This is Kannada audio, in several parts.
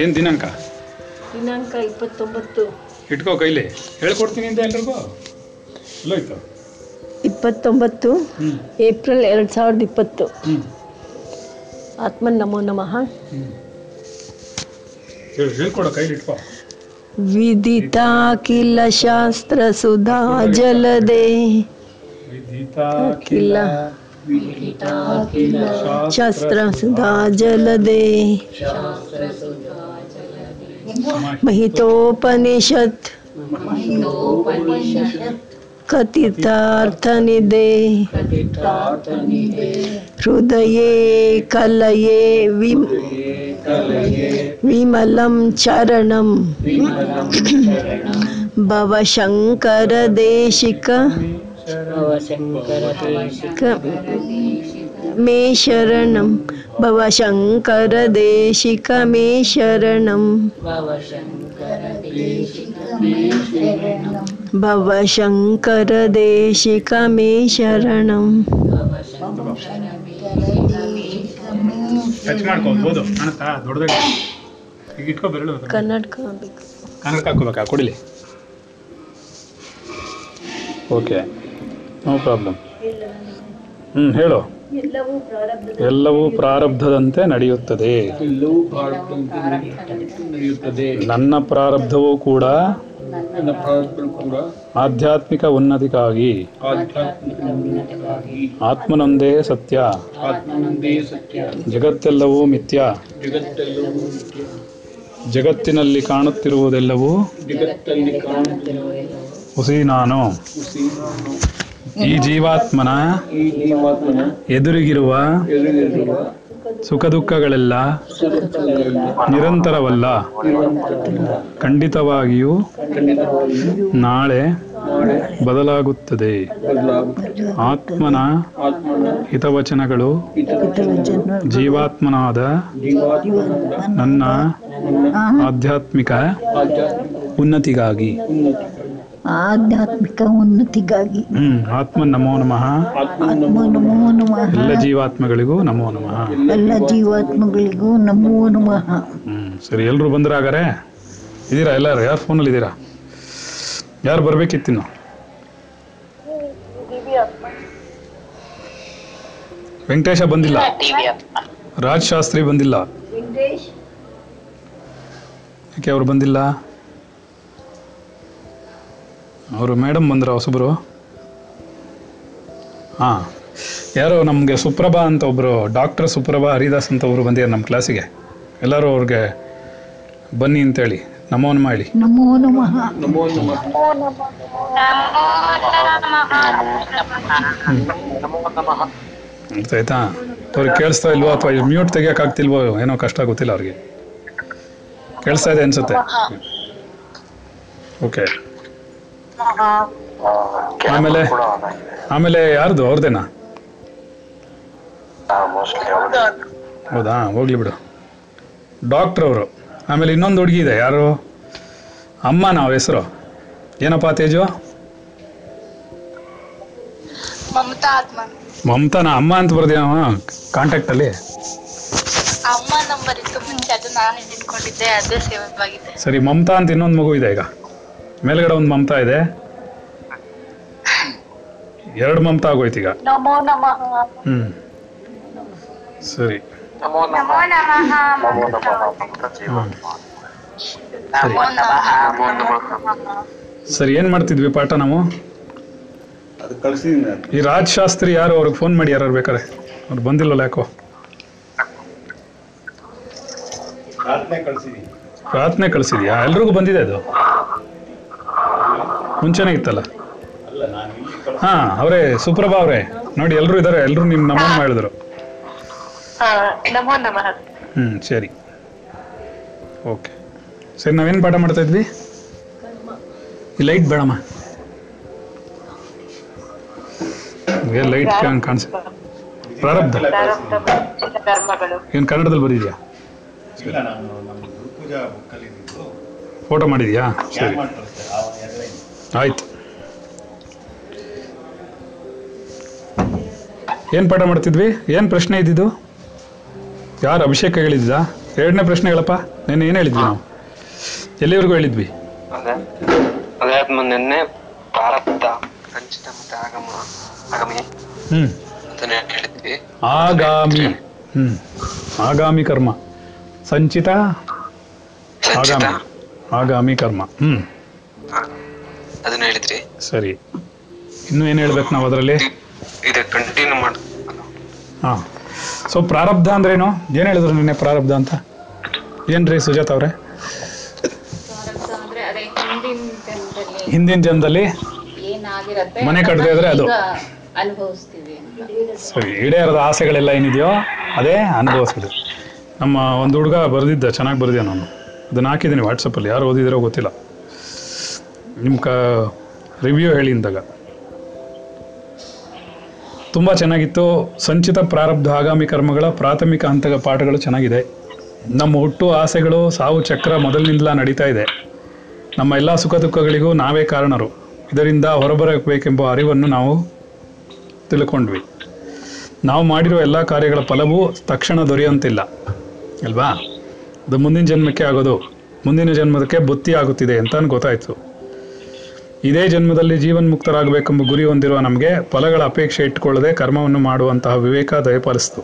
ಏನು ದಿನಾಂಕ? ದಿನಾಂಕ ಇಪ್ಪತ್ತೊಂಬತ್ತು. ಇಟ್ಕೋ ಕೈಲಿ. ಹೇಳ್ಕೊಡ್ತೀನಿ ಅಂತ ಎಲ್ರಿಗೂ? ಎಲ್ಲೋಯ್ತು ಇಪ್ಪತ್ತೊಂಬತ್ತು ಏಪ್ರಿಲ್ ಎರಡು ಸಾವಿರದ ಇಪ್ಪತ್ತು. ಆತ್ಮನ್ ನಮೋ ನಮಃ. ಹೇಳ್ಕೊಡೋ ಕೈಲಿ ಇಟ್ಕೋ. ಶಾಸ್ತ್ರ ಸುಧಾ ಜಲದೆ. ವಿದಿತಾ शास्त्र सुधा जल दे महितोपनिषद कथितार्थ निदे हृदय कलये विम विमलं चरणं। भवशङ्करदेशिक। मे शरणं भवशङ्करदेशिक मे शरणं ಟಚ್ ಮಾಡ್ಕೋಬೋದು ಓದು ಕಾಣುತ್ತಾ ದೊಡ್ಡದಾಗಿ ಈಗ ಇಟ್ಕೋ ಬೆರಳು ಕನ್ನಡಕ ಬೇಕು ಕನ್ನಡಕ ಹಾಕೋಬೇಕಾ ಕೊಡಲಿ ಓಕೆ ನೋ ಪ್ರಾಬ್ಲಮ್ ಹ್ಞೂ ಹೇಳು. ಎಲ್ಲವೂ ಪ್ರಾರಬ್ಧದ ಎಲ್ಲವೂ ಪ್ರಾರಬ್ಧದಂತೆ ನಡೆಯುತ್ತದೆ. ಎಲ್ಲವೂ ಪ್ರಾರಬ್ಧದಂತೆ ನಡೆಯುತ್ತದೆ. ನನ್ನ ಪ್ರಾರಬ್ಧವೂ ಕೂಡ ನನ್ನ ಪ್ರಾರಬ್ಧ ಕೂಡ ಆಧ್ಯಾತ್ಮಿಕ ಉನ್ನತಿಗಾಗಿ. ಆತ್ಮನೊಂದೇ ಸತ್ಯ. ಆತ್ಮನೊಂದೇ ಸತ್ಯ. ಜಗತ್ತೆಲ್ಲವೂ ಮಿಥ್ಯ. ಜಗತ್ತಿನಲ್ಲಿ ಕಾಣುತ್ತಿರುವುದೆಲ್ಲವೂ ಹುಸಿ ನಾನು ಈ ಜೀವಾತ್ಮನ ಎದುರಿಗಿರುವ ಸುಖ ದುಃಖಗಳೆಲ್ಲ ನಿರಂತರವಲ್ಲ. ಖಂಡಿತವಾಗಿಯೂ ನಾಳೆ ಬದಲಾಗುತ್ತದೆ ಆತ್ಮನ ಹಿತವಚನಗಳು ಹಿತವಚನ ಜೀವಾತ್ಮನಾದ ನನ್ನ ಆಧ್ಯಾತ್ಮಿಕ ಉನ್ನತಿಗಾಗಿ ಉನ್ನತಿ ಆಧ್ಯಾತ್ಮಿಕ ಉನ್ನತಿಗಾಗಿ ಹ್ಮ್ ಆತ್ಮ ನಮೋ ನಮಃ. ಆತ್ಮ ನಮೋ ನಮೋ. ನಮಃ ಎಲ್ಲ ಜೀವಾತ್ಮಗಳಿಗೂ ನಮೋ ನಮಃ. ಎಲ್ಲ ಜೀವಾತ್ಮಗಳಿಗೂ ನಮೋ ನಮಃ. ಹ್ಮ್ ಸರಿ ಎಲ್ಲರೂ ಬಂದ್ರ ಹಾಗಾರೆ ಇದೀರಾ ಎಲ್ಲರೂ? ಯಾರು ಫೋನಲ್ಲಿ ಇದ್ದೀರಾ ಯಾರು ಬರ್ಬೇಕಿತ್ತಿನ್ನು? ವೆಂಕಟೇಶ ಬಂದಿಲ್ಲ. ರಾಜ್ ಶಾಸ್ತ್ರಿ ಬಂದಿಲ್ಲ. ಯಾಕೆ ಅವ್ರು ಬಂದಿಲ್ಲ? ಅವರು ಮೇಡಮ್ ಬಂದ್ರ ಹೊಸಬ್ರು? ಹಾಂ. ಯಾರೋ ನಮಗೆ ಸುಪ್ರಭಾ ಅಂತ ಒಬ್ಬರು ಡಾಕ್ಟರ್ ಸುಪ್ರಭಾ ಹರಿದಾಸ್ ಅಂತ ಅವರು ಬಂದಿದ್ದಾರೆ ನಮ್ಮ ಕ್ಲಾಸಿಗೆ. ಎಲ್ಲರೂ ಅವ್ರಿಗೆ ಬನ್ನಿ ಅಂತೇಳಿ ನಮೋನ್ ಮಾಡಿ. ನಮೋ ನಮಃ ನಮೋ ನಮಃ ಆಯ್ತಾ ಅವ್ರಿಗೆ ಕೇಳಿಸ್ತಾ ಇಲ್ವೋ ಅಥವಾ ಮ್ಯೂಟ್ ತೆಗಿಯೋಕ್ಕಾಗ್ತಿಲ್ವೋ ಏನೋ ಕಷ್ಟ ಗೊತ್ತಿಲ್ಲ ಅವ್ರಿಗೆ. ಕೇಳಿಸ್ತಾ ಇದೆ ಅನ್ಸುತ್ತೆ. ಓಕೆ. ಆಮೇಲೆ ಆಮೇಲೆ ಯಾರ್ದು? ಅವ್ರದೇನಾ? ಹೌದಾ? ಹೋಗ್ಲಿ ಬಿಡು. ಡಾಕ್ಟ್ರ್ ಅವರು. ಆಮೇಲೆ ಇನ್ನೊಂದು ಹುಡುಗಿ ಇದೆ. ಯಾರು? ಅಮ್ಮ ನಾವು ಹೆಸರು. ಏನಪ್ಪ ತೇಜು? ಮಮತಾ ಆತ್ಮ ಮಮತಾನ? ಅಮ್ಮ ಅಂತ ಬರ್ದಿಯ ಕಾಂಟ್ಯಾಕ್ಟ್ ಅಲ್ಲಿ? ನಂಬರ್ ಇತ್ತು ಮುಂಚೆ. ಅದು ನಾನು ಇಟ್ಕೊಂಡಿದ್ದೆ ಅದೇ ಸೇವ್ ಆಗಿದೆ. ಸರಿ ಮಮತಾ ಅಂತ ಇನ್ನೊಂದು ಮಗು ಇದೆ ಈಗ. ಮೇಲ್ಗಡೆ ಒಂದು ಮಮತಾ ಇದೆ. ಎರಡು ಮಮತಾ ಆಗೋಯ್ತು ಈಗ. ನಮೋ ನಮಃ. ಹ್ಮ್. ಸರಿ. ನಮೋ ನಮಃ. ನಮೋ ನಮಃ ಸರಿ ಏನ್ ಮಾಡ್ತಿದ್ವಿ ಪಾಠ ನಾವು? ಈ ರಾಜ್ ಶಾಸ್ತ್ರಿ ಯಾರು ಅವ್ರಿಗೆ ಫೋನ್ ಮಾಡಿ ಯಾರು ಬೇಕಾರೆ ಅವ್ರು ಬಂದಿಲ್ಲ ಯಾಕೋ? ಪ್ರಾರ್ಥನೆ ಕಳಿಸಿದ್ಯಾ? ಎಲ್ರಿಗೂ ಬಂದಿದೆ ಅದು? ಮುಂಚೆನೇ ಇತ್ತಲ್ಲ? ಹಾ ಅವರೇ ಸುಪ್ರಭಾ ಅವರೇ ನೋಡಿ ಎಲ್ಲರೂ ಇದ್ದಾರೆ ಎಲ್ಲರೂ ನಿಮ್ ನಮೋನ್ ಮಾಡಿದ್ರು. ಹ್ಞೂ ನಮೋ ನಮಃ ಹ್ಮ್ ಸರಿ. ಓಕೆ. ಸರಿ ನಾವೇನು ಪಾಠ ಮಾಡ್ತಾ ಇದ್ವಿ? ಈ ಲೈಟ್ ಬೇಡಮ್ಮ. ಲೈಟ್ ಕಾಣಿಸ ಪ್ರಾರಬ್ಧ ಏನ್ ಏನು ಕನ್ನಡದಲ್ಲಿ ಬರೀದ್ಯಾ? ಫೋಟೋ ಮಾಡಿದ್ಯಾ? ಸರಿ ಮಾಡಿ ಕಳಿಸ್ತೆ ಆ ಎರಡು ಲೈನ್ ಆಯ್ತು. ಏನು ಪಾಠ ಮಾಡ್ತಿದ್ವಿ? ಏನು ಪ್ರಶ್ನೆ ಇದ್ದಿದ್ದು? ಯಾರು ಅಭಿಷೇಕ ಹೇಳಿದ್ದ ಎರಡನೇ ಪ್ರಶ್ನೆ ಹೇಳಪ್ಪ ನೆನ್ನೆ ಏನು ಹೇಳಿದ್ವಿ ನಾವು? ಎಲ್ಲಿವರೆಗೂ ಹೇಳಿದ್ವಿ? ನಿನ್ನೆ ಪ್ರಾರಬ್ಧ ಮತ್ತೆ ಆಗಮ ಆಗಮಿ ಹ್ಮ್. ಹೇಳಿದ್ವಿ ಆಗಾಮಿ. ಹ್ಮ್. ಆಗಾಮಿ ಕರ್ಮ. ಸಂಚಿತ ಆಗಾಮಿ. ಆಗಾಮಿ ಕರ್ಮ. ಹ್ಞೂ ಅದನ್ನ ಹೇಳಿದ್ರಿ. ಸರಿ. ಇನ್ನು ಏನು ಹೇಳ್ಬೇಕು ನಾವು ಅದರಲ್ಲಿ? ಇದೆ ಕಂಟಿನ್ಯೂ ಮಾಡ. ಹಾ. ಸೊ ಪ್ರಾರಬ್ಧ ಅಂದ್ರೇನು? ಏನು ಹೇಳಿದ್ರು ನಿನ್ನೆ ಪ್ರಾರಬ್ಧ ಅಂತ? ಏನ್ರಿ ಸುಜಾತ ಅವರೇ? ಪ್ರಾರಬ್ಧ ಅಂದ್ರೆ ಅದೇ ಹಿಂದಿನ ಜನ್ಮದಲ್ಲಿ ಹಿಂದಿನ ಜನ್ಮದಲ್ಲಿ ಏನಾಗಿರತ್ತೆ ಮನೆ ಕಟ್ಟದೇ ಇದ್ರೆ ಅದು. ಸರಿ ಈಡೇರದ ಆಸೆಗಳೆಲ್ಲ ಏನಿದೆಯೋ ಅದೇ ಅನುಭವಿಸೋದು ನಮ್ಮ ಒಂದು ಹುಡುಗ ಬರೆದಿದ್ದ ಚೆನ್ನಾಗಿ ಬರೆದಿದ್ದ ನಾನು ಅದನ್ನ ಹಾಕಿದ್ದೀನಿ ವಾಟ್ಸಪ್ಪಲ್ಲಿ ಯಾರು ಓದಿದಿರೋ ಗೊತ್ತಿಲ್ಲ. ನಿಮ್ಮ ಕ ರಿವ್ಯೂ ಹೇಳಿ ಅಂದಾಗ. ತುಂಬ ಚೆನ್ನಾಗಿತ್ತು. ಸಂಚಿತ ಪ್ರಾರಬ್ಧ, ಆಗಾಮಿ ಕರ್ಮಗಳ, ಪ್ರಾಥಮಿಕ ಹಂತದ ಪಾಠಗಳು ಚೆನ್ನಾಗಿದೆ. ನಮ್ಮ ಹುಟ್ಟು ಆಸೆಗಳು, ಸಾವು ಚಕ್ರ ಮೊದಲಿನಿಂದಲ ನಡೀತಾ ಇದೆ. ನಮ್ಮ ಎಲ್ಲ ಸುಖ ದುಃಖಗಳಿಗೂ ನಾವೇ ಕಾರಣರು. ಇದರಿಂದ ಹೊರಬರಬೇಕೆಂಬ ಅರಿವನ್ನು ನಾವು ತಿಳ್ಕೊಂಡ್ವಿ. ನಾವು ಮಾಡಿರೋ ಎಲ್ಲ ಕಾರ್ಯಗಳ ಫಲವೂ ತಕ್ಷಣ ದೊರೆಯುವಂತಿಲ್ಲ ಅಲ್ವಾ? ಅದು ಮುಂದಿನ ಜನ್ಮಕ್ಕೆ ಆಗೋದು. ಮುಂದಿನ ಜನ್ಮದಕ್ಕೆ ಬುತ್ತಿ ಆಗುತ್ತಿದೆ ಅಂತ ಗೊತ್ತಾಯಿತು. ಇದೇ ಜನ್ಮದಲ್ಲಿ ಜೀವನ್ಮುಕ್ತರಾಗಬೇಕೆಂಬ ಗುರಿ ಹೊಂದಿರುವ ನಮಗೆ ಫಲಗಳ ಅಪೇಕ್ಷೆ ಇಟ್ಟುಕೊಳ್ಳದೆ ಕರ್ಮವನ್ನು ಮಾಡುವಂತಹ ವಿವೇಕ ದಯಪಾಲಿಸಿತು.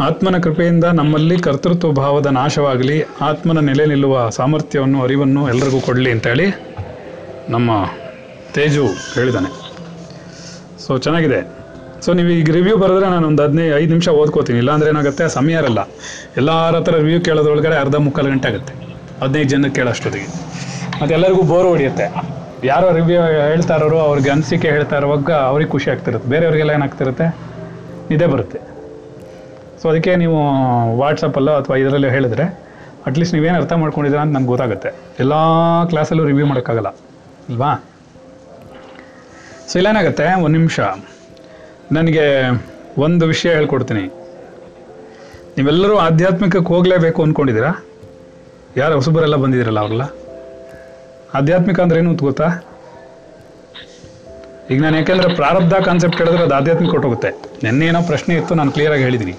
ಆತ್ಮನ ಕೃಪೆಯಿಂದ ನಮ್ಮಲ್ಲಿ ಕರ್ತೃತ್ವ ಭಾವದ ನಾಶವಾಗಲಿ, ಆತ್ಮನ ನೆಲೆ ನಿಲ್ಲುವ ಸಾಮರ್ಥ್ಯವನ್ನು, ಅರಿವನ್ನು ಎಲ್ಲರಿಗೂ ಕೊಡಲಿ ಅಂತೇಳಿ ನಮ್ಮ ತೇಜು ಹೇಳಿದ್ದಾನೆ ಸೊ ಚೆನ್ನಾಗಿದೆ. ಸೊ ನೀವು ಈಗ ರಿವ್ಯೂ ಬರೆದ್ರೆ ನಾನು ಒಂದು ಹದಿನೈದು, ಐದು ನಿಮಿಷ ಓದ್ಕೋತೀನಿ. ಇಲ್ಲಾಂದ್ರೆ ಏನಾಗುತ್ತೆ? ಸಮಯ ಇರಲ್ಲ. ಎಲ್ಲರ ಹತ್ರ ರಿವ್ಯೂ ಕೇಳೋದ್ರೊಳಗಡೆ ಅರ್ಧ ಮುಕ್ಕಾಲು ಗಂಟೆ ಆಗುತ್ತೆ. ಹದಿನೈದು ಜನಕ್ಕೆ ಕೇಳೋಷ್ಟೊತ್ತಿಗೆ ಮತ್ತು ಎಲ್ಲರಿಗೂ ಬೋರ್ ಹೊಡಿಯುತ್ತೆ. ಯಾರೋ ರಿವ್ಯೂ ಹೇಳ್ತಾ ಇರೋರು, ಅವ್ರಿಗೆ ಅನಿಸಿಕೆ ಹೇಳ್ತಾ ಇರುವಾಗ ಅವ್ರಿಗೆ ಖುಷಿ ಆಗ್ತಿರುತ್ತೆ. ಬೇರೆಯವ್ರಿಗೆಲ್ಲ ಏನಾಗ್ತಿರುತ್ತೆ? ಇದೇ ಬರುತ್ತೆ. ಸೊ ಅದಕ್ಕೆ ನೀವು ವಾಟ್ಸಪ್ಪಲ್ಲೋ ಅಥವಾ ಇದರಲ್ಲೋ ಹೇಳಿದ್ರೆ ಅಟ್ಲೀಸ್ಟ್ ನೀವೇನು ಅರ್ಥ ಮಾಡ್ಕೊಂಡಿದ್ದೀರಾ ಅಂತ ನಂಗೆ ಗೊತ್ತಾಗುತ್ತೆ. ಎಲ್ಲ ಕ್ಲಾಸಲ್ಲೂ ರಿವ್ಯೂ ಮಾಡೋಕ್ಕಾಗಲ್ಲ. ಅಲ್ವಾ? ಸೊ ಇಲ್ಲೇನಾಗುತ್ತೆ ಒಂದು ನಿಮಿಷ. ನನಗೆ ಒಂದು ವಿಷಯ ಹೇಳ್ಕೊಡ್ತೀನಿ. ನೀವೆಲ್ಲರೂ ಆಧ್ಯಾತ್ಮಿಕಕ್ಕೆ ಹೋಗಲೇಬೇಕು ಅಂದ್ಕೊಂಡಿದ್ದೀರಾ ಯಾರು ಹೊಸಬರೆಲ್ಲ ಬಂದಿದ್ದೀರಲ್ಲ ಅವರೆಲ್ಲ? ಆಧ್ಯಾತ್ಮಿಕ ಅಂದ್ರೆ ಏನು ಅಂತ ಗೊತ್ತಾ? ಈಗ ನಾನು ಯಾಕೆಂದ್ರೆ ಪ್ರಾರಬ್ಧ ಕಾನ್ಸೆಪ್ಟ್ ಹೇಳಿದ್ರೆ ಅದು ಆಧ್ಯಾತ್ಮಿಕ ಕೊಟ್ಟೋಗುತ್ತೆ ನಿನ್ನೆ ಏನೋ ಪ್ರಶ್ನೆ ಇತ್ತು ನಾನು ಕ್ಲಿಯರಾಗಿ ಹೇಳಿದೀನಿ.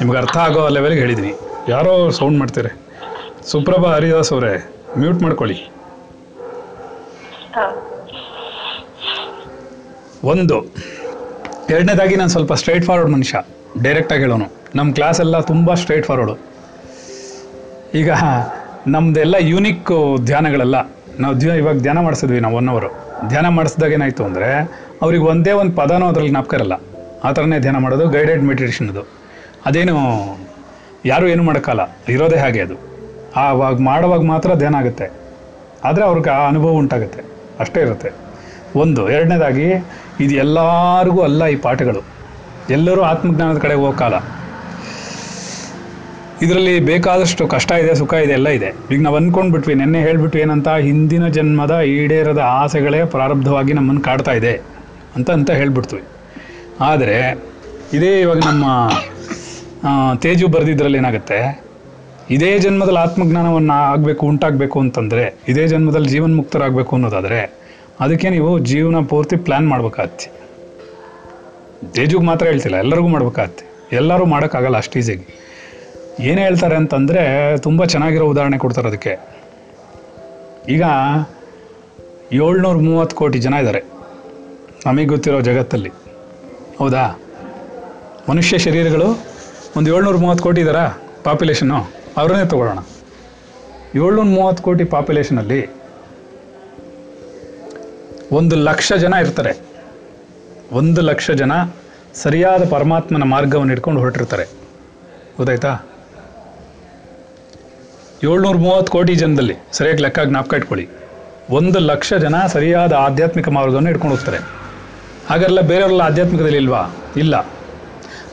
ನಿಮ್ಗೆ ಅರ್ಥ ಆಗೋ ಲೆವೆಲ್ಗೆ ಹೇಳಿದ್ದೀನಿ ಯಾರೋ ಸೌಂಡ್ ಮಾಡ್ತಾರೆ ಸುಪ್ರಭಾ ಹರಿದಾಸ್ ಅವರೇ ಮ್ಯೂಟ್ ಮಾಡ್ಕೊಳ್ಳಿ. ಒಂದು. ಎರಡನೇದಾಗಿ ನಾನು ಸ್ವಲ್ಪ ಸ್ಟ್ರೈಟ್ ಫಾರ್ವರ್ಡ್ ಮನುಷ್ಯ ಡೈರೆಕ್ಟಾಗಿ ಹೇಳೋನು. ನಮ್ಮ ಕ್ಲಾಸ್ ಎಲ್ಲ ತುಂಬ ಸ್ಟ್ರೈಟ್ ಫಾರ್ವರ್ಡು ಈಗ ನಮ್ಮದೆಲ್ಲ ಯೂನಿಕ್ ಧ್ಯಾನಗಳೆಲ್ಲ. ನಾವು ದಿನ ಇವಾಗ ಧ್ಯಾನ ಮಾಡಿಸಿದ್ವಿ ನಾವು ಒನ್ ಅವರು ಧ್ಯಾನ ಮಾಡಿಸಿದಾಗ ಏನಾಯಿತು ಅಂದರೆ, ಅವ್ರಿಗೆ ಒಂದೇ ಒಂದು ಪದನೂ ಅದರಲ್ಲಿ ಜ್ಞಾಪಕ ಆ ಥರನೇ ಧ್ಯಾನ ಮಾಡೋದು ಗೈಡೆಡ್ ಮೆಡಿಟೇಷನ್ ಅದು. ಅದೇನು, ಯಾರೂ ಏನು ಮಾಡೋಕ್ಕಲ್ಲ. ಇರೋದೇ ಹಾಗೆ ಅದು. ಆವಾಗ ಮಾಡುವಾಗ ಮಾತ್ರ ಧ್ಯಾನ ಆಗುತ್ತೆ. ಆದರೆ ಅವ್ರಿಗೆ ಆ ಅನುಭವ ಉಂಟಾಗುತ್ತೆ. ಅಷ್ಟೇ ಇರುತ್ತೆ. ಒಂದು, ಎರಡನೇದಾಗಿ, ಇದು ಎಲ್ಲರಿಗೂ ಅಲ್ಲ ಈ ಪಾಠಗಳು. ಎಲ್ಲರೂ ಆತ್ಮಜ್ಞಾನದ ಕಡೆ ಹೋಗಲ್ಲ ಇದರಲ್ಲಿ ಬೇಕಾದಷ್ಟು ಕಷ್ಟ ಇದೆ, ಸುಖ ಇದೆ, ಎಲ್ಲ ಇದೆ. ಈಗ ನಾವು ಅಂದ್ಕೊಂಡ್ಬಿಟ್ವಿ ನಿನ್ನೆ ಹೇಳ್ಬಿಟ್ವಿ ಏನಂತ, ಹಿಂದಿನ ಜನ್ಮದ ಈಡೇರದ ಆಸೆಗಳೇ ಪ್ರಾರಬ್ಧವಾಗಿ ನಮ್ಮನ್ನು ಕಾಡ್ತಾ ಇದೆ ಅಂತ ಅಂತ ಹೇಳ್ಬಿಡ್ತೀವಿ ಆದರೆ, ಇದೇ ಇವಾಗ ನಮ್ಮ ತೇಜು ಬರೆದಿದ್ರಲ್ಲಿ ಏನಾಗುತ್ತೆ, ಇದೇ ಜನ್ಮದಲ್ಲಿ ಆತ್ಮಜ್ಞಾನವನ್ನು ಆಗಬೇಕು, ಉಂಟಾಗಬೇಕು ಅಂತಂದರೆ, ಇದೇ ಜನ್ಮದಲ್ಲಿ ಜೀವನ್ಮುಕ್ತರಾಗಬೇಕು ಅನ್ನೋದಾದರೆ, ಅದಕ್ಕೆ ನೀವು ಜೀವನ ಪೂರ್ತಿ ಪ್ಲ್ಯಾನ್ ಮಾಡ್ಬೇಕಾಗತ್ತೆ. ತೇಜುಗೆ ಮಾತ್ರ ಹೇಳ್ತಿಲ್ಲ, ಎಲ್ಲರಿಗೂ ಮಾಡ್ಬೇಕಾಗತ್ತೆ. ಎಲ್ಲರೂ ಮಾಡೋಕ್ಕಾಗಲ್ಲ ಅಷ್ಟು ಈಸಿಯಾಗಿ. ಏನು ಹೇಳ್ತಾರೆ ಅಂತಂದರೆ ತುಂಬ ಚೆನ್ನಾಗಿರೋ ಉದಾಹರಣೆ ಕೊಡ್ತಾರೆ ಅದಕ್ಕೆ. ಈಗ ಏಳ್ನೂರ ಮೂವತ್ತು ಕೋಟಿ ಜನ ಇದ್ದಾರೆ. ನಮಗೆ ಗೊತ್ತಿರೋ ಜಗತ್ತಲ್ಲಿ. ಹೌದಾ? ಮನುಷ್ಯ ಶರೀರಗಳು ಒಂದು ಏಳ್ನೂರ ಮೂವತ್ತು ಕೋಟಿ ಇದ್ದಾರಾ ಪಾಪ್ಯುಲೇಷನ್ನು ಅವರನ್ನೇ ತಗೊಳ್ಳೋಣ. ಏಳ್ನೂರ ಮೂವತ್ತು ಕೋಟಿ ಪಾಪ್ಯುಲೇಷನಲ್ಲಿ ಒಂದು ಲಕ್ಷ ಜನ ಇರ್ತಾರೆ. ಒಂದು ಲಕ್ಷ ಜನ ಸರಿಯಾದ ಪರಮಾತ್ಮನ ಮಾರ್ಗವನ್ನು ಇಟ್ಕೊಂಡು ಹೊರಟಿರ್ತಾರೆ. ಗೊತ್ತಾಯ್ತಾ? ಏಳ್ನೂರ ಮೂವತ್ತು ಕೋಟಿ ಜನದಲ್ಲಿ ಸರಿಯಾಗಿ ಲೆಕ್ಕ ಜ್ಞಾಪಕ ಇಟ್ಕೊಳ್ಳಿ. ಒಂದು ಲಕ್ಷ ಜನ ಸರಿಯಾದ ಆಧ್ಯಾತ್ಮಿಕ ಮಾರ್ಗವನ್ನು ಇಟ್ಕೊಂಡು ಹೋಗ್ತಾರೆ. ಹಾಗೆಲ್ಲ ಬೇರೆಯವರೆಲ್ಲ ಆಧ್ಯಾತ್ಮಿಕದಲ್ಲಿ ಇಲ್ವಾ? ಇಲ್ಲ.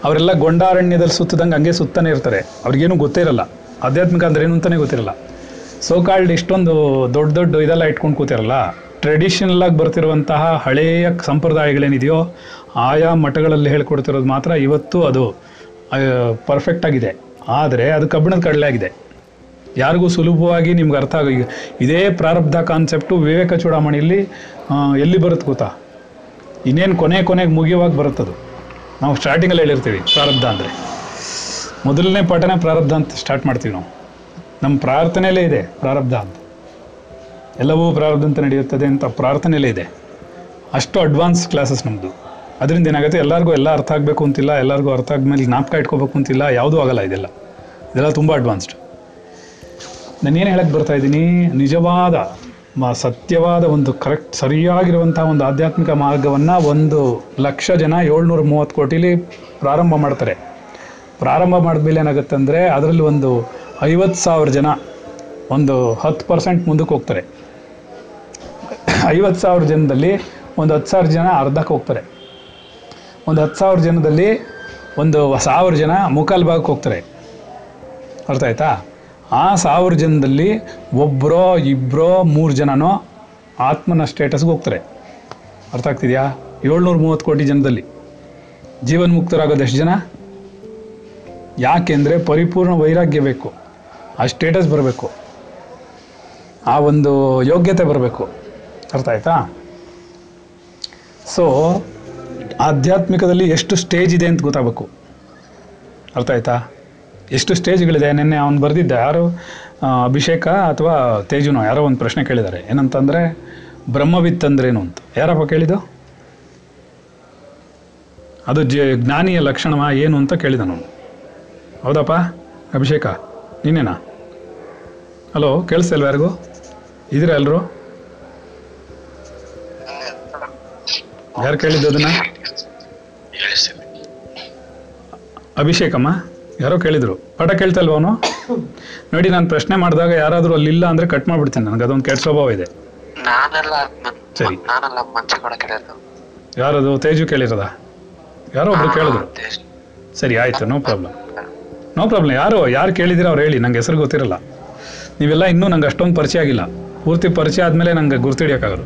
ಅವರೆಲ್ಲ ಗೊಂಡಾರಣ್ಯದಲ್ಲಿ ಸುತ್ತದಂಗೆ ಹಂಗೆ ಸುತ್ತಾನೆ ಇರ್ತಾರೆ. ಅವ್ರಿಗೇನು ಗೊತ್ತೇ ಇರಲ್ಲ. ಆಧ್ಯಾತ್ಮಿಕ ಅಂದ್ರೆ ಏನು ಅಂತಲೇ ಗೊತ್ತಿರಲ್ಲ. ಸೋ ಕಾಲ್ಡ್ ಇಷ್ಟೊಂದು ದೊಡ್ಡ ದೊಡ್ಡ ಇದೆಲ್ಲ ಇಟ್ಕೊಂಡು ಕೂತಿರಲ್ಲ. ಟ್ರೆಡಿಷನಲ್ ಆಗಿ ಬರ್ತಿರುವಂತಹ ಹಳೆಯ ಸಂಪ್ರದಾಯಗಳೇನಿದೆಯೋ ಆಯಾ ಮಠಗಳಲ್ಲಿ ಹೇಳ್ಕೊಡ್ತಿರೋದು ಮಾತ್ರ ಇವತ್ತು ಅದು ಪರ್ಫೆಕ್ಟ್ ಆಗಿದೆ. ಆದರೆ ಅದು ಕಬ್ಬಿಣದ ಕಡಲೆ ಆಗಿದೆ. ಯಾರಿಗೂ ಸುಲಭವಾಗಿ ನಿಮ್ಗೆ ಅರ್ಥ ಆಗ ಈಗ ಇದೇ ಪ್ರಾರಬ್ಧ ಕಾನ್ಸೆಪ್ಟು ವಿವೇಕ ಚೂಡಾಮಣಿಯಲ್ಲಿ ಎಲ್ಲಿ ಬರುತ್ತೆ ಗೊತ್ತಾ? ಇನ್ನೇನು ಕೊನೆ ಕೊನೆಗೆ ಮುಗಿಯುವಾಗ ಬರುತ್ತದು ನಾವು ಸ್ಟಾರ್ಟಿಂಗಲ್ಲಿ ಹೇಳಿರ್ತೀವಿ ಪ್ರಾರಬ್ಧ ಅಂದರೆ. ಮೊದಲನೇ ಪಾಠನೇ ಪ್ರಾರಬ್ಧ ಅಂತ ಸ್ಟಾರ್ಟ್ ಮಾಡ್ತೀವಿ ನಾವು. ನಮ್ಮ ಪ್ರಾರ್ಥನೆಯಲ್ಲೇ ಇದೆ ಪ್ರಾರಬ್ಧ ಅಂತ. ಎಲ್ಲವೂ ಪ್ರಾರಬ್ಧ ಅಂತ ನಡೆಯುತ್ತದೆ ಅಂತ ಪ್ರಾರ್ಥನೆಯಲ್ಲೇ ಇದೆ. ಅಷ್ಟು ಅಡ್ವಾನ್ಸ್ ಕ್ಲಾಸಸ್ ನಮ್ಮದು ಅದರಿಂದ ಏನಾಗುತ್ತೆ? ಎಲ್ಲರಿಗೂ ಎಲ್ಲ ಅರ್ಥ ಆಗಬೇಕು ಅಂತಿಲ್ಲ, ಎಲ್ಲರಿಗೂ ಅರ್ಥ ಆದ್ಮೇಲೆ ಜ್ಞಾಪಕ ಇಟ್ಕೋಬೇಕು ಅಂತಿಲ್ಲ, ಯಾವುದೂ ಆಗಲ್ಲ ಇದೆಲ್ಲ. ಇದೆಲ್ಲ ತುಂಬ ಅಡ್ವಾನ್ಸ್ಡ್ ನಾನೇನು ಹೇಳಕ್ಕೆ ಬರ್ತಾ ಇದ್ದೀನಿ? ನಿಜವಾದ, ಮ- ಸತ್ಯವಾದ ಒಂದು ಕರೆಕ್ಟ್ ಸರಿಯಾಗಿರುವಂಥ ಒಂದು ಆಧ್ಯಾತ್ಮಿಕ ಮಾರ್ಗವನ್ನು ಒಂದು ಲಕ್ಷ ಜನ ಏಳ್ನೂರ ಮೂವತ್ತು ಕೋಟಿಲಿ ಪ್ರಾರಂಭ ಮಾಡ್ತಾರೆ. ಪ್ರಾರಂಭ ಮಾಡಿದ್ಮೇಲೆ ಏನಾಗುತ್ತೆ ಅಂದರೆ ಅದರಲ್ಲಿ ಒಂದು ಐವತ್ತು ಸಾವಿರ ಜನ, ಒಂದು ಹತ್ತು ಪರ್ಸೆಂಟ್ ಮುಂದಕ್ಕೆ ಹೋಗ್ತಾರೆ. ಐವತ್ತು ಸಾವಿರ ಜನದಲ್ಲಿ ಒಂದು ಹತ್ತು ಸಾವಿರ ಜನ ಅರ್ಧಕ್ಕೆ ಹೋಗ್ತಾರೆ. ಒಂದು ಹತ್ತು ಸಾವಿರ ಜನದಲ್ಲಿ ಒಂದು ಸಾವಿರ ಜನ ಮುಕ್ಕಾಲು ಭಾಗಕ್ಕೆ ಹೋಗ್ತಾರೆ. ಅರ್ಥ ಆಯ್ತಾ? ಆ ಸಾವಿರ ಜನದಲ್ಲಿ ಒಬ್ಬರೋ ಇಬ್ಬರೋ ಮೂರು ಜನನೋ ಆತ್ಮನ ಸ್ಟೇಟಸ್ಗೆ ಹೋಗ್ತಾರೆ. ಅರ್ಥ ಆಗ್ತಿದೆಯಾ? ಏಳ್ನೂರ ಮೂವತ್ತು ಕೋಟಿ ಜನದಲ್ಲಿ. ಜೀವನ್ ಮುಕ್ತರಾಗೋದು ಎಷ್ಟು ಜನ? ಯಾಕೆಂದರೆ ಪರಿಪೂರ್ಣ ವೈರಾಗ್ಯ ಬೇಕು. ಆ ಸ್ಟೇಟಸ್ ಬರಬೇಕು. ಆ ಒಂದು ಯೋಗ್ಯತೆ ಬರಬೇಕು. ಅರ್ಥ ಆಯ್ತಾ? ಸೊ ಆಧ್ಯಾತ್ಮಿಕದಲ್ಲಿ ಎಷ್ಟು ಸ್ಟೇಜ್ ಇದೆ ಅಂತ ಗೊತ್ತಾಗಬೇಕು. ಅರ್ಥ ಆಯ್ತಾ? ಎಷ್ಟು ಸ್ಟೇಜ್ಗಳಿದೆ? ನಿನ್ನೆ ಅವನು ಬರೆದಿದ್ದ ಯಾರು? ಅಭಿಷೇಕ ಅಥವಾ ತೇಜುನೋ? ಯಾರೋ ಒಂದು ಪ್ರಶ್ನೆ ಕೇಳಿದ್ದಾರೆ. ಏನಂತಂದರೆ ಬ್ರಹ್ಮವಿತ್ ಅಂದ್ರೇನು ಅಂತ. ಯಾರಪ್ಪ ಕೇಳಿದ್ದು? ಅದು ಜ ಜ್ಞಾನಿಯ ಲಕ್ಷಣವ ಏನು ಅಂತ ಕೇಳಿದ ನಾನು ಹೌದಪ್ಪ? ಅಭಿಷೇಕ ನೀನೇನಾ ಹಲೋ ಕೇಳಿಸ್ತಲ್ವ ಯಾರಿಗೂ? ಇದ್ದೀರಾ ಎಲ್ಲರೂ ಯಾರು ಕೇಳಿದ್ದು ಅದನ್ನ? ಅಭಿಷೇಕಮ್ಮ? ಯಾರೋ ಕೇಳಿದ್ರು ಪಾಠ ಕೇಳ್ತಲ್ವ ಅವನು? ನೋಡಿ ನಾನು ಪ್ರಶ್ನೆ ಮಾಡಿದಾಗ ಯಾರಾದರೂ ಅಲ್ಲಿ ಇಲ್ಲ ಅಂದ್ರೆ ಕಟ್ ಮಾಡ್ಬಿಡ್ತೇನೆ ನನಗೆ ಅದೊಂದು ಕೆಟ್ಟ ಸ್ವಭಾವ ಇದೆ. ಸರಿ. ಯಾರದು ತೇಜು ಕೇಳಿರದ? ಯಾರೋ ಒಬ್ರು ಕೇಳಿದ್ರು. ಸರಿ ಆಯ್ತು ನೋ ಪ್ರಾಬ್ಲಮ್ ನೋ ಪ್ರಾಬ್ಲಮ್ ಯಾರು ಯಾರು ಕೇಳಿದಿರ ಅವ್ರು ಹೇಳಿ ನಂಗೆ ಹೆಸರು ಗೊತ್ತಿರಲ್ಲ. ನೀವೆಲ್ಲ ಇನ್ನೂ ನಂಗೆ ಅಷ್ಟೊಂದು ಪರಿಚಯ ಆಗಿಲ್ಲ. ಪೂರ್ತಿ ಪರಿಚಯ ಆದಮೇಲೆ ನಂಗೆ ಗುರ್ತಿಡಿಯೋಕ್ಕಾಗೋದು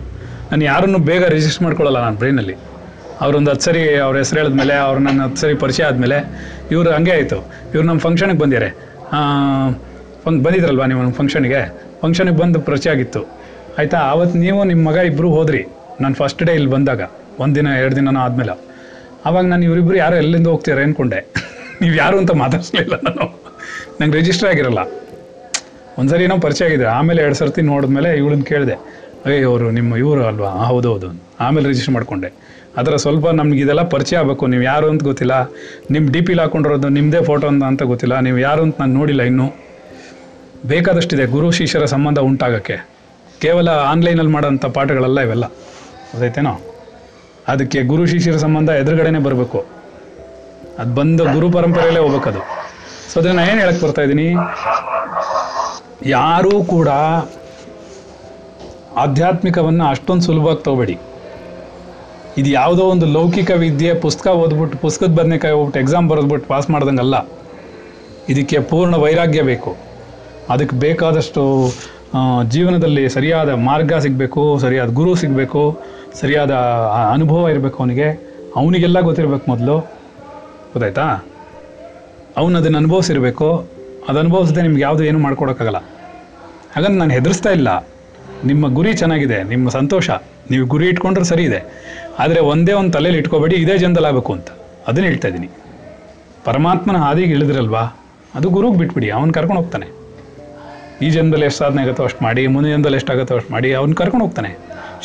ನಾನು ಯಾರನ್ನು ಬೇಗ ರಿಜಿಸ್ಟರ್ ಮಾಡ್ಕೊಳ್ಳಲ್ಲ ನಾನು ಬ್ರೈನಲ್ಲಿ ಅವ್ರೊಂದು ಹತ್ತು ಸರಿ ಅವ್ರ ಹೆಸರು ಹೇಳಿದ್ಮೇಲೆ ಅವ್ರು ನನ್ನ ಹತ್ತು ಸರಿ ಪರಿಚಯ ಆದಮೇಲೆ ಇವರು ಹಂಗೆ ಆಯಿತು. ಇವ್ರು ನಮ್ಮ ಫಂಕ್ಷನಿಗೆ ಬಂದಿದ್ದಾರೆ. ಫಂಕ್, ಬಂದಿದ್ರಲ್ವಾ ನೀವು ನಮ್ಮ ಫಂಕ್ಷನಿಗೆ ಫಂಕ್ಷನಿಗೆ ಬಂದು ಪರಿಚಯ ಆಗಿತ್ತು. ಆಯಿತಾ? ಆವತ್ತು ನೀವು ನಿಮ್ಮ ಮಗ ಇಬ್ಬರು ಹೋದ್ರಿ ನಾನು ಫಸ್ಟ್ ಡೇ ಇಲ್ಲಿ ಬಂದಾಗ. ಒಂದು ದಿನ, ಎರಡು ದಿನನೂ ಆದಮೇಲೆ. ಆವಾಗ ನಾನು ಇವರಿಬ್ಬರು ಯಾರು ಎಲ್ಲಿಂದ ಹೋಗ್ತೀರ ಅಂದ್ಕೊಂಡೆ ನೀವು ಯಾರು ಅಂತ ಮಾತಾಡಿಸ್ಲಿಲ್ಲ ನಾನು. ನಂಗೆ ರಿಜಿಸ್ಟರ್ ಆಗಿರಲ್ಲ. ಒಂದ್ಸರಿ ಏನೋ ಪರಿಚಯ ಆಗಿದೆ ಆಮೇಲೆ ಎರಡು ಸರ್ತಿ ನೋಡಿದ್ಮೇಲೆ ಇವಳನ್ನ ಕೇಳಿದೆ. ಅಯ್ಯೋ ಅವರು ನಿಮ್ಮ ಇವರು ಅಲ್ವಾ? ಹೌದು ಹೌದು. ಆಮೇಲೆ ರಿಜಿಸ್ಟರ್ ಮಾಡ್ಕೊಂಡೆ. ಅದರ ಸ್ವಲ್ಪ ನಮ್ಗೆ ಇದೆಲ್ಲ ಪರಿಚಯ ಆಗಬೇಕು. ನೀವು ಯಾರು ಅಂತ ಗೊತ್ತಿಲ್ಲ. ನಿಮ್ಮ ಡಿ ಪಿಲಿ ಹಾಕೊಂಡಿರೋದು ನಿಮ್ಮದೇ ಫೋಟೋ ಅಂತ ಗೊತ್ತಿಲ್ಲ. ನೀವು ಯಾರು ಅಂತ ನಾನು ನೋಡಿಲ್ಲ ಇನ್ನೂ. ಬೇಕಾದಷ್ಟಿದೆ ಗುರು ಶಿಷ್ಯರ ಸಂಬಂಧ ಉಂಟಾಗೋಕ್ಕೆ. ಕೇವಲ ಆನ್ಲೈನಲ್ಲಿ ಮಾಡೋಂಥ ಪಾಠಗಳೆಲ್ಲ ಇವೆಲ್ಲ. ಗೊತ್ತೈತೇನೋ ಅದಕ್ಕೆ ಗುರು ಶಿಷ್ಯರ ಸಂಬಂಧ ಎದುರುಗಡೆನೆ ಬರಬೇಕು. ಅದು ಬಂದು ಗುರು ಪರಂಪರೆಯಲ್ಲೇ ಹೋಗ್ಬೇಕದು. ಸೊ ಅದನ್ನ ನಾನು ಏನು ಹೇಳಕ್ಕೆ ಬರ್ತಾ ಇದ್ದೀನಿ? ಯಾರೂ ಕೂಡ ಆಧ್ಯಾತ್ಮಿಕವನ್ನು ಅಷ್ಟೊಂದು ಸುಲಭವಾಗಿ ತಗೋಬೇಡಿ. ಇದು ಯಾವುದೋ ಒಂದು ಲೌಕಿಕ ವಿದ್ಯೆ, ಪುಸ್ತಕ ಓದ್ಬಿಟ್ಟು, ಪುಸ್ತಕದ ಬದನೆಕಾಯಿ ಹೋಗ್ಬಿಟ್ಟು ಎಕ್ಸಾಮ್ ಬರೆದ್ಬಿಟ್ಟು ಪಾಸ್ ಮಾಡ್ದಂಗಲ್ಲ. ಇದಕ್ಕೆ ಪೂರ್ಣ ವೈರಾಗ್ಯ ಬೇಕು. ಅದಕ್ಕೆ ಬೇಕಾದಷ್ಟು ಜೀವನದಲ್ಲಿ ಸರಿಯಾದ ಮಾರ್ಗ ಸಿಗಬೇಕು, ಸರಿಯಾದ ಗುರು ಸಿಗಬೇಕು, ಸರಿಯಾದ ಅನುಭವ ಇರಬೇಕು ಅವನಿಗೆ. ಅವನಿಗೆಲ್ಲ ಗೊತ್ತಿರಬೇಕು ಮೊದಲು. ಗೊತ್ತಾಯ್ತಾ? ಅವನು ಅದನ್ನು ಅನುಭವಿಸಿರಬೇಕು. ಅದು ಅನುಭವಿಸದೆ ನಿಮ್ಗೆ ಯಾವುದು ಏನು ಮಾಡ್ಕೊಡೋಕ್ಕಾಗಲ್ಲ. ಹಾಗಂತ ನಾನು ಹೆದರ್ಸ್ತಾ ಇಲ್ಲ. ನಿಮ್ಮ ಗುರಿ ಚೆನ್ನಾಗಿದೆ, ನಿಮ್ಮ ಸಂತೋಷ. ನೀವು ಗುರಿ ಇಟ್ಕೊಂಡ್ರೆ ಸರಿ ಇದೆ. ಆದರೆ ಒಂದೇ ಒಂದು ತಲೆಯಲ್ಲಿ ಇಟ್ಕೋಬೇಡಿ, ಇದೇ ಜನದಲ್ಲಿ ಆಗಬೇಕು ಅಂತ. ಅದನ್ನ ಹೇಳ್ತಾ ಇದ್ದೀನಿ ಪರಮಾತ್ಮನ ಹಾದಿಗೆ ಇಳಿದ್ರಲ್ವಾ? ಅದು ಗುರುಗೆ ಬಿಟ್ಬಿಡಿ, ಅವನು ಕರ್ಕೊಂಡು ಹೋಗ್ತಾನೆ. ಈ ಜನ್ಮದಲ್ಲಿ ಎಷ್ಟು ಸಾಧನೆ ಆಗುತ್ತೋ ಅಷ್ಟು ಮಾಡಿ, ಮುಂದಿನ ಜನ್ಮದಲ್ಲಿ ಎಷ್ಟಾಗುತ್ತೋ ಅಷ್ಟು ಮಾಡಿ, ಅವ್ನು ಕರ್ಕೊಂಡು ಹೋಗ್ತಾನೆ.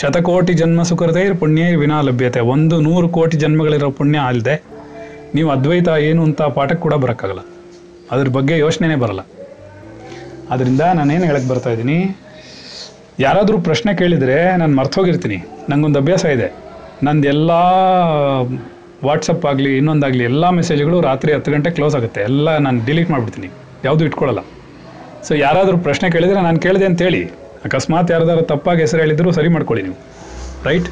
ಶತಕೋಟಿ ಜನ್ಮ ಸುಕೃತೈರ್ ಪುಣ್ಯ ವಿನಾ ಲಭ್ಯತೆ. ಒಂದು ನೂರು ಕೋಟಿ ಜನ್ಮಗಳಿರೋ ಪುಣ್ಯ ಅಲ್ಲದೆ ನೀವು ಅದ್ವೈತ ಏನು ಅಂತ ಪಾಠಕ್ಕೆ ಕೂಡ ಬರೋಕ್ಕಾಗಲ್ಲ. ಅದ್ರ ಬಗ್ಗೆ ಯೋಚನೆನೇ ಬರಲ್ಲ. ಅದರಿಂದ ನಾನೇನು ಹೇಳಕ್ಕೆ ಬರ್ತಾ ಇದ್ದೀನಿ ಯಾರಾದರೂ ಪ್ರಶ್ನೆ ಕೇಳಿದರೆ ನಾನು ಮರ್ತೋಗಿರ್ತೀನಿ ನನಗೊಂದು ಅಭ್ಯಾಸ ಇದೆ. ನಂದು ಎಲ್ಲ ವಾಟ್ಸಪ್ ಆಗಲಿ, ಇನ್ನೊಂದಾಗಲಿ ಎಲ್ಲ ಮೆಸೇಜ್ಗಳು ರಾತ್ರಿ ಹತ್ತು ಗಂಟೆ ಕ್ಲೋಸ್ ಆಗುತ್ತೆ. ಎಲ್ಲ ನಾನು ಡಿಲೀಟ್ ಮಾಡಿಬಿಡ್ತೀನಿ. ಯಾವುದೂ ಇಟ್ಕೊಳ್ಳಲ್ಲ ಸೊ ಯಾರಾದರೂ ಪ್ರಶ್ನೆ ಕೇಳಿದರೆ ನಾನು ಕೇಳಿದೆ ಅಂತೇಳಿ. ಅಕಸ್ಮಾತ್ ಯಾರಾದರೂ ತಪ್ಪಾಗಿ ಹೆಸರು ಹೇಳಿದ್ರು ಸರಿ ಮಾಡ್ಕೊಳ್ಳಿ ನೀವು. ರೈಟ್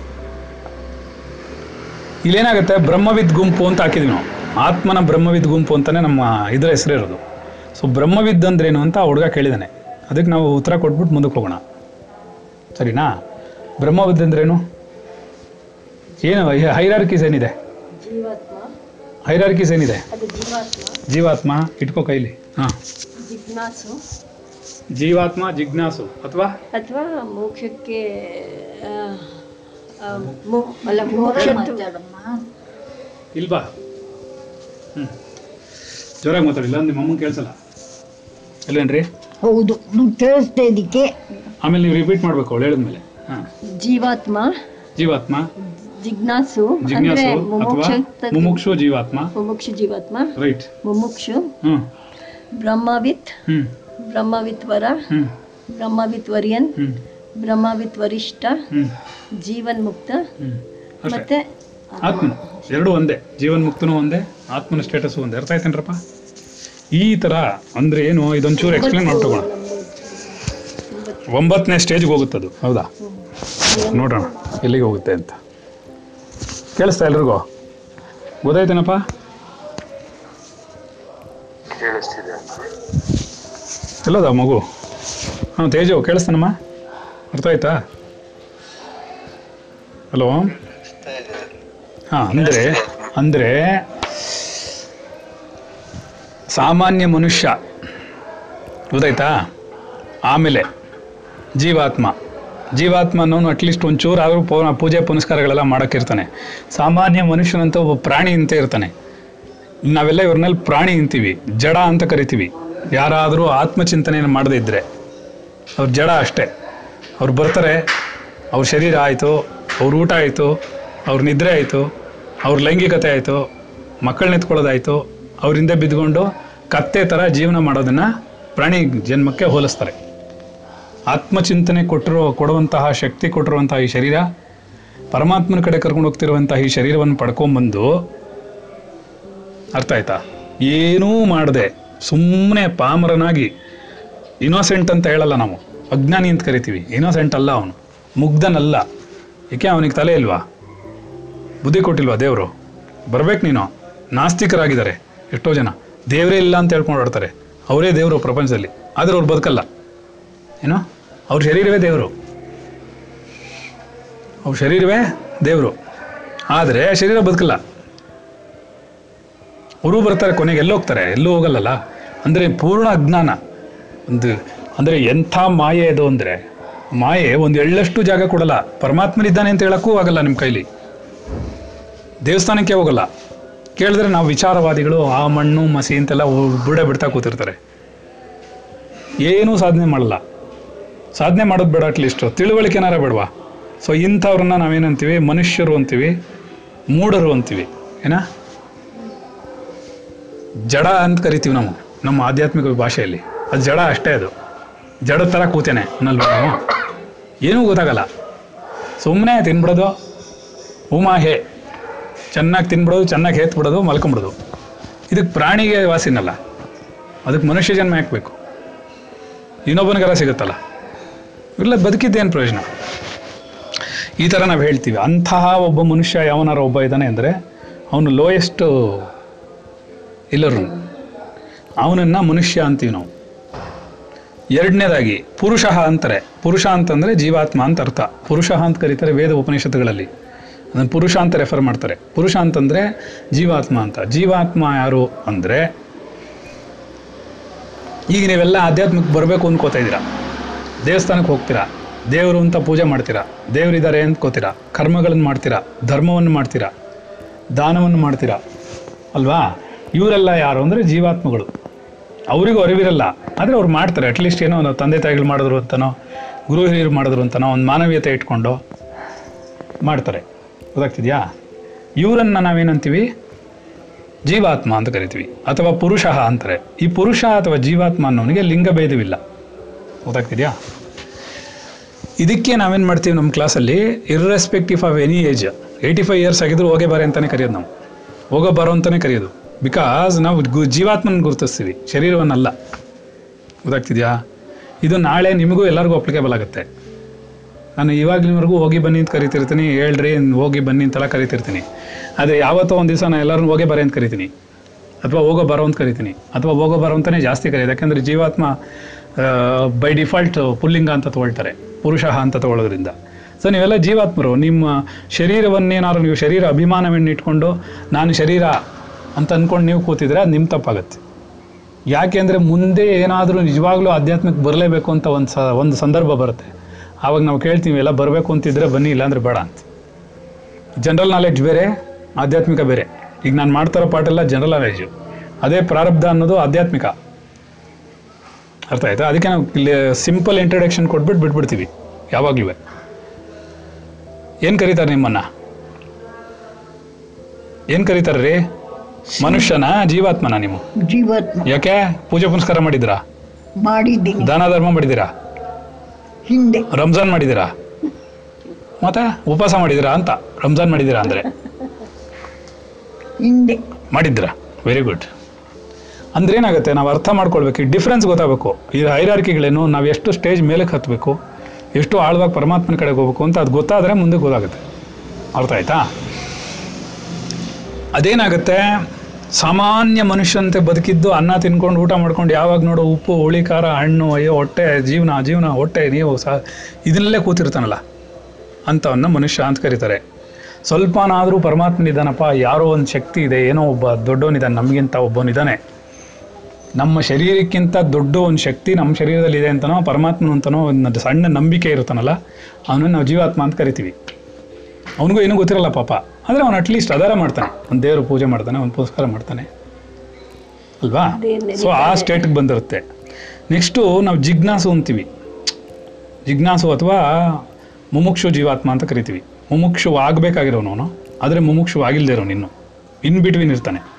ಇಲ್ಲೇನಾಗುತ್ತೆ? ಬ್ರಹ್ಮವಿದ್ ಗುಂಪು ಅಂತ ಹಾಕಿದ್ವಿ ನಾವು. ಆತ್ಮನ ಬ್ರಹ್ಮವಿದ್ ಗುಂಪು ಅಂತಲೇ ನಮ್ಮ ಇದರ ಹೆಸರು ಇರೋದು. ಸೊ ಬ್ರಹ್ಮವಿದ್ ಅಂದ್ರೇನು ಅಂತ ಹುಡುಗ ಕೇಳಿದಾನೆ. ಅದಕ್ಕೆ ನಾವು ಉತ್ತರ ಕೊಟ್ಬಿಟ್ಟು ಮುಂದಕ್ಕೆ ಹೋಗೋಣ. ಸರಿನಾ? ಬ್ರಹ್ಮವಿದ್ ಅಂದ್ರೇನು? ಏನು ಹೈರಾರ್ಕೀಸ್ ಏನಿದೆ? ಜೀವಾತ್ಮ. ಹೈರಾರ್ಕೀಸ್ ಏನಿದೆ? ಅದು ಜೀವಾತ್ಮ. ಜೀವಾತ್ಮ ಇಟ್ಕೋ ಕೈಲಿ. ಹಾಂ. ಜಿಜ್ಞಾಸು. ಜೀವಾತ್ಮ ಜಿಜ್ಞಾಸು ಅಥವಾ? ಅಥವಾ ಮೋಕ್ಷಕ್ಕೆ ಇಲ್ವಾ? ಹ್ಞೂ ಜೋರಾಗಿ ಮಾತಾಡಿಲ್ಲ ನಿಮ್ಮ ಅಮ್ಮ ಕೇಳಿಸಲ್ಲ. ಅಲ್ಲೇನ್ರಿ ಹೌದು ಕೇಳಿಸ್ತಾ ಇದಕ್ಕೆ ಆಮೇಲೆ ನೀವು ರಿಪೀಟ್ ಮಾಡ್ಬೇಕು ಅವಳು ಹೇಳಿದ್ಮೇಲೆ. ಹಾಂ. ಜೀವಾತ್ಮ. ಜೀವಾತ್ಮ. ಜಿಜ್ಞಾಸು ಅಂದ್ರೆ ಜಿಜ್ಞಾಸು ಅಥವಾ ಮುಮುಕ್ಷ ಮುಮುಕ್ಷು ಜೀವಾತ್ಮ. ಮುಮುಕ್ಷು ಜೀವಾತ್ಮ. ರೈಟ್. ಮುಮುಕ್ಷು ಹ್ಞೂ ಬ್ರಹ್ಮವಿತ್ ಹ್ಞೂ ಬ್ರಹ್ಮವಿತ್ ವರ ಹ್ಞೂ ಬ್ರಹ್ಮವಿತ್ ವರಿಯನ್ ಹ್ಞೂ ಬ್ರಹ್ಮವಿತ್ ವರಿಷ್ಠ ಹ್ಞೂ ಜೀವನ್ ಮುಕ್ತ ಮತ್ತೆ ಆತ್ಮ ಎರಡು ಒಂದೇ. ಜೀವನ್ ಮುಕ್ತನೂ ಒಂದೇ ಆತ್ಮನ ಸ್ಟೇಟಸ್ ಒಂದೇ. ಅರ್ಥ ಆಯ್ತೇನ್ರಪ್ಪ? ಈ ಥರ ಅಂದ್ರೆ ಏನು? ಇದೊಂಚೂರು ಎಕ್ಸ್ಪ್ಲೈನ್ ಮಾಡ್ತೋಗೋಣ ಒಂಬತ್ತನೇ ಸ್ಟೇಜ್ಗೆ ಹೋಗುತ್ತದು. ಹೌದಾ? ನೋಡೋಣ. ಎಲ್ಲಿಗೆ ಹೋಗುತ್ತೆ ಅಂತ? ಕೇಳಿಸ್ತಾ ಎಲ್ರಿಗೂ ಗೊತ್ತಾಯ್ತೇನಪ್ಪ ಕೇಳಿಸ್ತಿದೆ ಎಲ್ಲದ ಮಗು? ಹಾಂ ತೇಜು ಕೇಳಿಸ್ತಾನಮ್ಮ? ಅರ್ಥ ಆಯ್ತಾ ಹಲೋ? ಹಾಂ ಅಂದರೆ ಅಂದರೆ ಸಾಮಾನ್ಯ ಮನುಷ್ಯ. ಗೊತ್ತಾಯ್ತಾ? ಆಮೇಲೆ ಜೀವಾತ್ಮ. ಜೀವಾತ್ಮ ಅನ್ನೋನು ಅಟ್ಲೀಸ್ಟ್ ಒಂಚೂರು ಆದರೂ ಪೂ ಪೂಜೆ ಪುನಸ್ಕಾರಗಳೆಲ್ಲ ಮಾಡೋಕ್ಕಿರ್ತಾನೆ ಸಾಮಾನ್ಯ ಮನುಷ್ಯನಂತ ಒಬ್ಬ ಪ್ರಾಣಿ ಅಂತ ಇರ್ತಾನೆ. ನಾವೆಲ್ಲ ಇವ್ರನ್ನೆಲ್ಲ ಪ್ರಾಣಿ ಅಂತೀವಿ, ಜಡ ಅಂತ ಕರಿತೀವಿ. ಯಾರಾದರೂ ಆತ್ಮಚಿಂತನೆಯನ್ನು ಮಾಡದೇ ಇದ್ದರೆ ಅವ್ರ ಜಡ ಅಷ್ಟೇ. ಅವ್ರು ಬರ್ತಾರೆ, ಅವ್ರ ಶರೀರ ಆಯಿತು, ಅವ್ರ ಊಟ ಆಯಿತು, ಅವ್ರ ನಿದ್ರೆ ಆಯಿತು, ಅವ್ರ ಲೈಂಗಿಕತೆ ಆಯಿತು ಮಕ್ಕಳನ್ನ ಎತ್ಕೊಳ್ಳೋದಾಯಿತು ಅವರಿಂದ ಬಿದ್ದುಕೊಂಡು ಕತ್ತೆ ಥರ ಜೀವನ ಮಾಡೋದನ್ನು ಪ್ರಾಣಿ ಜನ್ಮಕ್ಕೆ ಹೋಲಿಸ್ತಾರೆ. ಆತ್ಮಚಿಂತನೆ ಕೊಟ್ಟಿರೋ, ಕೊಡುವಂತಹ ಶಕ್ತಿ ಕೊಟ್ಟಿರುವಂತಹ ಈ ಶರೀರ, ಪರಮಾತ್ಮನ ಕಡೆ ಕರ್ಕೊಂಡು ಹೋಗ್ತಿರುವಂತಹ ಈ ಶರೀರವನ್ನು ಪಡ್ಕೊಂಬಂದು ಅರ್ಥ ಆಯ್ತಾ? ಏನೂ ಮಾಡದೆ ಸುಮ್ಮನೆ ಪಾಮರನಾಗಿ ಇನೋಸೆಂಟ್ ಅಂತ ಹೇಳಲ್ಲ ನಾವು. ಅಜ್ಞಾನಿ ಅಂತ ಕರಿತೀವಿ. ಇನೋಸೆಂಟ್ ಅಲ್ಲ ಅವನು. ಮುಗ್ಧನಲ್ಲ. ಏಕೆ ಅವನಿಗೆ ತಲೆ ಇಲ್ವಾ? ಬುದ್ಧಿ ಕೊಟ್ಟಿಲ್ವಾ ದೇವರು? ಬರ್ಬೇಕು ನೀನು. ನಾಸ್ತಿಕರಾಗಿದ್ದಾರೆ ಎಷ್ಟೋ ಜನ. ದೇವರೇ ಇಲ್ಲ ಅಂತ ಹೇಳ್ಕೊಂಡು ಆಡ್ತಾರೆ ಅವರೇ ದೇವರು ಪ್ರಪಂಚದಲ್ಲಿ. ಆದರೆ ಅವ್ರು ಬದುಕಲ್ಲ. ಏನೋ? ಅವ್ರ ಶರೀರವೇ ದೇವರು. ಅವ್ರ ಶರೀರವೇ ದೇವರು. ಆದರೆ ಶರೀರ ಬದುಕಲ್ಲ. ಅವರು ಬರ್ತಾರೆ ಕೊನೆಗೆ ಎಲ್ಲೋಗ್ತಾರೆ ಎಲ್ಲೂ ಹೋಗಲ್ಲಲ್ಲ? ಅಂದರೆ ಪೂರ್ಣ ಅಜ್ಞಾನ. ಒಂದು, ಅಂದರೆ ಎಂಥ ಮಾಯೆ ಅದು ಅಂದರೆ, ಮಾಯೆ ಒಂದು ಎಳ್ಳಷ್ಟು ಜಾಗ ಕೊಡಲ್ಲ. ಪರಮಾತ್ಮನಿದ್ದಾನೆ ಅಂತ ಹೇಳೋಕ್ಕೂ ಆಗಲ್ಲ ನಿಮ್ಮ ಕೈಲಿ. ದೇವಸ್ಥಾನಕ್ಕೆ ಹೋಗಲ್ಲ. ಕೇಳಿದ್ರೆ ನಾವು ವಿಚಾರವಾದಿಗಳು, ಆ ಮಣ್ಣು, ಮಸಿ ಅಂತೆಲ್ಲ ಬಿಡ ಬುಡ ಬಿಡ್ತಾ ಕೂತಿರ್ತಾರೆ. ಏನೂ ಸಾಧನೆ ಮಾಡಲ್ಲ. ಸಾಧನೆ ಮಾಡೋದು ಬೇಡ ಅಟ್ಲೀಸ್ಟ್ ತಿಳುವಳಿಕೆ ಏನಾರ ಬೇಡವಾ? ಸೊ ಇಂಥವ್ರನ್ನ ನಾವೇನಂತೀವಿ ಮನುಷ್ಯರು ಅಂತೀವಿ. ಮೂಢರು ಅಂತೀವಿ. ಏನ? ಜಡ ಅಂತ ಕರಿತೀವಿ ನಾವು, ನಮ್ಮ ಆಧ್ಯಾತ್ಮಿಕ ಭಾಷೆಯಲ್ಲಿ. ಅದು ಜಡ ಅಷ್ಟೇ ಅದು. ಜಡ ಥರ ಕೂತೇನೆ, ಅನ್ನಲ್ವ ನಾವು? ಏನೂ ಗೊತ್ತಾಗಲ್ಲ. ಸುಮ್ಮನೆ ತಿನ್ಬಿಡೋದು, ಉಮಾ ಹೇ. ಚೆನ್ನಾಗಿ ತಿನ್ಬಿಡೋದು, ಚೆನ್ನಾಗಿ ಹೇತ್ಬಿಡೋದು, ಮಲ್ಕೊಂಬಿಡೋದು. ಇದಕ್ಕೆ ಪ್ರಾಣಿಗೆ ವಾಸಿನಲ್ಲ. ಅದಕ್ಕೆ ಮನುಷ್ಯ ಜನ್ಮ ಹಾಕ್ಬೇಕು ಇನ್ನೊಬ್ಬನಿಗಾರ ಸಿಗುತ್ತಲ್ಲ. ಇಲ್ಲ ಬದುಕಿದ್ದೇನು ಪ್ರಯೋಜನ? ಈ ಥರ ನಾವು ಹೇಳ್ತೀವಿ. ಅಂತಹ ಒಬ್ಬ ಮನುಷ್ಯ ಯಾವನಾರ ಒಬ್ಬ ಇದ್ದಾನೆ ಅಂದರೆ ಅವನು ಲೋಯೆಸ್ಟ್ ಎಲ್ಲರೂ ಅವನನ್ನು ಮನುಷ್ಯ ಅಂತೀವಿ ನಾವು. ಎರಡನೇದಾಗಿ ಪುರುಷ ಅಂತಾರೆ. ಪುರುಷ ಅಂತಂದರೆ ಜೀವಾತ್ಮ ಅಂತ ಅರ್ಥ. ಪುರುಷ ಅಂತ ಕರೀತಾರೆ ವೇದ ಉಪನಿಷತ್ತುಗಳಲ್ಲಿ. ಅದನ್ನು ಪುರುಷ ಅಂತ ರೆಫರ್ ಮಾಡ್ತಾರೆ. ಪುರುಷ ಅಂತಂದರೆ ಜೀವಾತ್ಮ ಅಂತ. ಜೀವಾತ್ಮ ಯಾರು ಅಂದರೆ ಈಗ ನೀವೆಲ್ಲ ಆಧ್ಯಾತ್ಮಕ್ಕೆ ಬರಬೇಕು ಅಂದ್ಕೋತಾ ಇದ್ದೀರಾ? ದೇವಸ್ಥಾನಕ್ಕೆ ಹೋಗ್ತೀರಾ? ದೇವರು ಅಂತ ಪೂಜೆ ಮಾಡ್ತೀರಾ? ದೇವರಿದ್ದಾರೆ ಅಂದ್ಕೋತೀರಾ ಕರ್ಮಗಳನ್ನು ಮಾಡ್ತೀರಾ? ಧರ್ಮವನ್ನು ಮಾಡ್ತೀರಾ? ದಾನವನ್ನು ಮಾಡ್ತೀರಾ? ಅಲ್ವಾ? ಇವರೆಲ್ಲ ಯಾರು ಅಂದರೆ ಜೀವಾತ್ಮಗಳು. ಅವರಿಗೂ ಅರಿವಿರಲ್ಲ. ಆದರೆ ಅವ್ರು ಮಾಡ್ತಾರೆ. ಅಟ್ಲೀಸ್ಟ್ ಏನೋ ಒಂದು ತಂದೆ ತಾಯಿಗಳು ಮಾಡಿದ್ರು ಅಂತನೋ ಗುರು ಹಿರಿಯರು ಮಾಡಿದ್ರು ಅಂತನೋ, ಒಂದು ಮಾನವೀಯತೆ ಇಟ್ಕೊಂಡು ಮಾಡ್ತಾರೆ. ಗೊತ್ತಾಗ್ತಿದ್ಯಾ? ಇವರನ್ನು ನಾವೇನಂತೀವಿ? ಜೀವಾತ್ಮ ಅಂತ ಕರಿತೀವಿ. ಅಥವಾ ಪುರುಷ ಅಂತಾರೆ ಈ ಪುರುಷ ಅಥವಾ ಜೀವಾತ್ಮ ಅನ್ನೋನಿಗೆ ಲಿಂಗ ಭೇದವಿಲ್ಲ ಗೊತ್ತಾಗ್ತಿದ್ಯಾ? ಇದಕ್ಕೆ ನಾವೇನು ಮಾಡ್ತೀವಿ ನಮ್ಮ ಕ್ಲಾಸಲ್ಲಿ irrespective of any age eighty five years ಆಗಿದ್ರು ಹೋಗೇ ಬಾರೆ ಅಂತಲೇ ಕರೆಯೋದು ನಾವು. ಹೋಗೋ ಬರೋ ಅಂತಲೇ ಕರೆಯೋದು. ಬಿಕಾಸ್ ನಾವು ಗು, ಜೀವಾತ್ಮನ ಗುರುತಿಸ್ತೀವಿ, ಶರೀರವನ್ನಲ್ಲ. ಗೊತ್ತಾಗ್ತಿದ್ಯಾ? ಇದು ನಾಳೆ ನಿಮಗೂ ಎಲ್ಲರಿಗೂ ಅಪ್ಲಿಕೇಬಲ್ ಆಗುತ್ತೆ. ನಾನು ಇವಾಗಲಿನವರೆಗೂ ಹೋಗಿ ಬನ್ನಿ ಅಂತ ಕರಿತಿರ್ತೀನಿ, ಹೇಳ್ರಿ, ಹೋಗಿ ಬನ್ನಿ ಅಂತೆಲ್ಲ ಕರಿತಿರ್ತೀನಿ. ಆದರೆ ಯಾವತ್ತೋ ಒಂದು ದಿವಸ ನಾನು ಎಲ್ಲರನ್ನೂ ಹೋಗೇ ಬರೆ ಅಂತ ಕರಿತೀನಿ. ಅಥವಾ ಹೋಗೋ ಬರೋ ಅಂತ ಕರಿತೀನಿ. ಅಥವಾ ಹೋಗೋ ಬರೋ ಅಂತಲೇ ಜಾಸ್ತಿ ಕರೆಯೋದು ಯಾಕೆಂದರೆ ಜೀವಾತ್ಮ ಬೈ ಡಿಫಾಲ್ಟ್ ಪುಲ್ಲಿಂಗ ಅಂತ ತೊಗೊಳ್ತಾರೆ. ಪುರುಷ ಅಂತ ತಗೊಳ್ಳೋದ್ರಿಂದ. ಸೊ ನೀವೆಲ್ಲ ಜೀವಾತ್ಮರು, ನಿಮ್ಮ ಶರೀರವನ್ನೇನಾದ್ರು ನೀವು ಶರೀರ ಅಭಿಮಾನವನ್ನು ಇಟ್ಕೊಂಡು ನಾನು ಶರೀರ ಅಂತ ಅಂದ್ಕೊಂಡು ನೀವು ಕೂತಿದ್ರೆ ಅದು ನಿಮ್ಮ ತಪ್ಪಾಗತ್ತೆ. ಯಾಕೆಂದರೆ ಮುಂದೆ ಏನಾದರೂ ನಿಜವಾಗ್ಲೂ ಆಧ್ಯಾತ್ಮಕ್ಕೆ ಬರಲೇಬೇಕು ಅಂತ ಒಂದು ಸ, ಒಂದು ಸಂದರ್ಭ ಬರುತ್ತೆ. ಆವಾಗ ನಾವು ಕೇಳ್ತೀವಿ, ಎಲ್ಲ ಬರಬೇಕು ಅಂತಿದ್ರೆ ಬನ್ನಿ, ಇಲ್ಲಾಂದ್ರೆ ಬೇಡ ಅಂತ. ಜನರಲ್ ನಾಲೆಡ್ಜ್ ಬೇರೆ, ಆಧ್ಯಾತ್ಮಿಕ ಬೇರೆ. ಈಗ ನಾನು ಮಾಡ್ತಾರೋ ಪಾಠ ಎಲ್ಲ ಜನರಲ್ ನಾಲೆಡ್ಜು ಅದೇ ಪ್ರಾರಬ್ಧ ಅನ್ನೋದು ಆಧ್ಯಾತ್ಮಿಕ. ಅರ್ಥ ಆಯ್ತಾ? ಅದಕ್ಕೆ ನಾವು ಇಲ್ಲಿ ಸಿಂಪಲ್ ಇಂಟ್ರಡಕ್ಷನ್ ಕೊಟ್ಬಿಟ್ಟು ಬಿಟ್ಬಿಡ್ತೀವಿ ಯಾವಾಗ್ಲೂ. ಏನು ಕರೀತಾರೆ ನಿಮ್ಮನ್ನ? ಏನು ಕರೀತಾರೆ ರೀ? ಮನುಷ್ಯನ ಜೀವಾತ್ಮನ ನೀವು? ಜೀವಾತ್ಮ. ಯಾಕೆ? ಪೂಜೆ ಪುನಸ್ಕಾರ ಮಾಡಿದ್ದೀರಾ? ಮಾಡಿದ್ದೀನಿ ದಾನ ಧರ್ಮ ಮಾಡಿದ್ದೀರಾ? ಹಿಂದೆ. ರಂಜಾನ್ ಮಾಡಿದ್ದೀರಾ? ಮತ್ತೆ ಉಪವಾಸ ಮಾಡಿದ್ದೀರಾ ಅಂತ ರಂಜಾನ್ ಮಾಡಿದ್ದೀರಾ ಅಂದರೆ? ಹಿಂದೆ. ಮಾಡಿದ್ದೀರಾ? ವೆರಿ ಗುಡ್ ಅಂದ್ರೆ ಏನಾಗುತ್ತೆ ನಾವು ಅರ್ಥ ಮಾಡ್ಕೊಳ್ಬೇಕು. ಈ ಡಿಫ್ರೆನ್ಸ್ ಗೊತ್ತಾಗಬೇಕು. ಈ ಹೈರಾರ್ಕಿಗಳೇನು ನಾವು ಎಷ್ಟು ಸ್ಟೇಜ್ ಮೇಲಕ್ಕೆ ಹತ್ತಬೇಕು ಎಷ್ಟು ಆಳವಾಗಿ ಪರಮಾತ್ಮನ ಕಡೆಗೆ ಹೋಗ್ಬೇಕು ಅಂತ ಅದು ಗೊತ್ತಾದರೆ ಮುಂದೆ ಗೊತ್ತಾಗುತ್ತೆ ಅರ್ಥ ಆಯ್ತಾ? ಅದೇನಾಗುತ್ತೆ? ಸಾಮಾನ್ಯ ಮನುಷ್ಯಂತೆ ಬದುಕಿದ್ದು ಅನ್ನ ತಿನ್ಕೊಂಡು ಊಟ ಮಾಡ್ಕೊಂಡು ಯಾವಾಗ ನೋಡೋ ಉಪ್ಪು, ಹುಳಿ, ಖಾರ, ಹಣ್ಣು, ಅಯ್ಯೋ, ಹೊಟ್ಟೆ, ಜೀವನ ಜೀವನ, ಹೊಟ್ಟೆ, ನೀವು ಸಹ ಇದನ್ನಲ್ಲೇ ಕೂತಿರ್ತಾನಲ್ಲ? ಅಂಥವನ್ನ ಮನುಷ್ಯ ಅಂತ ಕರೀತಾರೆ. ಸ್ವಲ್ಪನಾದರೂ ಪರಮಾತ್ಮನಿದ್ದಾನಪ್ಪ, ಯಾರೋ ಒಂದು ಶಕ್ತಿ ಇದೆ, ಏನೋ ಒಬ್ಬ ದೊಡ್ಡವನಿದ್ದಾನೆ, ನಮಗಿಂತ ಒಬ್ಬನಿದ್ದಾನೆ. ನಮ್ಮ ಶರೀರಕ್ಕಿಂತ ದೊಡ್ಡ ಒಂದು ಶಕ್ತಿ ನಮ್ಮ ಶರೀರದಲ್ಲಿ ಇದೆ ಅಂತನೋ ಪರಮಾತ್ಮನ ಅಂತನೋ ಒಂದು ಸಣ್ಣ ನಂಬಿಕೆ ಇರುತ್ತಾನಲ್ಲ ಅವನನ್ನು ನಾವು ಜೀವಾತ್ಮ ಅಂತ ಕರಿತೀವಿ. ಅವನಿಗೂ ಏನೂ ಗೊತ್ತಿರಲ್ಲ ಪಾಪ. ಆದರೆ ಅವನು ಅಟ್ಲೀಸ್ಟ್ ಅದಾರ ಮಾಡ್ತಾನೆ. ಒಂದು ದೇವರು ಪೂಜೆ ಮಾಡ್ತಾನೆ ಒಂದು ಪುರಸ್ಕಾರ ಮಾಡ್ತಾನೆ. ಅಲ್ವಾ? ಸೊ ಆ ಸ್ಟೇಟ್ಗೆ ಬಂದಿರುತ್ತೆ. ನೆಕ್ಸ್ಟು ನಾವು ಜಿಜ್ಞಾಸು ಅಂತೀವಿ. ಜಿಜ್ಞಾಸು ಅಥವಾ ಮುಮುಕ್ಷು ಜೀವಾತ್ಮ ಅಂತ ಕರಿತೀವಿ. ಮುಮುಕ್ಷು ಆಗಬೇಕಾಗಿರೋನು ಅವನು ಆದರೆ ಮುಮುಕ್ಷು ಆಗಿಲ್ಲದೆ ಇರೋನು ಇನ್ನು. ಇನ್ ಬಿಟ್ವೀನ್ ಇರ್ತಾನೆ.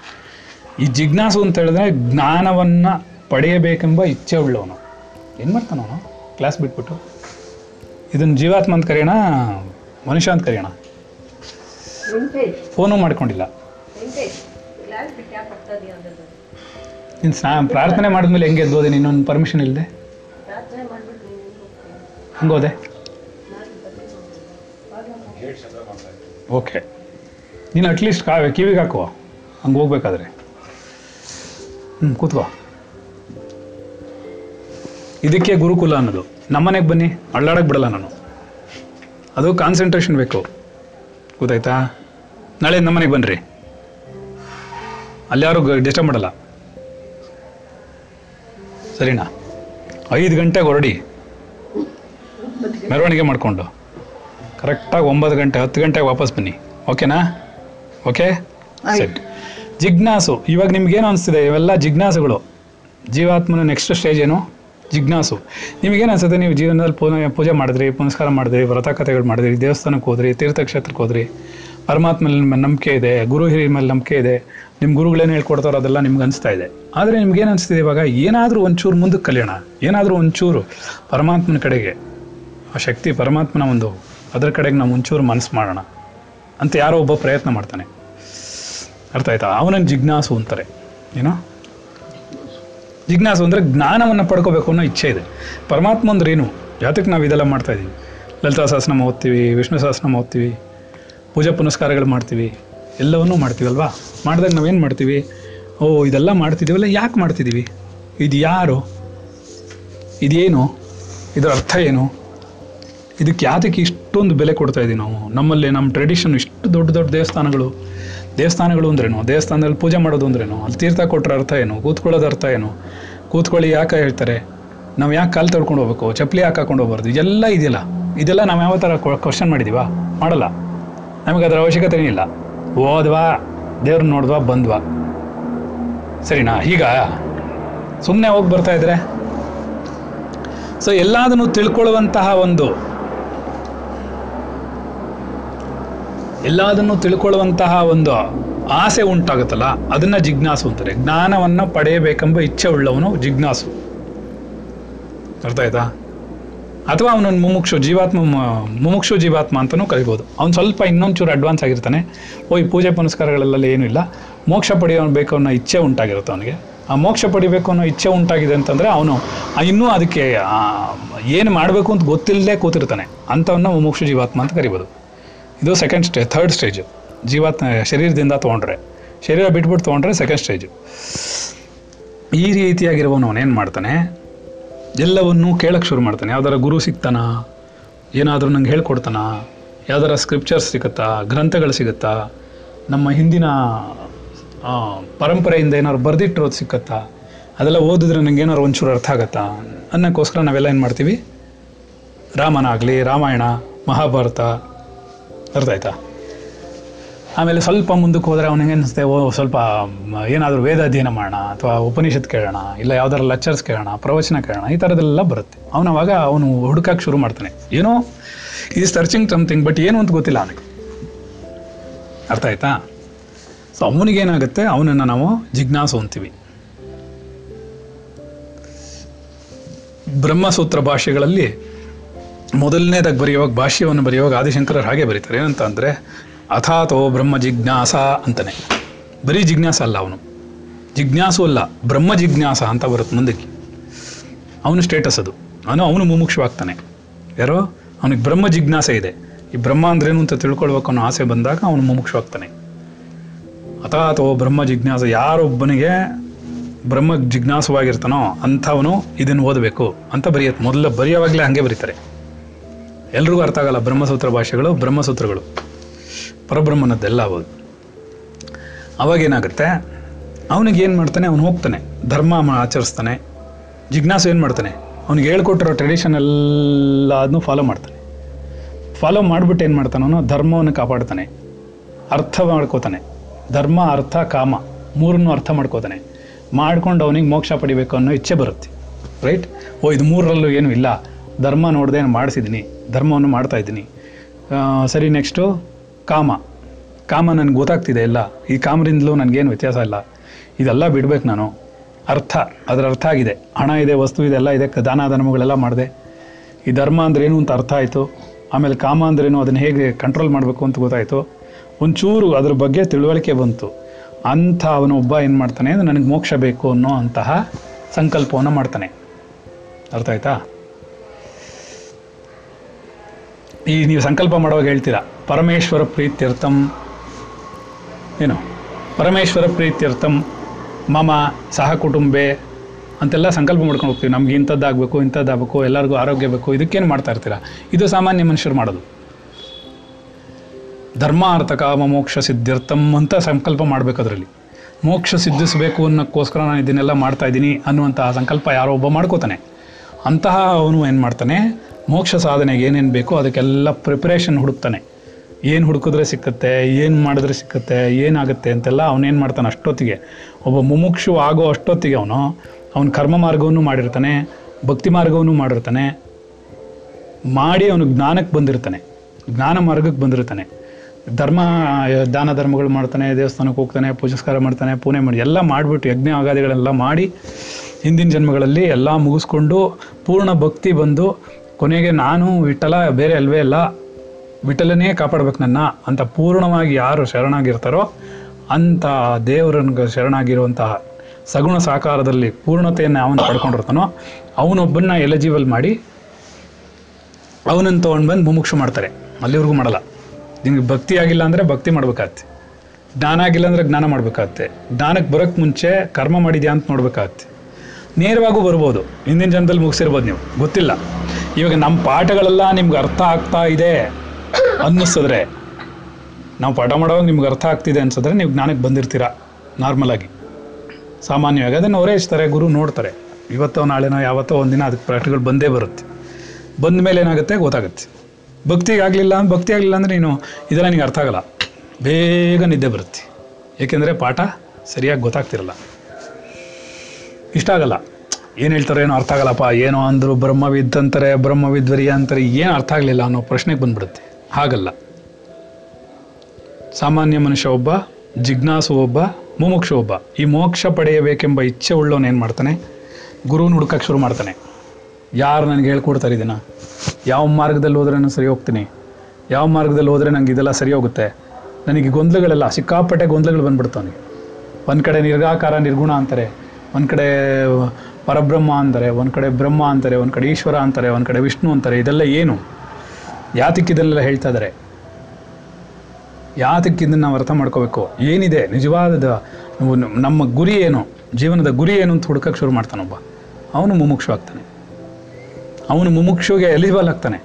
ಈ ಜಿಜ್ಞಾಸು ಅಂತ ಹೇಳಿದ್ರೆ ಜ್ಞಾನವನ್ನು ಪಡೆಯಬೇಕೆಂಬ ಇಚ್ಛೆ ಉಳ್ಳವನು. ಏನು ಮಾಡ್ತಾನ ಅವನು? ಕ್ಲಾಸ್ ಬಿಟ್ಬಿಟ್ಟು. ಇದನ್ನು ಜೀವಾತ್ಮ ಅಂತ ಕರೆಯೋಣ ಮನುಷ್ಯ ಅಂತ ಕರೆಯೋಣ? ಫೋನು ಮಾಡ್ಕೊಂಡಿಲ್ಲ. ನೀನು ಸ್ನಾ ಪ್ರಾರ್ಥನೆ ಮಾಡಿದ್ಮೇಲೆ ಹೆಂಗೆ ಎದ್ದೋದೆ ನೀನೊಂದು ಪರ್ಮಿಷನ್ ಇಲ್ಲದೆ ಹಂಗೋದೆ ಓಕೆ ನೀನು ಅಟ್ಲೀಸ್ಟ್ ಕಾ ಕಿವಿಗೆ ಹಾಕುವ. ಹಂಗೆ ಹೋಗ್ಬೇಕಾದ್ರೆ. ಹ್ಞೂ ಕೂತ್ಕೋ. ಇದಕ್ಕೆ ಗುರುಕುಲ ಅನ್ನೋದು. ನಮ್ಮನೆಗೆ ಬನ್ನಿ ಅಳ್ಳಾಡಕ್ಕೆ ಬಿಡಲ್ಲ ನಾನು. ಅದು ಕಾನ್ಸಂಟ್ರೇಷನ್ ಬೇಕು ಗೊತ್ತಾಯ್ತಾ? ನಾಳೆ ನಮ್ಮನೆಗೆ ಬನ್ನಿರಿ ಅಲ್ಲಿ ಯಾರು ಡಿಸ್ಟರ್ಬ್ ಮಾಡಲ್ಲ. ಸರಿನಾ? ಐದು ಗಂಟೆಗೆ ಹೊರಡಿ. ಮೆರವಣಿಗೆ ಮಾಡಿಕೊಂಡು. ಕರೆಕ್ಟಾಗಿ ಒಂಬತ್ತು ಗಂಟೆ ಹತ್ತು ಗಂಟೆಗೆ ವಾಪಸ್ ಬನ್ನಿ. ಓಕೆನಾ ಓಕೆ ಸೆಟ್ ಜಿಜ್ಞಾಸು. ಇವಾಗ ನಿಮ್ಗೇನು ಅನಿಸ್ತಿದೆ? ಇವೆಲ್ಲ ಜಿಜ್ಞಾಸುಗಳು. ಜೀವಾತ್ಮನ ನೆಕ್ಸ್ಟ್ ಸ್ಟೇಜ್ ಏನು? ಜಿಜ್ಞಾಸು. ನಿಮಗೇನು ಅನಿಸುತ್ತೆ? ನೀವು ಜೀವನದಲ್ಲಿ ಪೂಜೆ ಪೂಜೆ ಮಾಡಿದ್ರಿ, ಪುನಸ್ಕಾರ ಮಾಡಿದ್ರಿ, ವ್ರತ ಕಥೆಗಳು ಮಾಡಿದ್ರಿ, ದೇವಸ್ಥಾನಕ್ಕೆ ಹೋದ್ರಿ, ತೀರ್ಥಕ್ಷೇತ್ರಕ್ಕೆ ಹೋದ್ರಿ ಪರಮಾತ್ಮ ನಂಬಿಕೆ ಇದೆ, ಗುರು ಹಿರಿಯ ಮೇಲೆ ನಂಬಿಕೆ ಇದೆ, ನಿಮ್ಮ ಗುರುಗಳೇನು ಹೇಳ್ಕೊಡ್ತಾರೋ ಅದೆಲ್ಲ ನಿಮ್ಗೆ ಅನಿಸ್ತಾ ಇದೆ. ಆದರೆ ನಿಮ್ಗೇನು ಅನಿಸ್ತಿದೆ ಇವಾಗ? ಏನಾದರೂ ಒಂಚೂರು ಮುಂದಕ್ಕೆ ಕಲಿಯೋಣ. ಏನಾದರೂ ಒಂಚೂರು ಪರಮಾತ್ಮನ ಕಡೆಗೆ, ಆ ಶಕ್ತಿ ಪರಮಾತ್ಮನ ಒಂದು, ಅದರ ಕಡೆಗೆ ನಾವು ಒಂಚೂರು ಮನಸ್ಸು ಮಾಡೋಣ ಅಂತ ಯಾರೋ ಒಬ್ಬ ಪ್ರಯತ್ನ ಮಾಡ್ತಾನೆ. ಅರ್ಥ ಆಯ್ತಾ? ಅವನನ್ನು ಜಿಜ್ಞಾಸು ಅಂತಾರೆ. ಏನೋ? ಜಿಜ್ಞಾಸು ಅಂದರೆ ಜ್ಞಾನವನ್ನು ಪಡ್ಕೋಬೇಕು ಅನ್ನೋ ಇಚ್ಛೆ ಇದೆ. ಪರಮಾತ್ಮ ಅಂದ್ರೆ ಏನು? ಯಾತಕ್ಕೆ ನಾವು ಇದೆಲ್ಲ ಮಾಡ್ತಾ ಇದ್ದೀವಿ ಲಲಿತಾ ಸಹಸ್ರನಾಮ ಓದ್ತೀವಿ, ವಿಷ್ಣು ಸಹಸ್ರನಾಮ ಓದ್ತೀವಿ, ಪೂಜಾ ಪುನಸ್ಕಾರಗಳು ಮಾಡ್ತೀವಿ, ಎಲ್ಲವನ್ನೂ ಮಾಡ್ತೀವಲ್ವಾ? ಮಾಡಿದಾಗ ನಾವೇನು ಮಾಡ್ತೀವಿ? ಓ, ಇದೆಲ್ಲ ಮಾಡ್ತಿದ್ದೀವಲ್ಲ, ಯಾಕೆ ಮಾಡ್ತಿದ್ದೀವಿ? ಇದು ಯಾರು? ಇದೇನು? ಇದರ ಅರ್ಥ ಏನು? ಇದಕ್ಕೆ ಯಾತಕ್ಕೆ ಇಷ್ಟೊಂದು ಬೆಲೆ ಕೊಡ್ತಾ ಇದ್ದೀವಿ ನಾವು? ನಮ್ಮಲ್ಲಿ, ನಮ್ಮ ಟ್ರೆಡಿಷನ್ ಇಷ್ಟು ದೊಡ್ಡ ದೊಡ್ಡ ದೇವಸ್ಥಾನಗಳು ದೇವಸ್ಥಾನಗಳು ಅಂದ್ರೇನು? ದೇವಸ್ಥಾನದಲ್ಲಿ ಪೂಜೆ ಮಾಡೋದು ಅಂದ್ರೇನು? ಅಲ್ಲಿ ತೀರ್ಥ ಕೊಟ್ಟರೆ ಅರ್ಥ ಏನು? ಕೂತ್ಕೊಳ್ಳೋದು ಅರ್ಥ ಏನು? ಕೂತ್ಕೊಳ್ಳಿ ಯಾಕೆ ಹೇಳ್ತಾರೆ? ನಾವು ಯಾಕೆ ಕಾಲು ತೊಳ್ಕೊಂಡು ಹೋಗ್ಬೇಕು? ಚಪ್ಪಲಿ ಯಾಕೆ ಹಾಕೊಂಡು ಹೋಗ್ಬಾರ್ದು? ಇದೆಲ್ಲ ಇದೆಯಲ್ಲ ಇದೆಲ್ಲ ನಾವು ಯಾವ ಥರ ಕ್ವಶನ್ ಮಾಡಿದ್ದೀವಾ ಮಾಡಲ್ಲ. ನಮಗೆ ಅದರ ಅವಶ್ಯಕತೆನೇ ಇಲ್ಲ. ಓದ್ವಾ. ದೇವ್ರನ್ನ ನೋಡಿದ್ವಾ, ಬಂದ್ವಾ. ಸರಿನಾ? ಈಗ ಸುಮ್ಮನೆ ಹೋಗಿ ಬರ್ತಾ ಇದ್ರೆ? ಸೊ ಎಲ್ಲದನ್ನು ತಿಳ್ಕೊಳ್ಳುವಂತಹ ಒಂದು ಎಲ್ಲದನ್ನು ತಿಳ್ಕೊಳ್ಳುವಂತಹ ಒಂದು ಆಸೆ ಉಂಟಾಗುತ್ತಲ್ಲ, ಅದನ್ನ ಜಿಜ್ಞಾಸು ಅಂತಾರೆ. ಜ್ಞಾನವನ್ನು ಪಡೆಯಬೇಕೆಂಬ ಇಚ್ಛೆ ಉಳ್ಳವನು ಜಿಜ್ಞಾಸು. ಅರ್ಥ ಆಯ್ತಾ? ಅಥವಾ ಅವನೊಂದು ಮುಮುಕ್ಷು ಜೀವಾತ್ಮ ಮುಮುಕ್ಷು ಜೀವಾತ್ಮ ಅಂತಲೂ ಕರಿಬೋದು. ಅವ್ನು ಸ್ವಲ್ಪ ಇನ್ನೊಂಚೂರು ಅಡ್ವಾನ್ಸ್ ಆಗಿರ್ತಾನೆ. ಓ ಈ ಪೂಜೆ ಪುನಸ್ಕಾರಗಳೆಲ್ಲ ಏನೂ ಇಲ್ಲ. ಮೋಕ್ಷ ಪಡೆಯಬೇಕು ಅನ್ನೋ ಇಚ್ಛೆ ಉಂಟಾಗಿರುತ್ತೆ ಅವನಿಗೆ. ಆ ಮೋಕ್ಷ ಪಡಿಬೇಕು ಅನ್ನೋ ಇಚ್ಛೆ ಉಂಟಾಗಿದೆ ಅಂತಂದರೆ ಅವನು ಇನ್ನೂ ಅದಕ್ಕೆ ಏನು ಮಾಡಬೇಕು ಅಂತ ಗೊತ್ತಿಲ್ಲದೆ ಕೂತಿರ್ತಾನೆ. ಅಂಥವನ್ನ ಮುಮುಕ್ಷು ಜೀವಾತ್ಮ ಅಂತ ಕರಿಬೋದು. ಇದು ಸೆಕೆಂಡ್ ಸ್ಟೇಜ್ ಥರ್ಡ್ ಸ್ಟೇಜು ಜೀವಾತ್ಮ ಶರೀರದಿಂದ ತೊಗೊಂಡ್ರೆ. ಶರೀರ ಬಿಟ್ಬಿಟ್ಟು ತೊಗೊಂಡ್ರೆ ಸೆಕೆಂಡ್ ಸ್ಟೇಜು ಈ ರೀತಿಯಾಗಿರುವವನು ಅವನೇನು ಮಾಡ್ತಾನೆ? ಎಲ್ಲವನ್ನೂ ಕೇಳಕ್ಕೆ ಶುರು ಮಾಡ್ತಾನೆ. ಯಾವ್ದಾರ ಗುರು ಸಿಗ್ತಾನ ಏನಾದರೂ ನಂಗೆ ಹೇಳ್ಕೊಡ್ತಾನ? ಯಾವ್ದಾರ ಸ್ಕ್ರಿಪ್ಚರ್ಸ್ ಸಿಗುತ್ತಾ? ಗ್ರಂಥಗಳು ಸಿಗುತ್ತಾ? ನಮ್ಮ ಹಿಂದಿನ ಪರಂಪರೆಯಿಂದ ಏನಾದ್ರು ಬರೆದಿಟ್ಟಿರೋದು ಸಿಕ್ಕತ್ತಾ? ಅದೆಲ್ಲ ಓದಿದ್ರೆ ನಂಗೆ ಏನಾದ್ರು ಒಂಚೂರು ಅರ್ಥ ಆಗತ್ತಾ? ಅನ್ನೋಕ್ಕೋಸ್ಕರ ನಾವೆಲ್ಲ ಏನು ಮಾಡ್ತೀವಿ? ರಾಮನಾಗಲಿ, ರಾಮಾಯಣ, ಮಹಾಭಾರತ ಅರ್ಥ ಆಯ್ತಾ? ಆಮೇಲೆ ಸ್ವಲ್ಪ ಮುಂದಕ್ಕೆ ಹೋದರೆ ಅವನಿಗೆ ಅನಿಸುತ್ತೆ ಓ, ಸ್ವಲ್ಪ ಏನಾದರೂ ವೇದ ಅಧ್ಯಯನ ಮಾಡೋಣ, ಅಥವಾ ಉಪನಿಷತ್ ಕೇಳೋಣ, ಇಲ್ಲ ಯಾವ್ದಾರು ಲೆಕ್ಚರ್ಸ್ ಕೇಳೋಣ, ಪ್ರವಚನ ಕೇಳೋಣ, ಈ ಥರದ್ದೆಲ್ಲ ಬರುತ್ತೆ. ಅವನು ಅವಾಗ ಅವನು ಹುಡುಕಕ್ಕೆ ಶುರು ಮಾಡ್ತಾನೆ. ಏನೋ? ಈ ಸರ್ಚಿಂಗ್ ಸಮಥಿಂಗ್ ಬಟ್ ಏನು ಅಂತ ಗೊತ್ತಿಲ್ಲ ಅವನಿಗೆ. ಅರ್ಥ ಆಯ್ತಾ? ಸೊ ಅವನಿಗೇನಾಗುತ್ತೆ ಅವನನ್ನು ನಾವು ಜಿಜ್ಞಾಸು ಅಂತೀವಿ. ಬ್ರಹ್ಮಸೂತ್ರ ಭಾಷೆಗಳಲ್ಲಿ ಮೊದಲನೇದಾಗಿ ಬರೆಯುವಾಗ, ಭಾಷ್ಯವನ್ನು ಬರೆಯುವಾಗ ಆದಿಶಂಕರರು ಹಾಗೆ ಬರೀತಾರೆ. ಏನಂತ ಅಂದರೆ ಅಥಾತೋ ಬ್ರಹ್ಮ ಜಿಜ್ಞಾಸ ಅಂತಾನೆ. ಬರೀ ಜಿಜ್ಞಾಸ ಅಲ್ಲ ಅವನು. ಜಿಜ್ಞಾಸು ಅಲ್ಲ, ಬ್ರಹ್ಮ ಜಿಜ್ಞಾಸ ಅಂತ ಬರುತ್ತೆ ಮುಂದಕ್ಕೆ. ಅವನು ಸ್ಟೇಟಸ್ ಅದು. ಅವನು ಅವನು ಮುಮುಕ್ಷವಾಗ್ತಾನೆ. ಯಾರೋ? ಅವನಿಗೆ ಬ್ರಹ್ಮ ಜಿಜ್ಞಾಸೆ ಇದೆ. ಈ ಬ್ರಹ್ಮ ಅಂದ್ರೇನು ಅಂತ ತಿಳ್ಕೊಳ್ಬೇಕು ಅನ್ನೋ ಆಸೆ ಬಂದಾಗ ಅವನು ಮುಮುಕ್ಷವಾಗ್ತಾನೆ. ಅಥಾತೋ ಬ್ರಹ್ಮ ಜಿಜ್ಞಾಸ, ಯಾರೊಬ್ಬನಿಗೆ ಬ್ರಹ್ಮ ಜಿಜ್ಞಾಸವಾಗಿರ್ತಾನೋ ಅಂಥವನು ಇದನ್ನು ಓದಬೇಕು ಅಂತ ಬರೆಯುತ್ತೆ. ಮೊದಲು ಬರೆಯೋವಾಗಲೇ ಹಾಗೆ ಬರೀತಾರೆ. ಎಲ್ರಿಗೂ ಅರ್ಥ ಆಗಲ್ಲ ಬ್ರಹ್ಮಸೂತ್ರ ಭಾಷೆಗಳು, ಬ್ರಹ್ಮಸೂತ್ರಗಳು. ಪರಬ್ರಹ್ಮನದ್ದೆಲ್ಲ ಅವಾಗ. ಅವಾಗೇನಾಗುತ್ತೆ ಅವನಿಗೆ ಏನು ಮಾಡ್ತಾನೆ? ಅವನು ಹೋಗ್ತಾನೆ. ಧರ್ಮ ಆಚರಿಸ್ತಾನೆ. ಜಿಜ್ಞಾಸು ಏನು ಮಾಡ್ತಾನೆ? ಅವ್ನಿಗೆ ಹೇಳ್ಕೊಟ್ಟಿರೋ ಟ್ರೆಡಿಷನ್ ಎಲ್ಲ ಅದನ್ನು ಫಾಲೋ ಮಾಡ್ತಾನೆ. ಫಾಲೋ ಮಾಡಿಬಿಟ್ಟು ಏನು ಮಾಡ್ತಾನೆ ಧರ್ಮವನ್ನು ಕಾಪಾಡ್ತಾನೆ. ಅರ್ಥ ಮಾಡ್ಕೋತಾನೆ. ಧರ್ಮ, ಅರ್ಥ, ಕಾಮ ಮೂರನ್ನು ಅರ್ಥ ಮಾಡ್ಕೋತಾನೆ. ಮಾಡ್ಕೊಂಡು ಅವನಿಗೆ ಮೋಕ್ಷ ಪಡಿಬೇಕು ಅನ್ನೋ ಇಚ್ಛೆ ಬರುತ್ತೆ. ರೈಟ್ ಓ, ಇದು ಮೂರರಲ್ಲೂ ಏನೂ ಇಲ್ಲ. ಧರ್ಮ ನೋಡದೆ ಮಾಡಿಸಿದ್ದೀನಿ ಧರ್ಮವನ್ನು ಮಾಡ್ತಾ ಇದ್ದೀನಿ. ಆ, ಸರಿ ನೆಕ್ಸ್ಟು ಕಾಮ. ಕಾಮ ನನಗೆ ಗೊತ್ತಾಗ್ತಿದೆ ಎಲ್ಲ. ಈ ಕಾಮರಿಂದಲೂ ನನಗೇನು ವ್ಯತ್ಯಾಸ ಇಲ್ಲ. ಇದೆಲ್ಲ ಬಿಡ್ಬೇಕು ನಾನು. ಅರ್ಥ ಅದರ ಅರ್ಥ ಆಗಿದೆ. ಹಣ ಇದೆ ವಸ್ತು ಇದೆ ಎಲ್ಲ ಇದೆ ದಾನ ಧರ್ಮಗಳೆಲ್ಲ ಮಾಡಿದೆ. ಈ ಧರ್ಮ ಅಂದ್ರೇನು ಅಂತ ಅರ್ಥ ಆಯಿತು. ಆಮೇಲೆ ಕಾಮ ಅಂದ್ರೇನು ಅದನ್ನು ಹೇಗೆ ಕಂಟ್ರೋಲ್ ಮಾಡಬೇಕು ಅಂತ ಗೊತ್ತಾಯಿತು. ಒಂಚೂರು ಅದ್ರ ಬಗ್ಗೆ ತಿಳುವಳಿಕೆ ಬಂತು. ಅಂಥ ಅವನೊಬ್ಬ ಏನು ಮಾಡ್ತಾನೆ ಅಂದರೆ ನನಗೆ ಮೋಕ್ಷ ಬೇಕು ಅನ್ನೋ ಅಂತಹ ಸಂಕಲ್ಪವನ್ನು ಮಾಡ್ತಾನೆ. ಅರ್ಥ ಆಯ್ತಾ? ಈ ನೀವು ಸಂಕಲ್ಪ ಮಾಡುವಾಗ ಹೇಳ್ತೀರಾ, ಪರಮೇಶ್ವರ ಪ್ರೀತ್ಯರ್ಥಂ? ಏನು? ಪರಮೇಶ್ವರ ಪ್ರೀತ್ಯರ್ಥಂ, ಮಮ ಸಹ ಕುಟುಂಬೆ ಅಂತೆಲ್ಲ ಸಂಕಲ್ಪ ಮಾಡ್ಕೊಂಡು ಹೋಗ್ತೀವಿ. ನಮ್ಗೆ ಇಂಥದ್ದಾಗಬೇಕು ಇಂಥದ್ದಾಗಬೇಕು, ಎಲ್ಲರಿಗೂ ಆರೋಗ್ಯ ಬೇಕು, ಇದಕ್ಕೇನು ಮಾಡ್ತಾ ಇರ್ತೀರಾ? ಇದು ಸಾಮಾನ್ಯ ಮನುಷ್ಯರು ಮಾಡೋದು. ಧರ್ಮ ಅರ್ಥ ಕಾಮ ಮೋಕ್ಷ ಸಿದ್ಧಿರ್ಥಂ ಅಂತ ಸಂಕಲ್ಪ ಮಾಡಬೇಕು ಅದರಲ್ಲಿ. ಮೋಕ್ಷ ಸಿದ್ಧಿಸಬೇಕು ಅನ್ನೋಕ್ಕೋಸ್ಕರ ನಾನು ಇದನ್ನೆಲ್ಲ ಮಾಡ್ತಾ ಇದ್ದೀನಿ ಅನ್ನುವಂತಹ ಸಂಕಲ್ಪ ಯಾರೋ ಒಬ್ಬ ಮಾಡ್ಕೋತಾನೆ. ಅಂತಹ ಅವನು ಏನು ಮಾಡ್ತಾನೆ? ಮೋಕ್ಷ ಸಾಧನೆಗೆ ಏನೇನು ಬೇಕೋ ಅದಕ್ಕೆಲ್ಲ ಪ್ರಿಪ್ರೇಷನ್ ಹುಡುಕ್ತಾನೆ. ಏನು ಹುಡುಕಿದ್ರೆ ಸಿಕ್ಕತ್ತೆ, ಏನು ಮಾಡಿದ್ರೆ ಸಿಕ್ಕತ್ತೆ, ಏನಾಗುತ್ತೆ ಅಂತೆಲ್ಲ ಅವನೇನು ಮಾಡ್ತಾನೆ ಅಷ್ಟೊತ್ತಿಗೆ. ಒಬ್ಬ ಮುಮುಕ್ಷು ಆಗೋ ಅಷ್ಟೊತ್ತಿಗೆ ಅವನು, ಅವನ ಕರ್ಮ ಮಾರ್ಗವನ್ನು ಮಾಡಿರ್ತಾನೆ, ಭಕ್ತಿ ಮಾರ್ಗವನ್ನು ಮಾಡಿರ್ತಾನೆ, ಮಾಡಿ ಅವನು ಜ್ಞಾನಕ್ಕೆ ಬಂದಿರ್ತಾನೆ, ಜ್ಞಾನ ಮಾರ್ಗಕ್ಕೆ ಬಂದಿರ್ತಾನೆ. ಧರ್ಮ, ದಾನ ಧರ್ಮಗಳು ಮಾಡ್ತಾನೆ, ದೇವಸ್ಥಾನಕ್ಕೆ ಹೋಗ್ತಾನೆ, ಪೂಜಸ್ಕಾರ ಮಾಡ್ತಾನೆ ಪೂಣೆ ಮಾಡಿ ಎಲ್ಲ ಮಾಡಿಬಿಟ್ಟು ಯಜ್ಞ ಆಗಾದಿಗಳೆಲ್ಲ ಮಾಡಿ ಹಿಂದಿನ ಜನ್ಮಗಳಲ್ಲಿ ಎಲ್ಲ ಮುಗಿಸ್ಕೊಂಡು ಪೂರ್ಣ ಭಕ್ತಿ ಬಂದು ಕೊನೆಗೆ ನಾನು ವಿಠಲ, ಬೇರೆ ಅಲ್ವೇ ಅಲ್ಲ, ವಿಠಲನೇ ಕಾಪಾಡ್ಬೇಕು ನನ್ನ ಅಂತ ಪೂರ್ಣವಾಗಿ ಯಾರು ಶರಣಾಗಿರ್ತಾರೋ ಅಂಥ ದೇವರನ್ಗೆ ಶರಣಾಗಿರುವಂತಹ ಸಗುಣ ಸಾಕಾರದಲ್ಲಿ ಪೂರ್ಣತೆಯನ್ನು ಅವನು ಪಡ್ಕೊಂಡಿರ್ತಾನೋ, ಅವನೊಬ್ಬನ್ನ ಎಲಿಜಿಬಲ್ ಮಾಡಿ ಅವನನ್ನು ತೊಗೊಂಡು ಬಂದು ಮುಮುಕ್ಷು ಮಾಡ್ತಾರೆ. ಅಲ್ಲಿವರೆಗೂ ಮಾಡಲ್ಲ. ನಿನಗೆ ಭಕ್ತಿ ಆಗಿಲ್ಲ ಅಂದರೆ ಭಕ್ತಿ ಮಾಡ್ಬೇಕಾಗತ್ತೆ. ಜ್ಞಾನ ಆಗಿಲ್ಲ ಅಂದರೆ ಜ್ಞಾನ ಮಾಡ್ಬೇಕಾಗತ್ತೆ. ಜ್ಞಾನಕ್ಕೆ ಬರೋಕ್ಕೆ ಮುಂಚೆ ಕರ್ಮ ಮಾಡಿದ್ಯಾ ಅಂತ ನೋಡ್ಬೇಕಾಗತ್ತೆ. ನೇರವಾಗೂ ಬರ್ಬೋದು. ಹಿಂದಿನ ಜನದಲ್ಲಿ ಮುಗಿಸಿರ್ಬೋದು ನೀವು. ಗೊತ್ತಿಲ್ಲ. ಇವಾಗ ನಮ್ಮ ಪಾಠಗಳೆಲ್ಲ ನಿಮ್ಗೆ ಅರ್ಥ ಆಗ್ತಾ ಇದೆ ಅನ್ನಿಸಿದ್ರೆ, ನಾವು ಪಾಠ ಮಾಡೋವಾಗ ನಿಮ್ಗೆ ಅರ್ಥ ಆಗ್ತಿದೆ ಅನ್ಸಿದ್ರೆ ನೀವು ಜ್ಞಾನಕ್ಕೆ ಬಂದಿರ್ತೀರಾ ನಾರ್ಮಲಾಗಿ ಸಾಮಾನ್ಯವಾಗಿ ಅದನ್ನು ಹೊರೈಸ್ತಾರೆ, ಗುರು ನೋಡ್ತಾರೆ. ಇವತ್ತೋ ನಾಳೆನೋ, ಯಾವತ್ತೋ ಒಂದಿನ ಅದಕ್ಕೆ ಪಾಠಗಳು ಬಂದೇ ಬರುತ್ತೆ. ಬಂದ ಮೇಲೆ ಏನಾಗುತ್ತೆ? ಗೊತ್ತಾಗುತ್ತೆ. ಭಕ್ತಿಗೆ ಆಗಲಿಲ್ಲ ಭಕ್ತಿ ಆಗಲಿಲ್ಲ ಅಂದರೆ ನೀನು ಇದೆಲ್ಲ ನಿಂಗೆ ಅರ್ಥ ಆಗಲ್ಲ. ಬೇಗ ನಿದ್ದೆ ಬರುತ್ತೆ. ಏಕೆಂದರೆ ಪಾಠ ಸರಿಯಾಗಿ ಗೊತ್ತಾಗ್ತಿರಲ್ಲ. ಇಷ್ಟ ಆಗಲ್ಲ. ಏನು ಹೇಳ್ತಾರೆ, ಏನೋ ಅರ್ಥ ಆಗಲ್ಲಪ್ಪ, ಏನೋ ಅಂದರು ಬ್ರಹ್ಮವಿದ್ ಅಂತಾರೆ ಬ್ರಹ್ಮವಿದ್ವರಿಯ ಅಂತಾರೆ, ಏನು ಅರ್ಥ ಆಗಲಿಲ್ಲ ಅನ್ನೋ ಪ್ರಶ್ನೆಗೆ ಬಂದ್ಬಿಡುತ್ತೆ. ಹಾಗಲ್ಲ. ಸಾಮಾನ್ಯ ಮನುಷ್ಯ ಒಬ್ಬ, ಜಿಜ್ಞಾಸು ಒಬ್ಬ, ಮುಮುಕ್ಷು ಒಬ್ಬ. ಈ ಮೋಕ್ಷ ಪಡೆಯಬೇಕೆಂಬ ಇಚ್ಛೆ ಉಳ್ಳವನು ಏನು ಮಾಡ್ತಾನೆ? ಗುರುವನ್ನು ಹುಡ್ಕಕ್ಕೆ ಶುರು ಮಾಡ್ತಾನೆ. ಯಾರು ನನಗೆ ಹೇಳ್ಕೊಡ್ತಾರೆ ಇದನ್ನು? ಯಾವ ಮಾರ್ಗದಲ್ಲಿ ಹೋದ್ರೆ ನಾನು ಸರಿ ಹೋಗ್ತೀನಿ? ಯಾವ ಮಾರ್ಗದಲ್ಲಿ ಹೋದರೆ ನನಗೆ ಇದೆಲ್ಲ ಸರಿ ಹೋಗುತ್ತೆ? ನನಗೆ ಗೊಂದಲಗಳೆಲ್ಲ, ಸಿಕ್ಕಾಪಟ್ಟೆ ಗೊಂದಲಗಳು ಬಂದ್ಬಿಡ್ತಾವೆ ಒಂದು ಕಡೆ ನಿರ್ಗಾಕಾರ ನಿರ್ಗುಣ ಅಂತಾರೆ. ಒಂದು ಕಡೆ ಪರಬ್ರಹ್ಮ ಅಂತಾರೆ, ಒಂದು ಕಡೆ ಬ್ರಹ್ಮ ಅಂತಾರೆ, ಒಂದು ಕಡೆ ಈಶ್ವರ ಅಂತಾರೆ, ಒಂದು ಕಡೆ ವಿಷ್ಣು ಅಂತಾರೆ, ಇದೆಲ್ಲ ಏನು? ಯಾತಕ್ಕಿದೆಲ್ಲ ಹೇಳ್ತಾ ಇದ್ದಾರೆ ಯಾತಕ್ಕೆ ಇದನ್ನು ನಾವು ಅರ್ಥ ಮಾಡ್ಕೋಬೇಕು? ಏನಿದೆ? ನಿಜವಾದ ನಮ್ಮ ಗುರಿ ಏನು? ಜೀವನದ ಗುರಿ ಏನು ಅಂತ ಹುಡುಕಕ್ಕೆ ಶುರು ಮಾಡ್ತಾನೊಬ್ಬ ಅವನು ಮುಮುಕ್ಷು ಆಗ್ತಾನೆ. ಅವನು ಮುಮುಕ್ಷುಗೆ ಎಲಿಜಿಬಲ್ ಆಗ್ತಾನೆ.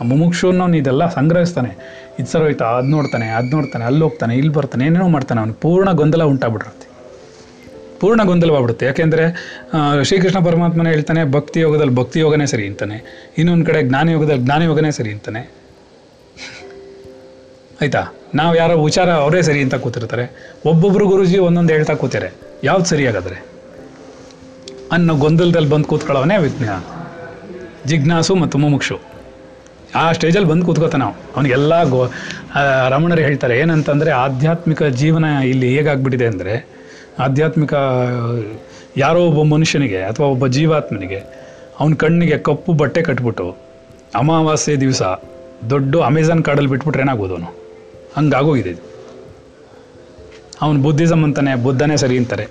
ಆ ಮುಮುಕ್ಷುವನ್ನು ಇದೆಲ್ಲ ಸಂಗ್ರಹಿಸ್ತಾನೆ. ಇದು ಹೋಯ್ತಾ, ಅದು ನೋಡ್ತಾನೆ ಅದು ನೋಡ್ತಾನೆ ಅಲ್ಲಿ ಹೋಗ್ತಾನೆ ಇಲ್ಲಿ ಬರ್ತಾನೆ, ಏನೇನೋ ಮಾಡ್ತಾನೆ ಅವನು. ಪೂರ್ಣ ಗೊಂದಲ ಉಂಟಾಗ್ಬಿಟ್ಟಿರುತ್ತೆ. ಪೂರ್ಣ ಗೊಂದಲವಾಗ್ಬಿಡುತ್ತೆ. ಯಾಕೆಂದರೆ ಶ್ರೀಕೃಷ್ಣ ಪರಮಾತ್ಮನೇ ಹೇಳ್ತಾನೆ, ಭಕ್ತಿ ಯೋಗದಲ್ಲಿ ಭಕ್ತಿ ಯೋಗನೇ ಸರಿ ಅಂತಾನೆ. ಇನ್ನೊಂದು ಕಡೆ ಜ್ಞಾನ ಯೋಗದಲ್ಲಿ ಜ್ಞಾನ ಯೋಗನೇ ಸರಿ ಅಂತಾನೆ. ಆಯಿತಾ? ನಾವು ಯಾರೋ ವಿಚಾರ ಅವರೇ ಸರಿ ಅಂತ ಕೂತಿರ್ತಾರೆ. ಒಬ್ಬೊಬ್ಬರು ಗುರುಜಿ ಒಂದೊಂದು ಹೇಳ್ತಾ ಕೂತಾರೆ ಯಾವ್ದು ಸರಿಯಾಗಾದ್ರೆ? ಅನ್ನೋ ಗೊಂದಲದಲ್ಲಿ ಬಂದು ಕೂತ್ಕೊಳ್ಳೋವನೇ ವಿಜ್ಞಾನ ಜಿಜ್ಞಾಸು ಮತ್ತು ಮುಮುಕ್ಷು. ಆ ಸ್ಟೇಜಲ್ಲಿ ಬಂದು ಕೂತ್ಕೋತಾನೆ ನಾವು. ಅವನಿಗೆಲ್ಲ ಗೋ ರಮಣರು ಹೇಳ್ತಾರೆ, ಏನಂತಂದರೆ ಆಧ್ಯಾತ್ಮಿಕ ಜೀವನ ಇಲ್ಲಿ ಹೇಗಾಗ್ಬಿಟ್ಟಿದೆ ಅಂದರೆ ಆಧ್ಯಾತ್ಮಿಕ, ಯಾರೋ ಒಬ್ಬ ಮನುಷ್ಯನಿಗೆ ಅಥವಾ ಒಬ್ಬ ಜೀವಾತ್ಮನಿಗೆ ಅವನ ಕಣ್ಣಿಗೆ ಕಪ್ಪು ಬಟ್ಟೆ ಕಟ್ಬಿಟ್ಟು ಅಮಾವಾಸ್ಯೆ ದಿವಸ ದೊಡ್ಡ ಅಮೆಝಾನ್ ಕಾಡಲ್ಲಿ ಬಿಟ್ಬಿಟ್ರೆ ಏನಾಗ್ಬೋದು ಅವನು? ಹಂಗಾಗೋಗಿದೆ ಇದು. ಅವನು ಬುದ್ಧಿಸಮ್ ಅಂತಾನೆ, ಬುದ್ಧನೇ ಸರಿ ಅಂತಾರೆ.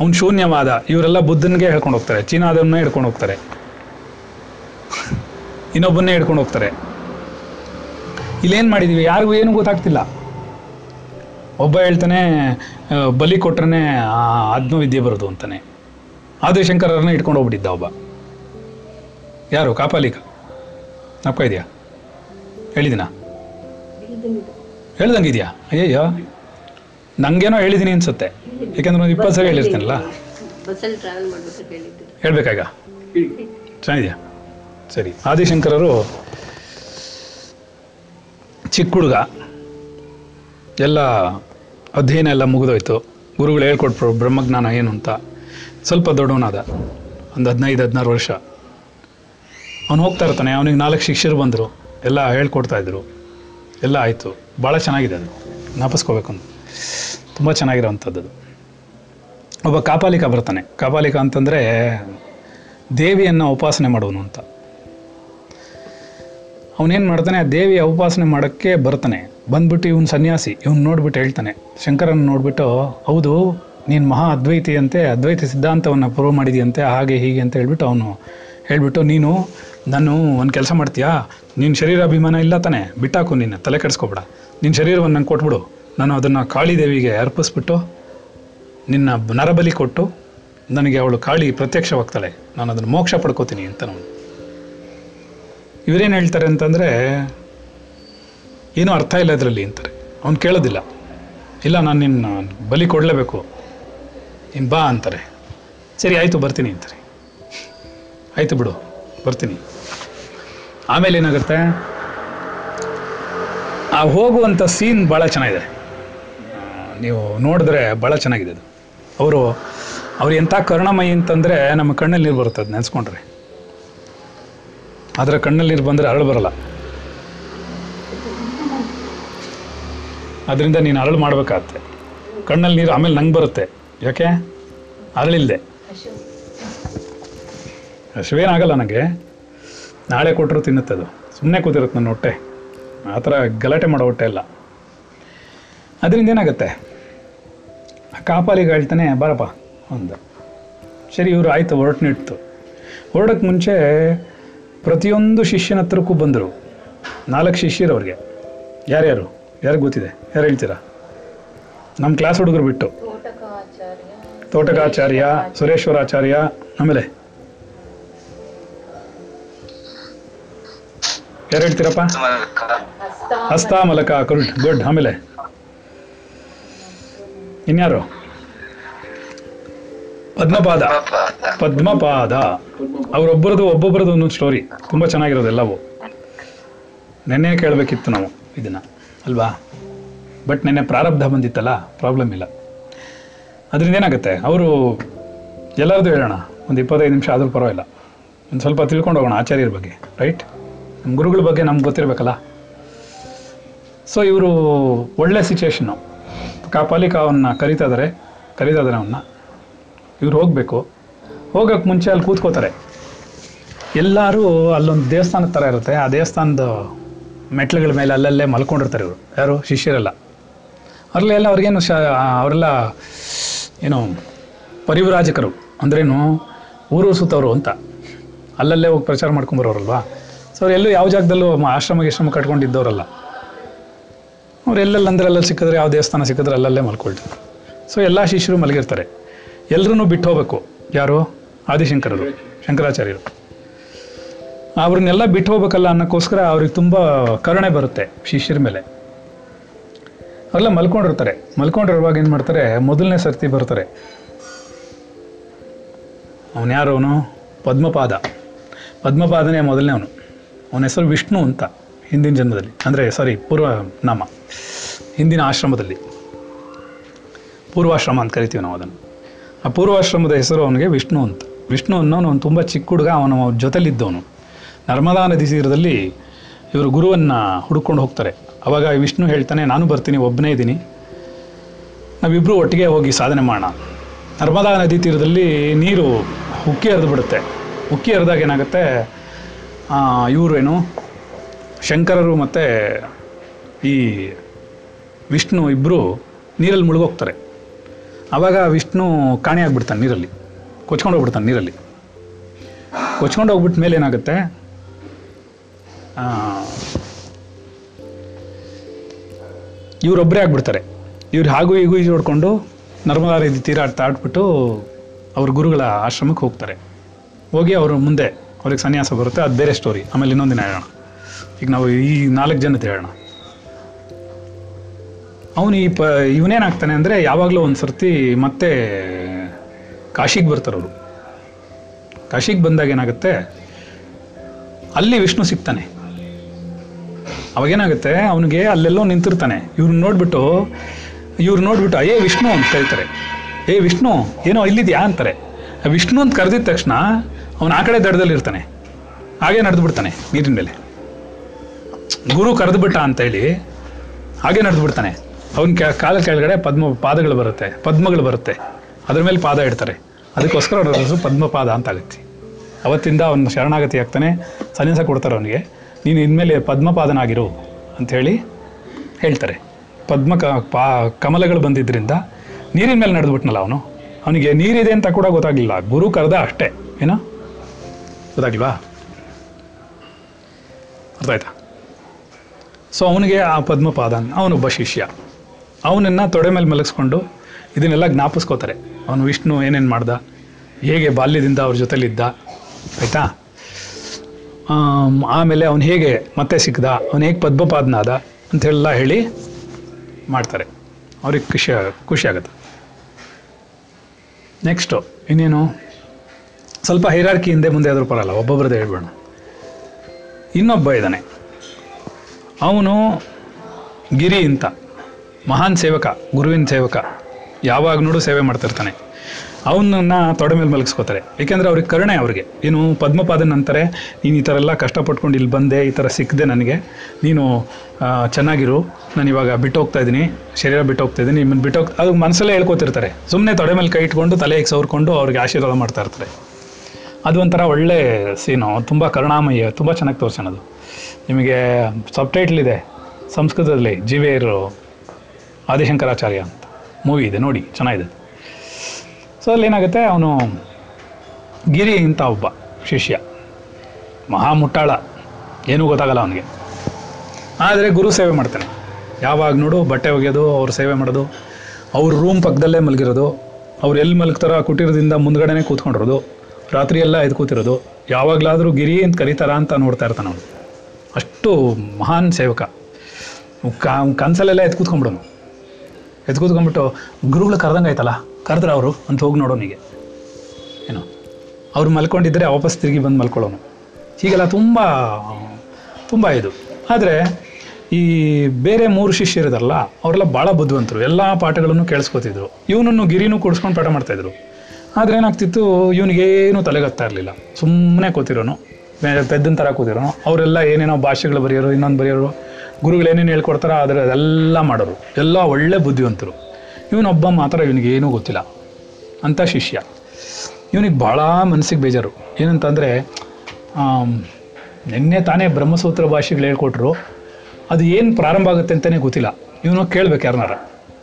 ಅವನು ಶೂನ್ಯವಾದ, ಇವರೆಲ್ಲ ಬುದ್ಧನಿಗೆ ಹೇಳ್ಕೊಂಡು ಹೋಗ್ತಾರೆ ಚೀನಾದವನ್ನೇ ಹಿಡ್ಕೊಂಡು ಹೋಗ್ತಾರೆ. ಇನ್ನೊಬ್ಬನ್ನೇ ಹಿಡ್ಕೊಂಡು ಹೋಗ್ತಾರೆ. ಇಲ್ಲೇನು ಮಾಡಿದೀವಿ? ಯಾರಿಗೂ ಏನು ಗೊತ್ತಾಗ್ತಿಲ್ಲ. ಒಬ್ಬ ಹೇಳ್ತಾನೆ ಬಲಿ ಕೊಟ್ರೆ ಆತ್ಮವಿದ್ಯೆ ಬರೋದು ಅಂತಾನೆ. ಆದಿಶಂಕರರನ್ನ ಇಟ್ಕೊಂಡು ಹೋಗ್ಬಿಟ್ಟಿದ್ದ ಒಬ್ಬ. ಯಾರು, ಕಾಪಾಲಿಕ? ನಪ್ಕ ಇದೆಯಾ? ಹೇಳಿದಿನಾ? ಹೇಳ್ದಂಗಿದ್ಯಾ? ಅಯ್ಯಯ್ಯೋ. ನಂಗೇನೋ ಹೇಳಿದ್ದೀನಿ ಅನ್ಸುತ್ತೆ. ಯಾಕಂದ್ರೆ ಒಂದು ಇಪ್ಪತ್ತು ಸರಿ ಹೇಳಿರ್ತೀನಲ್ಲ. ಹೇಳ್ಬೇಕಾಗ ಚೆನ್ನಾಗಿದೆಯಾ? ಸರಿ. ಆದಿಶಂಕರರು ಚಿಕ್ಕ ಹುಡುಗ. ಎಲ್ಲ ಅಧ್ಯಯನ ಎಲ್ಲ ಮುಗಿದೋಯ್ತು. ಗುರುಗಳು ಹೇಳ್ಕೊಟ್ರು, ಬ್ರಹ್ಮಜ್ಞಾನ ಏನು ಅಂತ. ಸ್ವಲ್ಪ ದೊಡ್ಡವನಾದ, ಒಂದು ಹದಿನೈದು, ಹದಿನಾರು ವರ್ಷ. ಅವನು ಹೋಗ್ತಾ ಇರ್ತಾನೆ, ಅವನಿಗೆ ನಾಲ್ಕು ಶಿಷ್ಯರು ಬಂದರು. ಎಲ್ಲ ಹೇಳ್ಕೊಡ್ತಾ ಇದ್ರು. ಎಲ್ಲ ಆಯಿತು. ಭಾಳ ಚೆನ್ನಾಗಿದೆ ಅದು. ಜ್ಞಾಪಿಸ್ಕೋಬೇಕು ಅಂತ. ತುಂಬ ಚೆನ್ನಾಗಿರೋವಂಥದ್ದು ಅದು. ಒಬ್ಬ ಕಾಪಾಲಿಕ ಬರ್ತಾನೆ. ಕಾಪಾಲಿಕ ಅಂತಂದರೆ ದೇವಿಯನ್ನು ಉಪಾಸನೆ ಮಾಡುವನು ಅಂತ. ಅವನೇನು ಮಾಡ್ತಾನೆ, ಆ ದೇವಿಯ ಉಪಾಸನೆ ಮಾಡೋಕ್ಕೆ ಬರ್ತಾನೆ. ಬಂದ್ಬಿಟ್ಟು ಇವನು ಸನ್ಯಾಸಿ, ಇವನು ನೋಡ್ಬಿಟ್ಟು ಹೇಳ್ತಾನೆ. ಶಂಕರನ್ನು ನೋಡ್ಬಿಟ್ಟು, ಹೌದು, ನೀನು ಮಹಾ ಅದ್ವೈತಿಯಂತೆ ಅದ್ವೈತ ಸಿದ್ಧಾಂತವನ್ನು ಪ್ರೂವ್ ಮಾಡಿದೆಯಂತೆ, ಹಾಗೆ ಹೀಗೆ ಅಂತ ಹೇಳ್ಬಿಟ್ಟು ಅವನು ಹೇಳ್ಬಿಟ್ಟು, ನೀನು, ನಾನು ಒಂದು ಕೆಲಸ ಮಾಡ್ತೀಯಾ? ನಿನ್ನ ಶರೀರ ಅಭಿಮಾನ ಇಲ್ಲ ತಾನೆ, ಬಿಟ್ಟಾಕು ನೀನು, ತಲೆ ಕೆಡಿಸ್ಕೊಬೇಡ. ನಿನ್ನ ಶರೀರವನ್ನು ನಂಗೆ ಕೊಟ್ಬಿಡು. ನಾನು ಅದನ್ನು ಕಾಳಿದೇವಿಗೆ ಅರ್ಪಿಸ್ಬಿಟ್ಟು, ನಿನ್ನ ನರಬಲಿ ಕೊಟ್ಟು, ನನಗೆ ಅವಳು ಕಾಳಿ ಪ್ರತ್ಯಕ್ಷವಾಗ್ತಾಳೆ. ನಾನು ಅದನ್ನು ಮೋಕ್ಷ ಪಡ್ಕೋತೀನಿ ಅಂತ ನಾನು ಇವರೇನು ಹೇಳ್ತಾರೆ ಅಂತಂದರೆ ಏನೂ ಅರ್ಥ ಇಲ್ಲ ಇದರಲ್ಲಿ ಅಂತಾರೆ. ಅವ್ನು ಕೇಳೋದಿಲ್ಲ. ಇಲ್ಲ, ನಾನು ನಿನ್ನ ಬಲಿ ಕೊಡಲೇಬೇಕು. ನೀನು ಬಾ ಅಂತಾರೆ. ಸರಿ, ಆಯಿತು, ಬರ್ತೀನಿ ಅಂತಾರೆ. ಆಯಿತು ಬಿಡು, ಬರ್ತೀನಿ. ಆಮೇಲೆ ಏನಾಗುತ್ತೆ? ಆ ಹೋಗುವಂಥ ಸೀನ್ ಭಾಳ ಚೆನ್ನಾಗಿದೆ. ನೀವು ನೋಡಿದ್ರೆ ಭಾಳ ಚೆನ್ನಾಗಿದೆ ಅದು. ಅವರು, ಅವ್ರು ಎಂಥ ಕರುಣಮಯಿ ಅಂತಂದರೆ ನಮ್ಮ ಕಣ್ಣಲ್ಲಿ ನೀರು ಬರುತ್ತೆ ಅದು ನೆನೆಸ್ಕೊಂಡ್ರೆ. ಆದರೆ ಕಣ್ಣಲ್ಲಿ ನೀರು ಬಂದರೆ ಅರಳು ಬರಲ್ಲ. ಅದರಿಂದ ನೀನು ಅರಳು ಮಾಡಬೇಕಾಗತ್ತೆ. ಕಣ್ಣಲ್ಲಿ ನೀರು ಆಮೇಲೆ ನಂಗೆ ಬರುತ್ತೆ. ಯಾಕೆ? ಅರಳಿಲ್ಲದೆ ಹಸಿವೇನಾಗಲ್ಲ ನನಗೆ ನಾಳೆ ಕೊಟ್ಟರು ತಿನ್ನುತ್ತೆ ಅದು. ಸುಮ್ಮನೆ ಕೂತಿರುತ್ತೆ ನನ್ನ ಹೊಟ್ಟೆ. ಆ ಥರ ಗಲಾಟೆ ಮಾಡೋ ಹೊಟ್ಟೆ ಇಲ್ಲ ಅದರಿಂದ ಏನಾಗುತ್ತೆ? ಕಾಪಾಲಿಗೆ ಹೇಳ್ತಾನೆ, ಬಾರಪ್ಪ ಒಂದು ಸರಿ, ಇವರು ಆಯಿತು ಹೊರಟು ಹೊರಡೋಕ್ಕೆ ಮುಂಚೆ ಪ್ರತಿಯೊಂದು ಶಿಷ್ಯನ ಹತ್ರಕ್ಕೂ ಬಂದರು. ನಾಲ್ಕು ಶಿಷ್ಯರು ಅವ್ರಿಗೆ ಯಾರ್ಯಾರು? ಯಾರಿಗೆ ಗೊತ್ತಿದೆ? ಯಾರು ಹೇಳ್ತೀರಾ? ನಮ್ಮ ಕ್ಲಾಸ್ ಹುಡುಗರು ಬಿಟ್ಟು. ತೋಟಕಾಚಾರ್ಯ, ಸುರೇಶ್ವರಾಚಾರ್ಯ, ಆಮೇಲೆ? ಯಾರು ಹೇಳ್ತೀರಪ್ಪ? ಹಸ್ತಾಮಲಕ ಗುಡ್ ಗುಡ್ ಆಮೇಲೆ? ಇನ್ಯಾರು? ಪದ್ಮಪಾದ. ಪದ್ಮಪಾದ. ಅವರೊಬ್ಬರದು ಒಬ್ಬೊಬ್ಬರದು ಒಂದೊಂದು ಸ್ಟೋರಿ ತುಂಬ ಚೆನ್ನಾಗಿರೋದು ಎಲ್ಲವೂ. ನೆನ್ನೆ ಕೇಳಬೇಕಿತ್ತು ನಾವು ಇದನ್ನ. ಅಲ್ವಾ? ಬಟ್ ನೆನ್ನೆ ಪ್ರಾರಬ್ಧ ಬಂದಿತ್ತಲ್ಲ ಪ್ರಾಬ್ಲಮ್ ಇಲ್ಲ. ಅದರಿಂದ ಏನಾಗುತ್ತೆ? ಅವರು ಎಲ್ಲರದ್ದು ಹೇಳೋಣ, ಒಂದು ಇಪ್ಪತ್ತೈದು ನಿಮಿಷ ಆದರೂ ಪರವಾಗಿಲ್ಲ. ಒಂದು ಸ್ವಲ್ಪ ತಿಳ್ಕೊಂಡು ಹೋಗೋಣ, ಆಚಾರ್ಯರ ಬಗ್ಗೆ ರೈಟ್ ನಮ್ಮ ಗುರುಗಳ ಬಗ್ಗೆ ನಮ್ಗೆ ಗೊತ್ತಿರಬೇಕಲ್ಲ? ಸೊ ಇವರು ಒಳ್ಳೆ ಸಿಚುವೇಶನ್ನು ಕಾಪಾಲಿಕ ಅವನ್ನ ಕರೀತಾದರೆ ಕರೀತಾ ಅವನ್ನ ಇವ್ರು ಹೋಗಬೇಕು. ಹೋಗೋಕ್ಕೆ ಮುಂಚೆ ಅಲ್ಲಿ ಕೂತ್ಕೋತಾರೆ. ಎಲ್ಲರೂ ಅಲ್ಲೊಂದು ದೇವಸ್ಥಾನದ ಥರ ಇರುತ್ತೆ. ಆ ದೇವಸ್ಥಾನದ ಮೆಟ್ಲುಗಳ ಮೇಲೆ ಅಲ್ಲಲ್ಲೇ ಮಲ್ಕೊಂಡಿರ್ತಾರೆ ಇವರು. ಯಾರು? ಶಿಷ್ಯರೆಲ್ಲ. ಅಲ್ಲೆಲ್ಲ ಅವ್ರಿಗೇನು ಶ ಅವರೆಲ್ಲ, ಏನು, ಪರಿವರಾಜಕರು. ಅಂದ್ರೇನು, ಊರು ಸುತ್ತವರು ಅಂತ. ಅಲ್ಲಲ್ಲೇ ಹೋಗಿ ಪ್ರಚಾರ ಮಾಡ್ಕೊಂಬರೋರಲ್ವಾ ಸೊ ಅವ್ರು ಎಲ್ಲೂ ಯಾವ ಜಾಗದಲ್ಲೂ ಆಶ್ರಮ, ಗಿಶ್ರಮ ಕಟ್ಕೊಂಡಿದ್ದವರಲ್ಲ. ಅವ್ರು ಎಲ್ಲೆಲ್ಲಿ ಅಂದ್ರೆ ಅಲ್ಲಲ್ಲಿ ಸಿಕ್ಕಿದ್ರೆ, ಯಾವ ದೇವಸ್ಥಾನ ಸಿಕ್ಕಿದ್ರೆ ಅಲ್ಲಲ್ಲೇ ಮಲ್ಕೊಳ್ತಾರೆ. ಸೊ ಎಲ್ಲ ಶಿಷ್ಯರು ಮಲಗಿರ್ತಾರೆ. ಎಲ್ಲರೂ ಬಿಟ್ಟು ಹೋಗ್ಬೇಕು. ಯಾರು? ಆದಿಶಂಕರರು, ಶಂಕರಾಚಾರ್ಯರು. ಅವ್ರನ್ನೆಲ್ಲ ಬಿಟ್ಟು ಹೋಗ್ಬೇಕಲ್ಲ ಅನ್ನೋಕ್ಕೋಸ್ಕರ ಅವ್ರಿಗೆ ತುಂಬ ಕರುಣೆ ಬರುತ್ತೆ ಶಿಷ್ಯರ ಮೇಲೆ. ಅವರೆಲ್ಲ ಮಲ್ಕೊಂಡಿರ್ತಾರೆ. ಮಲ್ಕೊಂಡಿರುವಾಗ ಏನು ಮಾಡ್ತಾರೆ? ಮೊದಲನೇ ಸರ್ತಿ ಬರ್ತಾರೆ. ಅವನು ಯಾರು ಅವನು? ಪದ್ಮಪಾದ. ಪದ್ಮಪಾದನೇ ಮೊದಲನೇ ಅವನು. ಅವನ ಹೆಸರು ವಿಷ್ಣು ಅಂತ ಹಿಂದಿನ ಜನ್ಮದಲ್ಲಿ. ಅಂದರೆ ಸಾರಿ ಪೂರ್ವ ನಾಮ. ಹಿಂದಿನ ಆಶ್ರಮದಲ್ಲಿ. ಪೂರ್ವಾಶ್ರಮ ಅಂತ ಕರಿತೀವಿ ನಾವು ಅದನ್ನು. ಆ ಪೂರ್ವಾಶ್ರಮದ ಹೆಸರು ಅವನಿಗೆ ವಿಷ್ಣು ಅಂತ. ವಿಷ್ಣು ಅನ್ನೋನು ಅವನು ತುಂಬ ಚಿಕ್ಕ ಹುಡುಗ, ಅವನು ಜೊತೆಲಿದ್ದವನು. ನರ್ಮದಾ ನದಿ ತೀರದಲ್ಲಿ ಇವರು ಗುರುವನ್ನು ಹುಡುಕೊಂಡು ಹೋಗ್ತಾರೆ. ಅವಾಗ ವಿಷ್ಣು ಹೇಳ್ತಾನೆ, ನಾನು ಬರ್ತೀನಿ ಒಬ್ಬನೇ ಇದ್ದೀನಿ. ನಾವಿಬ್ಬರು ಒಟ್ಟಿಗೆ ಹೋಗಿ ಸಾಧನೆ ಮಾಡೋಣ. ನರ್ಮದಾ ನದಿ ತೀರದಲ್ಲಿ ನೀರು ಉಕ್ಕಿ ಹರಿದು ಬಿಡುತ್ತೆ. ಉಕ್ಕಿ ಹರಿದಾಗ ಏನಾಗುತ್ತೆ? ಇವರು ಏನು? ಶಂಕರರು ಮತ್ತು ಈ ವಿಷ್ಣು ಇಬ್ಬರು ನೀರಲ್ಲಿ ಮುಳುಗೋಗ್ತಾರೆ. ಆವಾಗ ವಿಷ್ಣು ಕಾಣೆಯಾಗ್ಬಿಡ್ತಾನೆ ನೀರಲ್ಲಿ. ಕೊಚ್ಕೊಂಡು ಹೋಗ್ಬಿಡ್ತಾನೆ ನೀರಲ್ಲಿ. ಕೊಚ್ಕೊಂಡು ಹೋಗ್ಬಿಟ್ಟ ಮೇಲೆ ಏನಾಗುತ್ತೆ ಇವರೊಬ್ಬರೇ ಆಗ್ಬಿಡ್ತಾರೆ. ಇವ್ರು ಹಾಗೂ ಹೀಗೂ ಈಜು ನೋಡಿಕೊಂಡು ನರ್ಮದಾ ರೀತಿ ತೀರ ಆಡ್ಬಿಟ್ಟು ಅವ್ರ ಗುರುಗಳ ಆಶ್ರಮಕ್ಕೆ ಹೋಗ್ತಾರೆ. ಹೋಗಿ ಅವರು ಮುಂದೆ ಅವ್ರಿಗೆ ಸನ್ಯಾಸ ಬರುತ್ತೆ, ಅದು ಬೇರೆ ಸ್ಟೋರಿ ಆಮೇಲೆ ಇನ್ನೊಂದಿನ ಹೇಳೋಣ. ಈಗ ನಾವು ಈ ನಾಲ್ಕು ಜನದ ಹೇಳೋಣ. ಅವನು ಈ ಪ, ಇವನೇನಾಗ್ತಾನೆ ಅಂದರೆ ಯಾವಾಗಲೂ ಒಂದು ಸರ್ತಿ ಮತ್ತೆ ಕಾಶಿಗೆ ಬರ್ತಾರೆ ಅವರು. ಕಾಶಿಗೆ ಬಂದಾಗ ಏನಾಗುತ್ತೆ, ಅಲ್ಲಿ ವಿಷ್ಣು ಸಿಗ್ತಾನೆ. ಅವಾಗೇನಾಗುತ್ತೆ? ಅವನಿಗೆ ಅಲ್ಲೆಲ್ಲೋ ನಿಂತಿರ್ತಾನೆ. ಇವ್ರನ್ನ ನೋಡ್ಬಿಟ್ಟು ಇವ್ರು ನೋಡ್ಬಿಟ್ಟು, ಅಯ್ಯೇ ವಿಷ್ಣು ಅಂತ ಹೇಳ್ತಾರೆ. ಏ ವಿಷ್ಣು, ಏನೋ ಇಲ್ಲಿದ್ಯಾ? ಅಂತಾರೆ. ವಿಷ್ಣು ಅಂತ ಕರೆದಿದ ತಕ್ಷಣ ಅವನು ಆ ಕಡೆ ದಡದಲ್ಲಿ ಇರ್ತಾನೆ. ಹಾಗೆ ನಡೆದು ಬಿಡ್ತಾನೆ ನೀರಿನ ಮೇಲೆ. ಗುರು ಕರೆದು ಬಿಟ್ಟ ಅಂತೇಳಿ ಹಾಗೆ ನಡೆದು ಬಿಡ್ತಾನೆ ಅವನ ಕಾಲ ಕೆಳಗಡೆ ಪದ್ಮ, ಪಾದಗಳು ಬರುತ್ತೆ, ಪದ್ಮಗಳು ಬರುತ್ತೆ. ಅದ್ರ ಮೇಲೆ ಪಾದ ಇಡ್ತಾರೆ. ಅದಕ್ಕೋಸ್ಕರ ಅವ್ರ ಪದ್ಮಪಾದ ಅಂತ ಆಗುತ್ತೆ. ಅವತ್ತಿಂದ ಅವನು ಶರಣಾಗತಿ ಆಗ್ತಾನೆ. ಸನ್ಯಾಸ ಕೊಡ್ತಾರೆ ಅವನಿಗೆ. ನೀನು ಇನ್ಮೇಲೆ ಪದ್ಮಪಾದನಾಗಿರು ಅಂಥೇಳಿ ಹೇಳ್ತಾರೆ. ಪದ್ಮ ಕ, ಪಾ, ಕಮಲಗಳು ಬಂದಿದ್ದರಿಂದ ನೀರಿನ ಮೇಲೆ ನಡೆದ್ಬಿಟ್ನಲ್ಲ ಅವನು. ಅವನಿಗೆ ನೀರಿದೆ ಅಂತ ಕೂಡ ಗೊತ್ತಾಗಲಿಲ್ಲ. ಗುರು ಕರೆದ ಅಷ್ಟೇ. ಏನೋ? ಗೊತ್ತಾಗಿಲ್ವಾ ಅರ್ಥ ಆಯ್ತಾ? ಸೊ ಅವನಿಗೆ ಆ ಪದ್ಮಪಾದ ಅವನೊಬ್ಬ ಶಿಷ್ಯ. ಅವನನ್ನು ತೊಡೆ ಮೇಲೆ ಮಲಗಿಸ್ಕೊಂಡು ಇದನ್ನೆಲ್ಲ ಜ್ಞಾಪಿಸ್ಕೋತಾರೆ. ಅವನು ವಿಷ್ಣು ಏನೇನು ಮಾಡ್ದ? ಹೇಗೆ ಬಾಲ್ಯದಿಂದ ಅವ್ರ ಜೊತೆಲಿದ್ದ? ಆಯಿತಾ? ಆಮೇಲೆ ಅವನು ಹೇಗೆ ಮತ್ತೆ ಸಿಕ್ಕದ ಅವನು ಹೇಗೆ ಪದ್ಮಪಾದನಾದ? ಅಂತೆಲ್ಲ ಹೇಳಿ ಮಾಡ್ತಾರೆ. ಅವ್ರಿಗೆ ಖುಷಿ ಖುಷಿ ಆಗುತ್ತೆ. ನೆಕ್ಸ್ಟು ಇನ್ನೇನು? ಸ್ವಲ್ಪ ಹೈರಾರ್ಕಿ ಹಿಂದೆ ಮುಂದೆ ಆದರೂ ಪರಲ್ಲ ಒಬ್ಬೊಬ್ರದ್ದು ಹೇಳ್ಬೇಡ ಇನ್ನೊಬ್ಬ ಇದ್ದಾನೆ. ಅವನು ಗಿರಿ ಅಂತ, ಮಹಾನ್ ಸೇವಕ, ಗುರುವಿನ ಸೇವಕ ಯಾವಾಗ ನೋಡು ಸೇವೆ ಮಾಡ್ತಿರ್ತಾನೆ ಅವನನ್ನ ತೊಡೆ ಮೇಲೆ ಮಲಗಿಸ್ಕೋತಾರೆ. ಏಕೆಂದರೆ ಅವ್ರಿಗೆ ಕರುಣೆ ಅವ್ರಿಗೆ. ಏನು ಪದ್ಮಪಾದನ್ ಅಂತಾರೆ, ನೀನು ಈ ಥರ ಎಲ್ಲ ಕಷ್ಟಪಟ್ಕೊಂಡು ಇಲ್ಲಿ ಬಂದೆ, ಈ ಥರ ಸಿಕ್ಕದೆ ನನಗೆ. ನೀನು ಚೆನ್ನಾಗಿರು. ನಾನು ಇವಾಗ ಬಿಟ್ಟು ಹೋಗ್ತಾ ಇದ್ದೀನಿ, ಶರೀರ ಬಿಟ್ಟು ಹೋಗ್ತಾ ಇದ್ದೀನಿ. ನಿಮ್ಮನ್ನು ಬಿಟ್ಟು ಹೋಗ್ತಾ ಅದು ಮನಸ್ಸಲ್ಲೇ ಹೇಳ್ಕೊತಿರ್ತಾರೆ. ಸುಮ್ಮನೆ ತೊಡೆ ಮೇಲೆ ಕೈ ಇಟ್ಕೊಂಡು ತಲೆಗೆ ಸವರ್ಕೊಂಡು ಅವ್ರಿಗೆ ಆಶೀರ್ವಾದ ಮಾಡ್ತಾ ಇರ್ತಾರೆ. ಅದು ಒಂಥರ ಒಳ್ಳೆ ಸೀನು. ತುಂಬ ಕರುಣಾಮಯ, ತುಂಬ ಚೆನ್ನಾಗಿ ತೋರ್ಸೋಣ ನಿಮಗೆ ಸಬ್ಟೈಟ್ಲ್ ಇದೆ, ಸಂಸ್ಕೃತದಲ್ಲಿ ಜಿವೇರು ಆದಿಶಂಕರಾಚಾರ್ಯ ಅಂತ. ಮೂವಿ ಇದೆ, ನೋಡಿ, ಚೆನ್ನಾಗಿದೆ. ಸೊ ಅಲ್ಲೇನಾಗುತ್ತೆ? ಅವನು ಗಿರಿ ಅಂತ ಒಬ್ಬ ಶಿಷ್ಯ, ಮಹಾ ಮುಟ್ಟಾಳ. ಏನೂ ಗೊತ್ತಾಗಲ್ಲ ಅವನಿಗೆ. ಆದರೆ ಗುರು ಸೇವೆ ಮಾಡ್ತಾನೆ. ಯಾವಾಗ ನೋಡು, ಬಟ್ಟೆ ಒಗೆಯೋದು, ಅವ್ರ ಸೇವೆ ಮಾಡೋದು, ಅವ್ರ ರೂಮ್ ಪಕ್ಕದಲ್ಲೇ ಮಲಗಿರೋದು, ಅವ್ರು ಎಲ್ಲಿ ಮಲಗ್ತಾರೋ ಕುಟೀರದಿಂದ ಮುಂದ್ಗಡೆನೇ ಕೂತ್ಕೊಂಡಿರೋದು ರಾತ್ರಿ ಎಲ್ಲ ಎದ್ದು ಕೂತಿರೋದು, ಯಾವಾಗಲಾದರೂ ಗಿರಿ ಅಂತ ಕರೀತಾರ ಅಂತ ನೋಡ್ತಾ ಇರ್ತಾನೆ ಅವನು. ಅಷ್ಟು ಮಹಾನ್ ಸೇವಕ. ಕ ಕನಸಲ್ಲೆಲ್ಲ ಎದ್ದು ಕೂತ್ಕೊಂಡ್ಬಿಡೋನು. ಎದ್ದು ಗುರುಗಳು ಕರೆದಂಗೆ ಆಯ್ತಲ್ಲ ಕರೆದ್ರೆ ಅವರು ಅಂತ ಹೋಗಿ ನೋಡೋನಿಗೆ ಏನೋ, ಅವ್ರು ಮಲ್ಕೊಂಡಿದ್ದರೆ ವಾಪಸ್ ತಿರುಗಿ ಬಂದು ಮಲ್ಕೊಳ್ಳೋನು. ಹೀಗೆಲ್ಲ ತುಂಬ ತುಂಬ ಇದು. ಆದರೆ, ಈ ಬೇರೆ ಮೂರು ಶಿಷ್ಯರಿದಾರಲ್ಲ ಅವರೆಲ್ಲ ಭಾಳ ಬುದ್ಧಿವಂತರು. ಎಲ್ಲ ಪಾಠಗಳನ್ನು ಕೇಳಿಸ್ಕೊತಿದ್ರು. ಇವನನ್ನು ಗಿರಿನೂ ಕೂಡಿಸ್ಕೊಂಡು ಪಾಠ ಮಾಡ್ತಾಯಿದ್ರು. ಆದರೆ ಏನಾಗ್ತಿತ್ತು, ಇವನಿಗೇನು ತಲೆಗತ್ತಾ ಇರಲಿಲ್ಲ ಸುಮ್ಮನೆ ಕೂತಿರೋನು ಪೆದ್ದನ ಥರ ಕೂತಿರೋನು. ಅವರೆಲ್ಲ ಏನೇನೋ ಭಾಷೆಗಳು ಬರೆಯೋರು, ಇನ್ನೊಂದು ಬರೆಯೋರು ಗುರುಗಳು ಏನೇನು ಹೇಳ್ಕೊಡ್ತಾರೋ, ಆದರೆ ಅದೆಲ್ಲ ಮಾಡೋರು. ಎಲ್ಲ ಒಳ್ಳೆ ಬುದ್ಧಿವಂತರು. ಇವನೊಬ್ಬ ಮಾತ್ರ ಇವನಿಗೇನೂ ಗೊತ್ತಿಲ್ಲ. ಅಂಥ ಶಿಷ್ಯ. ಇವನಿಗೆ ಭಾಳ ಮನಸ್ಸಿಗೆ ಬೇಜಾರು. ಏನಂತಂದರೆ ನಿನ್ನೆ ತಾನೇ ಬ್ರಹ್ಮಸೂತ್ರ ಭಾಷೆಗಳು ಹೇಳ್ಕೊಟ್ರು. ಅದು ಏನು ಪ್ರಾರಂಭ ಆಗುತ್ತೆ ಅಂತಲೇ ಗೊತ್ತಿಲ್ಲ. ಇವನು ಕೇಳ್ಬೇಕು ಯಾರನ್ನಾರ.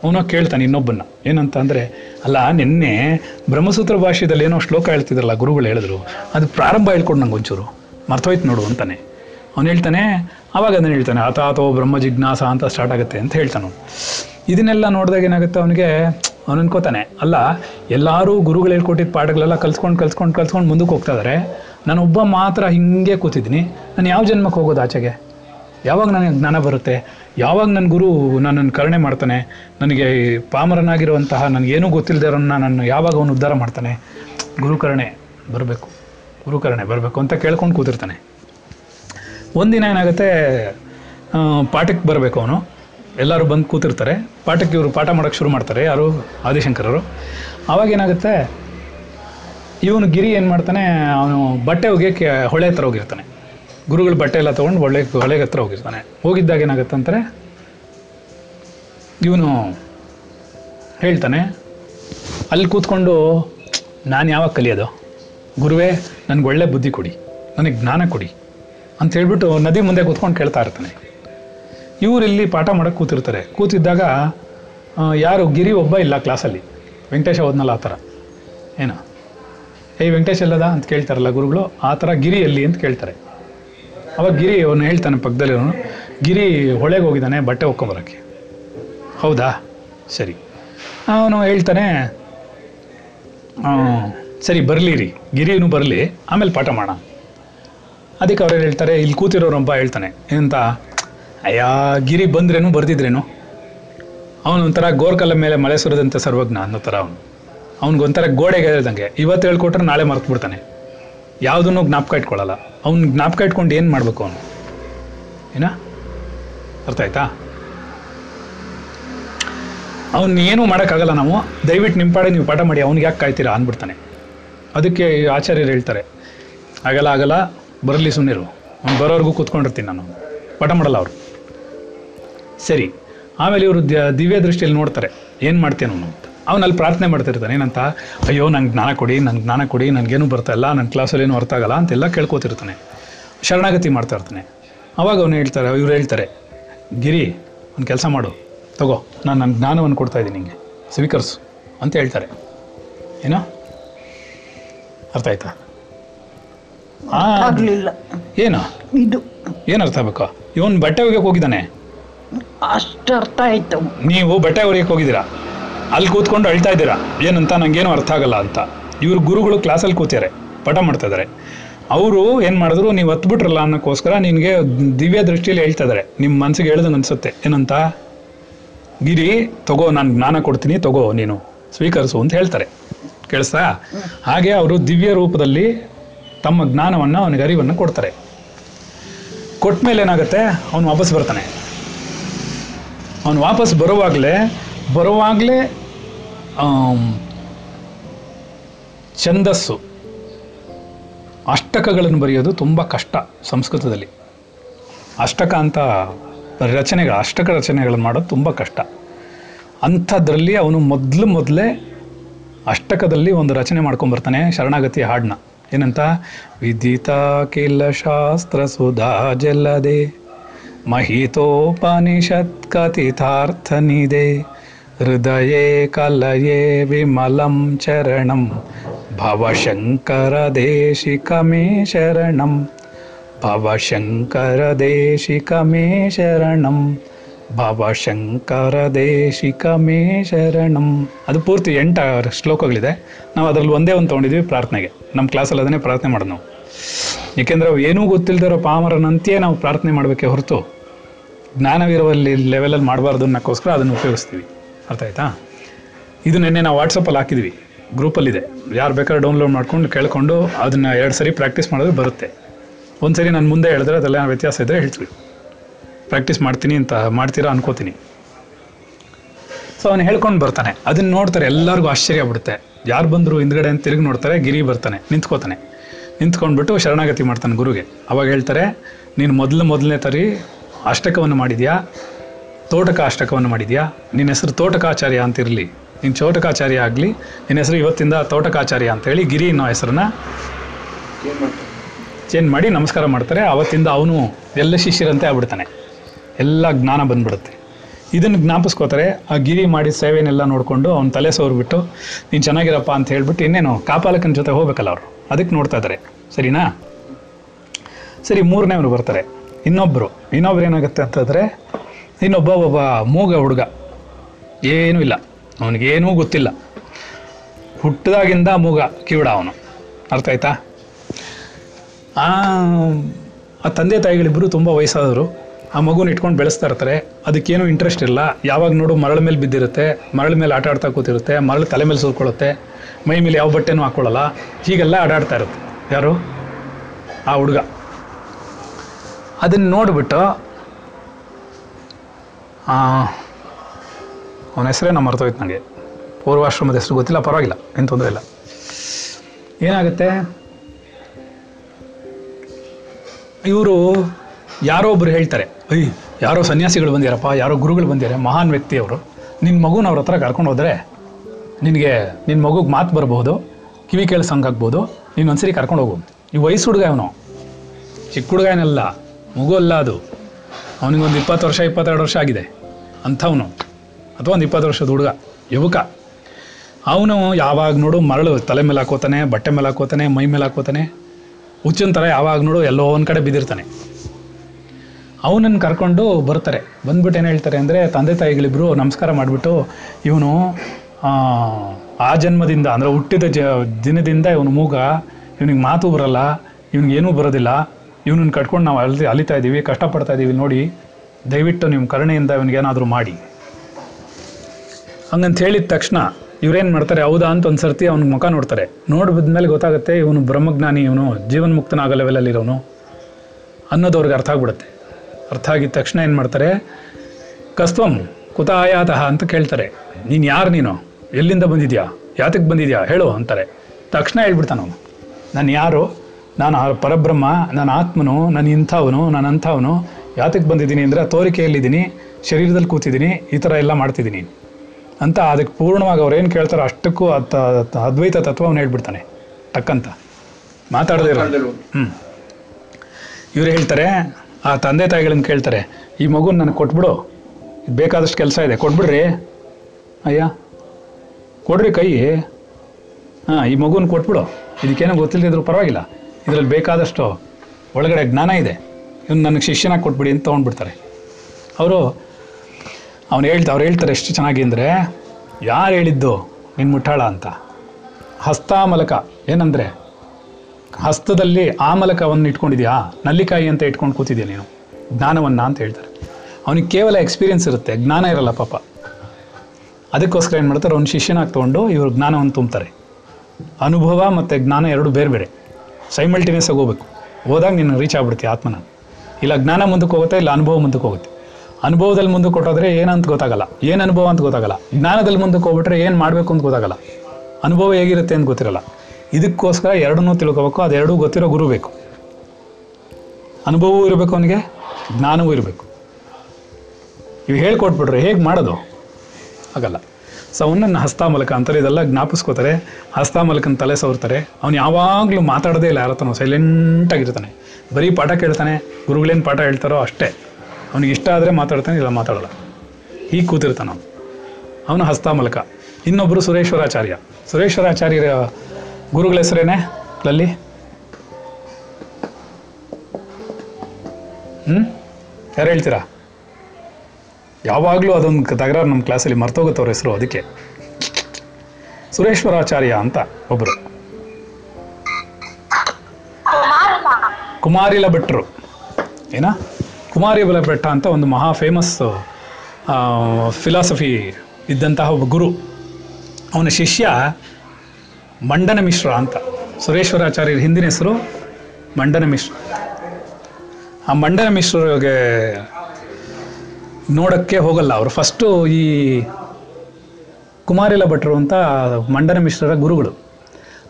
ಅವನು ಕೇಳ್ತಾನೆ ಇನ್ನೊಬ್ಬನ್ನ. ಏನಂತ ಅಂದರೆ ಅಲ್ಲ, ನಿನ್ನೆ ಬ್ರಹ್ಮಸೂತ್ರ ಭಾಷೆದಲ್ಲಿ ಏನೋ ಶ್ಲೋಕ ಹೇಳ್ತಿದ್ರಲ್ಲ, ಗುರುಗಳು ಹೇಳಿದ್ರು. ಅದು ಪ್ರಾರಂಭ ಹೇಳ್ಕೊಡು ನಂಗೆ ಒಂಚೂರು. ಮರ್ತೋಯ್ತು ನೋಡು ಅಂತಾನೆ. ಅವನು ಹೇಳ್ತಾನೆ, ಆವಾಗ ಅದನ್ನು ಹೇಳ್ತಾನೆ ಆತ ಅಥವಾ ಬ್ರಹ್ಮ ಜಿಜ್ಞಾಸ ಅಂತ ಸ್ಟಾರ್ಟ್ ಆಗುತ್ತೆ ಅಂತ ಹೇಳ್ತಾನೆ. ಇದನ್ನೆಲ್ಲ ನೋಡಿದಾಗ ಏನಾಗುತ್ತೆ ಅವನಿಗೆ, ಅವನು ಅನ್ಕೋತಾನೆ, ಅಲ್ಲ, ಎಲ್ಲರೂ ಗುರುಗಳು ಹೇಳ್ಕೊಟ್ಟಿದ್ದ ಪಾಠಗಳೆಲ್ಲ ಕಲ್ಸ್ಕೊಂಡು ಕಲ್ಸ್ಕೊಂಡು ಕಲ್ಸ್ಕೊಂಡು ಮುಂದಕ್ಕೆ ಹೋಗ್ತಾ ಇದ್ದಾರೆ ನಾನೊಬ್ಬ ಮಾತ್ರ ಹಿಂಗೆ ಕೂತಿದ್ದೀನಿ. ನಾನು ಯಾವ ಜನ್ಮಕ್ಕೆ ಹೋಗೋದು ಆಚೆಗೆ? ಯಾವಾಗ ನನಗೆ ಜ್ಞಾನ ಬರುತ್ತೆ? ಯಾವಾಗ ನನ್ನ ಗುರು ನನ್ನನ್ನು ಕರುಣೆ ಮಾಡ್ತಾನೆ? ನನಗೆ ಪಾಮರನಾಗಿರುವಂತಹ ನನಗೇನೂ ಗೊತ್ತಿಲ್ಲದೆ ಇರೋನ್ನ ನಾನು ಯಾವಾಗ ಅವನು ಉದ್ಧಾರ ಮಾಡ್ತಾನೆ? ಗುರುಕರಣೆ ಬರಬೇಕು ಗುರುಕರಣೆ ಬರಬೇಕು ಅಂತ ಕೇಳ್ಕೊಂಡು ಕೂತಿರ್ತಾನೆ. ಒಂದಿನ ಏನಾಗುತ್ತೆ ಪಾಠಕ್ಕೆ ಬರಬೇಕು ಅವನು. ಎಲ್ಲರೂ ಬಂದು ಕೂತಿರ್ತಾರೆ. ಪಾಠಕ್ಕೆ ಇವರು ಪಾಠ ಮಾಡೋಕ್ಕೆ ಶುರು ಮಾಡ್ತಾರೆ, ಯಾರು? ಆದಿಶಂಕರರು ಆವಾಗ ಏನಾಗುತ್ತೆ? ಇವನು ಗಿರಿ ಏನು ಮಾಡ್ತಾನೆ? ಅವನು ಬಟ್ಟೆ ಒಗೆಯೋಕ್ಕೆ ಹೊಳೆ ಹತ್ರ ಹೋಗಿರ್ತಾನೆ. ಗುರುಗಳು ಬಟ್ಟೆ ಎಲ್ಲ ತೊಗೊಂಡು ಹೊಳೆ ಹೊಳೆಗೆ ಹತ್ರ ಹೋಗಿರ್ತಾನೆ. ಹೋಗಿದ್ದಾಗ ಏನಾಗುತ್ತೆ ಅಂತಾರೆ? ಇವನು ಹೇಳ್ತಾನೆ, ಅಲ್ಲಿ ಕೂತ್ಕೊಂಡು ನಾನು ಯಾವಾಗ ಕಲಿಯೋದು? ಗುರುವೇ, ನನಗೆ ಒಳ್ಳೆ ಬುದ್ಧಿ ಕೊಡಿ. ನನಗೆ ಜ್ಞಾನ ಕೊಡಿ. ಅಂತ ಹೇಳ್ಬಿಟ್ಟು ನದಿ ಮುಂದೆ ಕೂತ್ಕೊಂಡು ಕೇಳ್ತಾ ಇರ್ತಾನೆ. ಇವರು ಇಲ್ಲಿ ಪಾಠ ಮಾಡೋಕ್ಕೆ ಕೂತಿರ್ತಾರೆ. ಕೂತಿದ್ದಾಗ ಯಾರು, ಗಿರಿ ಒಬ್ಬ ಇಲ್ಲ ಕ್ಲಾಸಲ್ಲಿ ವೆಂಕಟೇಶ ಹೋದ್ನಲ್ಲ ಆ ಥರ. ಏನ. ಏಯ್, ವೆಂಕಟೇಶ್ ಎಲ್ಲದ ಅಂತ ಕೇಳ್ತಾರಲ್ಲ ಗುರುಗಳು, ಆ ಥರ ಗಿರಿ ಎಲ್ಲಿ ಅಂತ ಕೇಳ್ತಾರೆ. ಅವಾಗ ಗಿರಿ ಅವನು ಹೇಳ್ತಾನೆ ಪಕ್ಕದಲ್ಲಿರೋನು ಗಿರಿ ಹೊಳೆಗೆ ಹೋಗಿದ್ದಾನೆ, ಬಟ್ಟೆ ಒಕ್ಕೊಂಬರೋಕ್ಕೆ. ಹೌದಾ? ಸರಿ. ಅವನು ಹೇಳ್ತಾನೆ ಸರಿ, ಬರಲಿ ರೀ. ಗಿರಿನು ಬರಲಿ, ಆಮೇಲೆ ಪಾಠ ಮಾಡೋಣ. ಅದಕ್ಕೆ ಅವ್ರು ಹೇಳ್ತಾರೆ, ಇಲ್ಲಿ ಕೂತಿರೋರೊಬ್ಬ ಹೇಳ್ತಾನೆ. ಏನಂತ ಅಯ್ಯ, ಗಿರಿ ಬಂದ್ರೇನು, ಬರ್ದಿದ್ರೇನು? ಅವನೊಂಥರ ಗೋರ್ಕಲ್ಲ ಮೇಲೆ ಮಳೆ ಸುರಿದಂತೆ ಸರ್ವಜ್ಞ ಅನ್ನೋ ಥರ ಅವನು. ಅವ್ನಿಗೊಂಥರ ಗೋಡೆಗೆ ಹೇಳ್ದಂಗೆ. ಇವತ್ತು ಹೇಳ್ಕೊಟ್ರೆ ನಾಳೆ ಮರ್ತು ಬಿಡ್ತಾನೆ ಯಾವುದನ್ನು ಜ್ಞಾಪಕ ಇಟ್ಕೊಳ್ಳಲ್ಲ. ಅವ್ನು ಜ್ಞಾಪಕ ಇಟ್ಕೊಂಡು ಏನು ಮಾಡಬೇಕು ಅವನು? ಏನ? ಅರ್ಥ ಆಯ್ತಾ? ಅವ್ನು ಏನೂ ಮಾಡೋಕ್ಕಾಗಲ್ಲ ನಾವು. ದಯವಿಟ್ಟು ನಿಮ್ಮ ನೀವು ಪಾಠ ಮಾಡಿ, ಅವ್ನಿಗೆ ಯಾಕೆ ಕಾಯ್ತೀರಾ ಅಂದ್ಬಿಡ್ತಾನೆ. ಅದಕ್ಕೆ ಆಚಾರ್ಯರು ಹೇಳ್ತಾರೆ. ಆಗಲ್ಲ ಆಗಲ್ಲ, ಬರಲಿ ಸುಮ್ಮನಿರು ಅವ್ನು ಬರೋರ್ಗೂ ಕೂತ್ಕೊಂಡಿರ್ತೀನಿ ನಾನು. ಪಾಠ ಮಾಡಲ್ಲ ಅವರು. ಸರಿ ಆಮೇಲೆ ಇವರು ದಿವ್ಯ ದೃಷ್ಟಿಯಲ್ಲಿ ನೋಡ್ತಾರೆ ಏನು ಮಾಡ್ತೇನೆ ಅವನು ಅಂತ. ಅವನು ಅಲ್ಲಿ ಪ್ರಾರ್ಥನೆ ಮಾಡ್ತಿರ್ತಾನೆ ಏನಂತ ಅಯ್ಯೋ ನಂಗೆ ಜ್ಞಾನ ಕೊಡಿ ನಂಗೆ ಜ್ಞಾನ ಕೊಡಿ ನನಗೇನು ಬರ್ತಾ ಇಲ್ಲ ನನ್ನ ಕ್ಲಾಸಲ್ಲಿ ಏನು ಅರ್ಥ ಆಗಲ್ಲ ಅಂತೆಲ್ಲ ಕೇಳ್ಕೊತಿರ್ತಾನೆ. ಶರಣಾಗತಿ ಮಾಡ್ತಾ ಇರ್ತಾನೆ ಅವಾಗ ಅವನು ಹೇಳ್ತಾರೆ ಇವ್ರು ಹೇಳ್ತಾರೆ ಗಿರಿ ಒಂದು ಕೆಲಸ ಮಾಡು ತಗೋ ನಾನು ನನ್ನ ಜ್ಞಾನವನ್ನು ಕೊಡ್ತಾ ಇದ್ದೀನಿ ನಿಮಗೆ ಸ್ವೀಕರಿಸು ಅಂತ ಹೇಳ್ತಾರೆ. ಏನೋ? ಅರ್ಥ ಆಯ್ತಾ? ಏನೋ? ಇದು. ಏನು ಅರ್ಥ ಆಗ್ಬೇಕು? ಇವನು ಬಟ್ಟೆ ಒಗೆಯಕ್ಕೆ ಹೋಗಿದ್ದಾನೆ. ಅಷ್ಟು ಅರ್ಥ ಆಯ್ತು. ನೀವು ಬಟ್ಟೆ ಒಗೆಯಕ್ಕೆ ಹೋಗಿದ್ದೀರಾ? ಅಲ್ಲಿ ಕೂತ್ಕೊಂಡು ಅಳ್ತಾ ಇದ್ದೀರಾ? ಏನಂತ ನಂಗೇನು ಅರ್ಥ ಆಗಲ್ಲ ಅಂತ. ಇವ್ರ ಗುರುಗಳು ಕ್ಲಾಸಲ್ಲಿ ಕೂತಿದ್ದಾರೆ, ಪಾಠ ಮಾಡ್ತಾ ಇದ್ದಾರೆ. ಅವರು ಏನು ಮಾಡಿದ್ರು, ನೀವು ಹತ್ಬಿಟ್ರಲ್ಲ ಅನ್ನೋಕ್ಕೋಸ್ಕರ ನಿನಗೆ ದಿವ್ಯ ದೃಷ್ಟಿಯಲ್ಲಿ ಹೇಳ್ತಾ ಇದ್ದಾರೆ. ನಿಮ್ಮ ಮನಸ್ಸಿಗೆ ಹೇಳ್ದಂಗೆ ಅನ್ಸುತ್ತೆ. ಏನಂತ? ಗಿರಿ ತಗೋ, ನಾನು ಜ್ಞಾನ ಕೊಡ್ತೀನಿ, ತಗೋ ನೀನು. ಸ್ವೀಕರಿಸು ಅಂತ ಹೇಳ್ತಾರೆ. ಕೇಳಿಸ್ತಾ? ಹಾಗೆ ಅವರು ದಿವ್ಯ ರೂಪದಲ್ಲಿ ತಮ್ಮ ಜ್ಞಾನವನ್ನು, ಅವನಿಗೆ ಅರಿವನ್ನು ಕೊಡ್ತಾರೆ. ಕೊಟ್ಟ ಮೇಲೆ ಏನಾಗುತ್ತೆ? ಅವನು ವಾಪಸ್ ಬರ್ತಾನೆ. ಅವನು ವಾಪಸ್ ಬರುವಾಗಲೇ ಬರುವಾಗಲೇ ಛಂದಸ್ಸು. ಅಷ್ಟಕಗಳನ್ನು ಬರೆಯೋದು ತುಂಬ ಕಷ್ಟ ಸಂಸ್ಕೃತದಲ್ಲಿ. ಅಷ್ಟಕ ಅಂತ ರಚನೆಗಳು, ಅಷ್ಟಕ ರಚನೆಗಳನ್ನು ಮಾಡೋದು ತುಂಬ ಕಷ್ಟ. ಅಂಥದ್ರಲ್ಲಿ ಅವನು ಮೊದಲು ಮೊದಲೇ ಅಷ್ಟಕದಲ್ಲಿ ಒಂದು ರಚನೆ ಮಾಡ್ಕೊಂಬರ್ತಾನೆ ಶರಣಾಗತಿ ಹಾಡನ್ನ ಏನಂತ? ವಿದಿತ ಕಿಲ ಶಾಸ್ತ್ರ ಸುಧಾ ಜಲ್ಲದೆ ಹೃದಯೇ ಕಲಯೇ ವಿಮಲಂ ಚರಣಂ. ದೇಶಿಕಮೇ ಶರಣಂ. ಭವಶಂಕರ ದೇಶಿಕಮೇ ಶರಣಂ. ಭವಶಂಕರ ದೇಶಿಕಮೇ ಶರಣಂ. ಅದು ಪೂರ್ತಿ ಎಂಟು ಶ್ಲೋಕಗಳಿದೆ. ನಾವು ಅದರಲ್ಲಿ ಒಂದೇ ಒಂದು ತೊಗೊಂಡಿದ್ವಿ ಪ್ರಾರ್ಥನೆಗೆ. ನಮ್ಮ ಕ್ಲಾಸಲ್ಲಿ ಅದನ್ನೇ ಪ್ರಾರ್ಥನೆ ಮಾಡೋದು ನಾವು. ಏಕೆಂದರೆ ಏನೂ ಗೊತ್ತಿಲ್ಲದಿರೋ ಪಾಮರನಂತೆಯೇ ನಾವು ಪ್ರಾರ್ಥನೆ ಮಾಡಬೇಕೆ ಹೊರತು ಜ್ಞಾನವಿರುವಲ್ಲಿ ಲೆವೆಲಲ್ಲಿ ಮಾಡಬಾರ್ದು ಅನ್ನೋಕ್ಕೋಸ್ಕರ ಅದನ್ನು ಉಪಯೋಗಿಸ್ತೀವಿ. ಅರ್ಥ ಆಯ್ತಾ? ಇದು ನಿನ್ನೆ ನಾವು ವಾಟ್ಸಪ್ಪಲ್ಲಿ ಹಾಕಿದ್ವಿ. ಗ್ರೂಪಲ್ಲಿದೆ ಯಾರು ಬೇಕಾದ್ರೆ ಡೌನ್ಲೋಡ್ ಮಾಡ್ಕೊಂಡು ಕೇಳ್ಕೊಂಡು ಅದನ್ನು ಎರಡು ಸರಿ ಪ್ರಾಕ್ಟೀಸ್ ಮಾಡಿದ್ರೆ ಬರುತ್ತೆ. ಒಂದು ಸರಿ ನಾನು ಮುಂದೆ ಹೇಳಿದ್ರೆ ಅದೆಲ್ಲ ವ್ಯತ್ಯಾಸ ಇದ್ದರೆ ಹೇಳ್ತೀವಿ. ಪ್ರಾಕ್ಟೀಸ್ ಮಾಡ್ತೀನಿ ಅಂತ ಮಾಡ್ತೀರಾ ಅನ್ಕೋತೀನಿ. ಸೊ ಅವನು ಹೇಳ್ಕೊಂಡು ಬರ್ತಾನೆ. ಅದನ್ನ ನೋಡ್ತಾರೆ, ಎಲ್ಲರಿಗೂ ಆಶ್ಚರ್ಯ ಆಗ್ಬಿಡುತ್ತೆ. ಯಾರು ಬಂದರು ಹಿಂದ್ಗಡೆ ಅಂತ ತಿರುಗಿ ನೋಡ್ತಾರೆ, ಗಿರಿ ಬರ್ತಾನೆ, ನಿಂತ್ಕೋತಾನೆ. ನಿಂತ್ಕೊಂಡ್ಬಿಟ್ಟು ಶರಣಾಗತಿ ಮಾಡ್ತಾನೆ ಗುರುಗೆ. ಅವಾಗ ಹೇಳ್ತಾರೆ, ನೀನು ಮೊದಲು ಮೊದಲನೇ ತರಿ ಅಷ್ಟಕವನ್ನು ಮಾಡಿದ್ಯಾ? ತೋಟಕ ಅಷ್ಟಕವನ್ನು ಮಾಡಿದ್ಯಾ? ನಿನ್ನ ಹೆಸರು ತೋಟಕಾಚಾರ್ಯ ಅಂತ ಇರಲಿ ನೀನು ಚೋಟಕಾಚಾರ್ಯ ಆಗಲಿ. ನಿನ್ನ ಹೆಸರು ಇವತ್ತಿಂದ ತೋಟಕಾಚಾರ್ಯ ಅಂತೇಳಿ ಗಿರಿ ಅನ್ನೋ ಹೆಸರನ್ನ ಚೇಂಜ್ ಮಾಡಿ ನಮಸ್ಕಾರ ಮಾಡ್ತಾರೆ. ಅವತ್ತಿಂದ ಅವನು ಎಲ್ಲ ಶಿಷ್ಯರಂತೆ ಆಗ್ಬಿಡ್ತಾನೆ. ಎಲ್ಲ ಜ್ಞಾನ ಬಂದ್ಬಿಡುತ್ತೆ. ಇದನ್ನು ಜ್ಞಾಪಿಸ್ಕೋತಾರೆ. ಆ ಗಿರಿ ಮಾಡಿದ ಸೇವೆನೆಲ್ಲ ನೋಡಿಕೊಂಡು ಅವ್ನು ತಲೆ ಸೋರ್ಬಿಟ್ಟು, ನೀನು ಚೆನ್ನಾಗಿರಪ್ಪ ಅಂತ ಹೇಳ್ಬಿಟ್ಟು ಇನ್ನೇನು ಕಾಪಾಲಕನ ಜೊತೆ ಹೋಗ್ಬೇಕಲ್ಲ ಅವರು. ಅದಕ್ಕೆ ನೋಡ್ತಾ ಇದ್ದಾರೆ ಸರಿನಾ? ಸರಿ, ಮೂರನೇವ್ರು ಬರ್ತಾರೆ. ಇನ್ನೊಬ್ಬರು ಇನ್ನೊಬ್ರು ಏನಾಗುತ್ತೆ ಅಂತಂದರೆ, ಇನ್ನೊಬ್ಬ ಒಬ್ಬ ಮೂಗ ಹುಡುಗ. ಏನೂ ಇಲ್ಲ. ಅವನಿಗೇನೂ ಗೊತ್ತಿಲ್ಲ. ಹುಟ್ಟಿದಾಗಿಂದ ಮೂಗ ಕಿವಿಡ ಅವನು. ಅರ್ಥ ಆಯ್ತಾ? ಆ ಆ ತಂದೆ ತಾಯಿಗಳಿಬ್ಬರು ತುಂಬ ವಯಸ್ಸಾದವರು. ಆ ಮಗುನ ಇಟ್ಕೊಂಡು ಬೆಳೆಸ್ತಾ ಇರ್ತಾರೆ. ಅದಕ್ಕೇನು ಇಂಟ್ರೆಸ್ಟ್ ಇಲ್ಲ. ಯಾವಾಗ ನೋಡು ಮರಳ ಮೇಲೆ ಬಿದ್ದಿರುತ್ತೆ, ಮರಳ ಮೇಲೆ ಆಟ ಆಡ್ತಾ ಕೂತಿರುತ್ತೆ, ಮರಳು ತಲೆ ಮೇಲೆ ಸುರ್ಕೊಳ್ಳುತ್ತೆ ಮೈ ಮೇಲೆ ಯಾವ ಬಟ್ಟೆನೂ ಹಾಕ್ಕೊಳ್ಳಲ್ಲ ಹೀಗೆಲ್ಲ ಆಡಾಡ್ತಾ ಇರುತ್ತೆ. ಯಾರು? ಆ ಹುಡುಗ. ಅದನ್ನು ನೋಡಿಬಿಟ್ಟು ಅವನ ಹೆಸರೇ ಮರ್ತೋಯ್ತು ನನಗೆ ಪೂರ್ವಾಶ್ರಮದ ಹೆಸರು ಗೊತ್ತಿಲ್ಲ, ಪರವಾಗಿಲ್ಲ, ಏನು ತೊಂದರೆ ಇಲ್ಲ. ಏನಾಗುತ್ತೆ? ಇವರು ಯಾರೋ ಒಬ್ಬರು ಹೇಳ್ತಾರೆ ಅಯ್ಯ ಯಾರೋ ಸನ್ಯಾಸಿಗಳು ಬಂದಿರಪ್ಪ, ಯಾರೋ ಗುರುಗಳು ಬಂದಿದ್ದಾರೆ, ಮಹಾನ್ ವ್ಯಕ್ತಿ ಅವರು ನಿನ್ನ ಮಗುನ ಅವ್ರ ಹತ್ರ ಕರ್ಕೊಂಡು ಹೋದರೆ ನಿನಗೆ ನಿನ್ನ ಮಗುಗೆ ಮಾತು ಬರಬಹುದು ಕಿವಿ ಕೇಳಿಸಂಗಾಗ್ಬೋದು ನೀನು ಒಂದ್ಸರಿ ಕರ್ಕೊಂಡು ಹೋಗು. ಈ ವಯಸ್ಸು ಹುಡುಗ ಅವನು ಚಿಕ್ಕ ಹುಡುಗ ಏನಲ್ಲ. ಮಗು ಅಲ್ಲ ಅದು. ಅವನಿಗೊಂದು ಇಪ್ಪತ್ತು ವರ್ಷ, ಇಪ್ಪತ್ತೆರಡು ವರ್ಷ ಆಗಿದೆ. ಅಂಥವನು. ಅಥವಾ ಒಂದು ಇಪ್ಪತ್ತು ವರ್ಷದ ಹುಡುಗ, ಯುವಕ. ಅವನು ಯಾವಾಗ ನೋಡು ಮರಳು, ತಲೆ ಮೇಲೆ ಹಾಕೋತಾನೆ, ಬಟ್ಟೆ ಮೇಲೆ ಹಾಕೋತಾನೆ, ಮೈ ಮೇಲೆ ಹಾಕೋತಾನೆ. ಹುಚ್ಚಿನ ಥರ ಯಾವಾಗ ನೋಡು ಎಲ್ಲೋ ಒಂದು ಕಡೆ ಬಿದ್ದಿರ್ತಾನೆ. ಅವನನ್ನು ಕರ್ಕೊಂಡು ಬರ್ತಾರೆ. ಬಂದ್ಬಿಟ್ಟು ಏನು ಹೇಳ್ತಾರೆ ಅಂದರೆ, ತಂದೆ ತಾಯಿಗಳಿಬ್ಬರು ನಮಸ್ಕಾರ ಮಾಡಿಬಿಟ್ಟು, ಇವನು, ಆ ಜನ್ಮದಿಂದ, ಅಂದರೆ ಹುಟ್ಟಿದ ಜ, ದಿನದಿಂದ ಇವನು ಮೂಗ, ಇವನಿಗೆ ಮಾತು ಬರಲ್ಲ ಇವನಿಗೇನೂ ಬರೋದಿಲ್ಲ. ಇವನನ್ನು ಕಟ್ಕೊಂಡು ನಾವು ಅಲ್ಲಿ ಅಲಿತಾ ಇದ್ದೀವಿ, ಕಷ್ಟಪಡ್ತಾ ಇದ್ದೀವಿ ನೋಡಿ, ದಯವಿಟ್ಟು ನಿಮ್ಮ ಕರುಣೆಯಿಂದ ಇವನಿಗೇನಾದರೂ ಮಾಡಿ. ಹಂಗಂತ ಹೇಳಿದ ತಕ್ಷಣ ಇವ್ರೇನು ಮಾಡ್ತಾರೆ, ಹೌದಾ ಅಂತ ಒಂದು ಸರ್ತಿ ಅವ್ನಿಗೆ ಮುಖ ನೋಡ್ತಾರೆ. ನೋಡಿದ್ಮೇಲೆ ಗೊತ್ತಾಗುತ್ತೆ ಇವನು ಬ್ರಹ್ಮಜ್ಞಾನಿ, ಇವನು ಜೀವನ್ಮುಕ್ತನಾಗೋ ಲೆವೆಲಲ್ಲಿರೋನು ಅನ್ನೋದು ಅವ್ರಿಗೆ ಅರ್ಥ ಆಗ್ಬಿಡುತ್ತೆ. ಅರ್ಥ ಆಗಿದ ತಕ್ಷಣ ಏನು ಮಾಡ್ತಾರೆ, ಕಸ್ತ್ವಂ ಕುತ ಆಯಾತಃ ಅಂತ ಕೇಳ್ತಾರೆ. ನೀನು ಯಾರು ನೀನು? ಎಲ್ಲಿಂದ ಬಂದಿದ್ಯಾ? ಯಾತಕ್ಕೆ ಬಂದಿದ್ಯಾ? ಹೇಳು ಅಂತಾರೆ. ತಕ್ಷಣ ಹೇಳ್ಬಿಡ್ತಾನೆ ನಾನು ಯಾರು? ನಾನು ಆ ಪರಬ್ರಹ್ಮ ನಾನು ಆತ್ಮನು ನಾನು ಇಂಥವನು ನಾನು ಅಂಥವನು ಯಾತಕ್ಕೆ ಬಂದಿದ್ದೀನಿ ಅಂದರೆ ತೋರಿಕೆಯಲ್ಲಿದ್ದೀನಿ ಶರೀರದಲ್ಲಿ ಕೂತಿದ್ದೀನಿ ಈ ಥರ ಎಲ್ಲ ಮಾಡ್ತಿದ್ದೀನಿ. ಅಂತ ಅದಕ್ಕೆ ಪೂರ್ಣವಾಗಿ ಅವ್ರು ಏನು ಕೇಳ್ತಾರೋ ಅಷ್ಟಕ್ಕೂ ಅತ್ತ ಅದ್ವೈತ ತತ್ವವನ್ನು ಹೇಳ್ಬಿಡ್ತಾನೆ. ತಕ್ಕಂತ. ಮಾತಾಡದೇ ಇರೋ ಹ್ಞೂ ಇವ್ರು ಹೇಳ್ತಾರೆ ಆ ತಂದೆ ತಾಯಿಗಳನ್ನ ಕೇಳ್ತಾರೆ ಈ ಮಗುನ ನನಗೆ ಕೊಟ್ಬಿಡು. ಬೇಕಾದಷ್ಟು ಕೆಲಸ ಇದೆ. ಕೊಟ್ಬಿಡ್ರಿ. ಅಯ್ಯ. ಕೊಡ್ರಿ ಕೈ. ಹಾಂ ಈ ಮಗುನ ಕೊಟ್ಬಿಡು. ಇದಕ್ಕೇನೋ ಗೊತ್ತಿಲ್ಲದಿದ್ರು ಪರವಾಗಿಲ್ಲ. ಇದರಲ್ಲಿ ಬೇಕಾದಷ್ಟು ಒಳಗಡೆ ಜ್ಞಾನ ಇದೆ. ಇವ್ನು ನನಗೆ ಶಿಷ್ಯನಾಗಿ ಕೊಟ್ಬಿಡಿ ಅಂತ ತೊಗೊಂಡ್ಬಿಡ್ತಾರೆ. ಅವರು ಅವ್ನು ಹೇಳ್ತಾ, ಅವ್ರು ಹೇಳ್ತಾರೆ ಎಷ್ಟು ಚೆನ್ನಾಗಿ ಅಂದರೆ, ಯಾರು ಹೇಳಿದ್ದು ನಿನ್ನ ಮುಠಾಳ ಅಂತ? ಹಸ್ತಾಮಲಕ. ಏನಂದರೆ, ಹಸ್ತದಲ್ಲಿ ಆ ಮಲಕವನ್ನು ಇಟ್ಕೊಂಡಿದ್ಯಾ? ನಲ್ಲಿಕಾಯಿ ಅಂತ ಇಟ್ಕೊಂಡು ಕೂತಿದ್ಯಾ ನೀನು? ಜ್ಞಾನವನ್ನು ಅಂತ ಹೇಳ್ತಾರೆ. ಅವನಿಗೆ ಕೇವಲ ಎಕ್ಸ್ಪೀರಿಯನ್ಸ್ ಇರುತ್ತೆ. ಜ್ಞಾನ ಇರಲ್ಲ ಪಾಪ. ಅದಕ್ಕೋಸ್ಕರ ಏನು ಮಾಡ್ತಾರೆ, ಅವ್ನು ಶಿಷ್ಯನಾಗಿ ತೊಗೊಂಡು ಇವರು ಜ್ಞಾನವನ್ನು ತುಂಬ್ತಾರೆ. ಅನುಭವ ಮತ್ತು ಜ್ಞಾನ ಎರಡು ಬೇರೆ ಬೇರೆ ಸೈಮಲ್ಟೇನಿಯಸ್ ಆಗಿ ಹೋಗ್ಬೇಕು. ಹೋದಾಗ ನೀನು ರೀಚ್ ಆಗ್ಬಿಡ್ತೀಯ ಆತ್ಮನ. ಇಲ್ಲ, ಜ್ಞಾನ ಮುಂದಕ್ಕೆ ಹೋಗುತ್ತೆ, ಇಲ್ಲ ಅನುಭವ ಮುಂದಕ್ಕೆ ಹೋಗುತ್ತೆ. ಅನುಭವದಲ್ಲಿ ಮುಂದಕ್ಕೆ ಕೊಟ್ಟೋದ್ರೆ ಏನಂತ ಗೊತ್ತಾಗಲ್ಲ. ಏನು ಅನುಭವ ಅಂತ ಗೊತ್ತಾಗಲ್ಲ. ಜ್ಞಾನದಲ್ಲಿ ಮುಂದಕ್ಕೆ ಹೋಗ್ಬಿಟ್ರೆ ಏನು ಮಾಡಬೇಕು ಅಂತ ಗೊತ್ತಾಗಲ್ಲ. ಅನುಭವ ಹೇಗಿರುತ್ತೆ ಅಂತ ಗೊತ್ತಿರಲ್ಲ. ಇದಕ್ಕೋಸ್ಕರ ಎರಡನ್ನೂ ತಿಳ್ಕೋಬೇಕು ಅದೆರಡೂ ಗೊತ್ತಿರೋ ಗುರು ಬೇಕು. ಅನುಭವವೂ ಇರಬೇಕು ಅವನಿಗೆ, ಜ್ಞಾನವೂ ಇರಬೇಕು. ಇವು ಹೇಳ್ಕೊಟ್ಬಿಟ್ರೆ ಹೇಗೆ ಮಾಡೋದು? ಆಗಲ್ಲ ಸೊ ಅವನನ್ನು ಹಸ್ತಾಮಲಕ ಅಂತಾರೆ, ಇದೆಲ್ಲ ಜ್ಞಾಪಿಸ್ಕೋತಾರೆ. ಹಸ್ತಾಮಲಕನ ತಲೆ ಸವರ್ತಾರೆ. ಅವ್ನು ಯಾವಾಗಲೂ ಮಾತಾಡೋದೇ ಇಲ್ಲ ಯಾರತ್ತನೋ ಸೈಲೆಂಟಾಗಿರ್ತಾನೆ ಬರೀ ಪಾಠ ಕೇಳ್ತಾನೆ ಗುರುಗಳೇನು ಪಾಠ ಹೇಳ್ತಾರೋ ಅಷ್ಟೇ. ಅವ್ನಿಗೆ ಇಷ್ಟ ಆದರೆ ಮಾತಾಡ್ತಾನೆ, ಇಲ್ಲ ಮಾತಾಡಲ್ಲ. ಹೀಗೆ ಕೂತಿರ್ತಾನೆ ಅವನು. ಅವನು ಹಸ್ತಾಮಲಕ ಇನ್ನೊಬ್ಬರು ಸುರೇಶ್ವರಾಚಾರ್ಯ. ಸುರೇಶ್ವರಾಚಾರ್ಯರ ಗುರುಗಳ ಹೆಸರೇನೆ? ಲಲ್ಲಿ? ಹ್ಞೂ ಯಾರು ಹೇಳ್ತೀರಾ? ಯಾವಾಗಲೂ ಅದೊಂದು ತಗರಾರು ನಮ್ಮ ಕ್ಲಾಸಲ್ಲಿ ಮರ್ತೋಗುತ್ತೆ ಅವ್ರ ಹೆಸರು ಅದಕ್ಕೆ. ಸುರೇಶ್ವರಾಚಾರ್ಯ ಅಂತ ಒಬ್ಬರು ಕುಮಾರಿಲ ಭಟ್ರು ಏನ? ಕುಮಾರಿಲ ಭಟ್ಟ ಅಂತ ಒಂದು ಮಹಾ ಫೇಮಸ್ ಫಿಲಾಸಫಿ ಇದ್ದಂತಹ ಒಬ್ಬ ಗುರು. ಅವನ ಶಿಷ್ಯ ಮಂಡನ ಮಿಶ್ರ ಅಂತ. ಸುರೇಶ್ವರಾಚಾರ್ಯರ ಹಿಂದಿನ ಹೆಸರು ಮಂಡನ ಮಿಶ್ರ. ಆ ಮಂಡನ ಮಿಶ್ರರಿಗೆ ನೋಡೋಕ್ಕೆ ಹೋಗಲ್ಲ ಅವರು. ಫಸ್ಟು ಈ ಕುಮಾರಿಲ ಭಟ್ರು ಅಂತ ಮಂಡನ ಮಿಶ್ರರ ಗುರುಗಳು.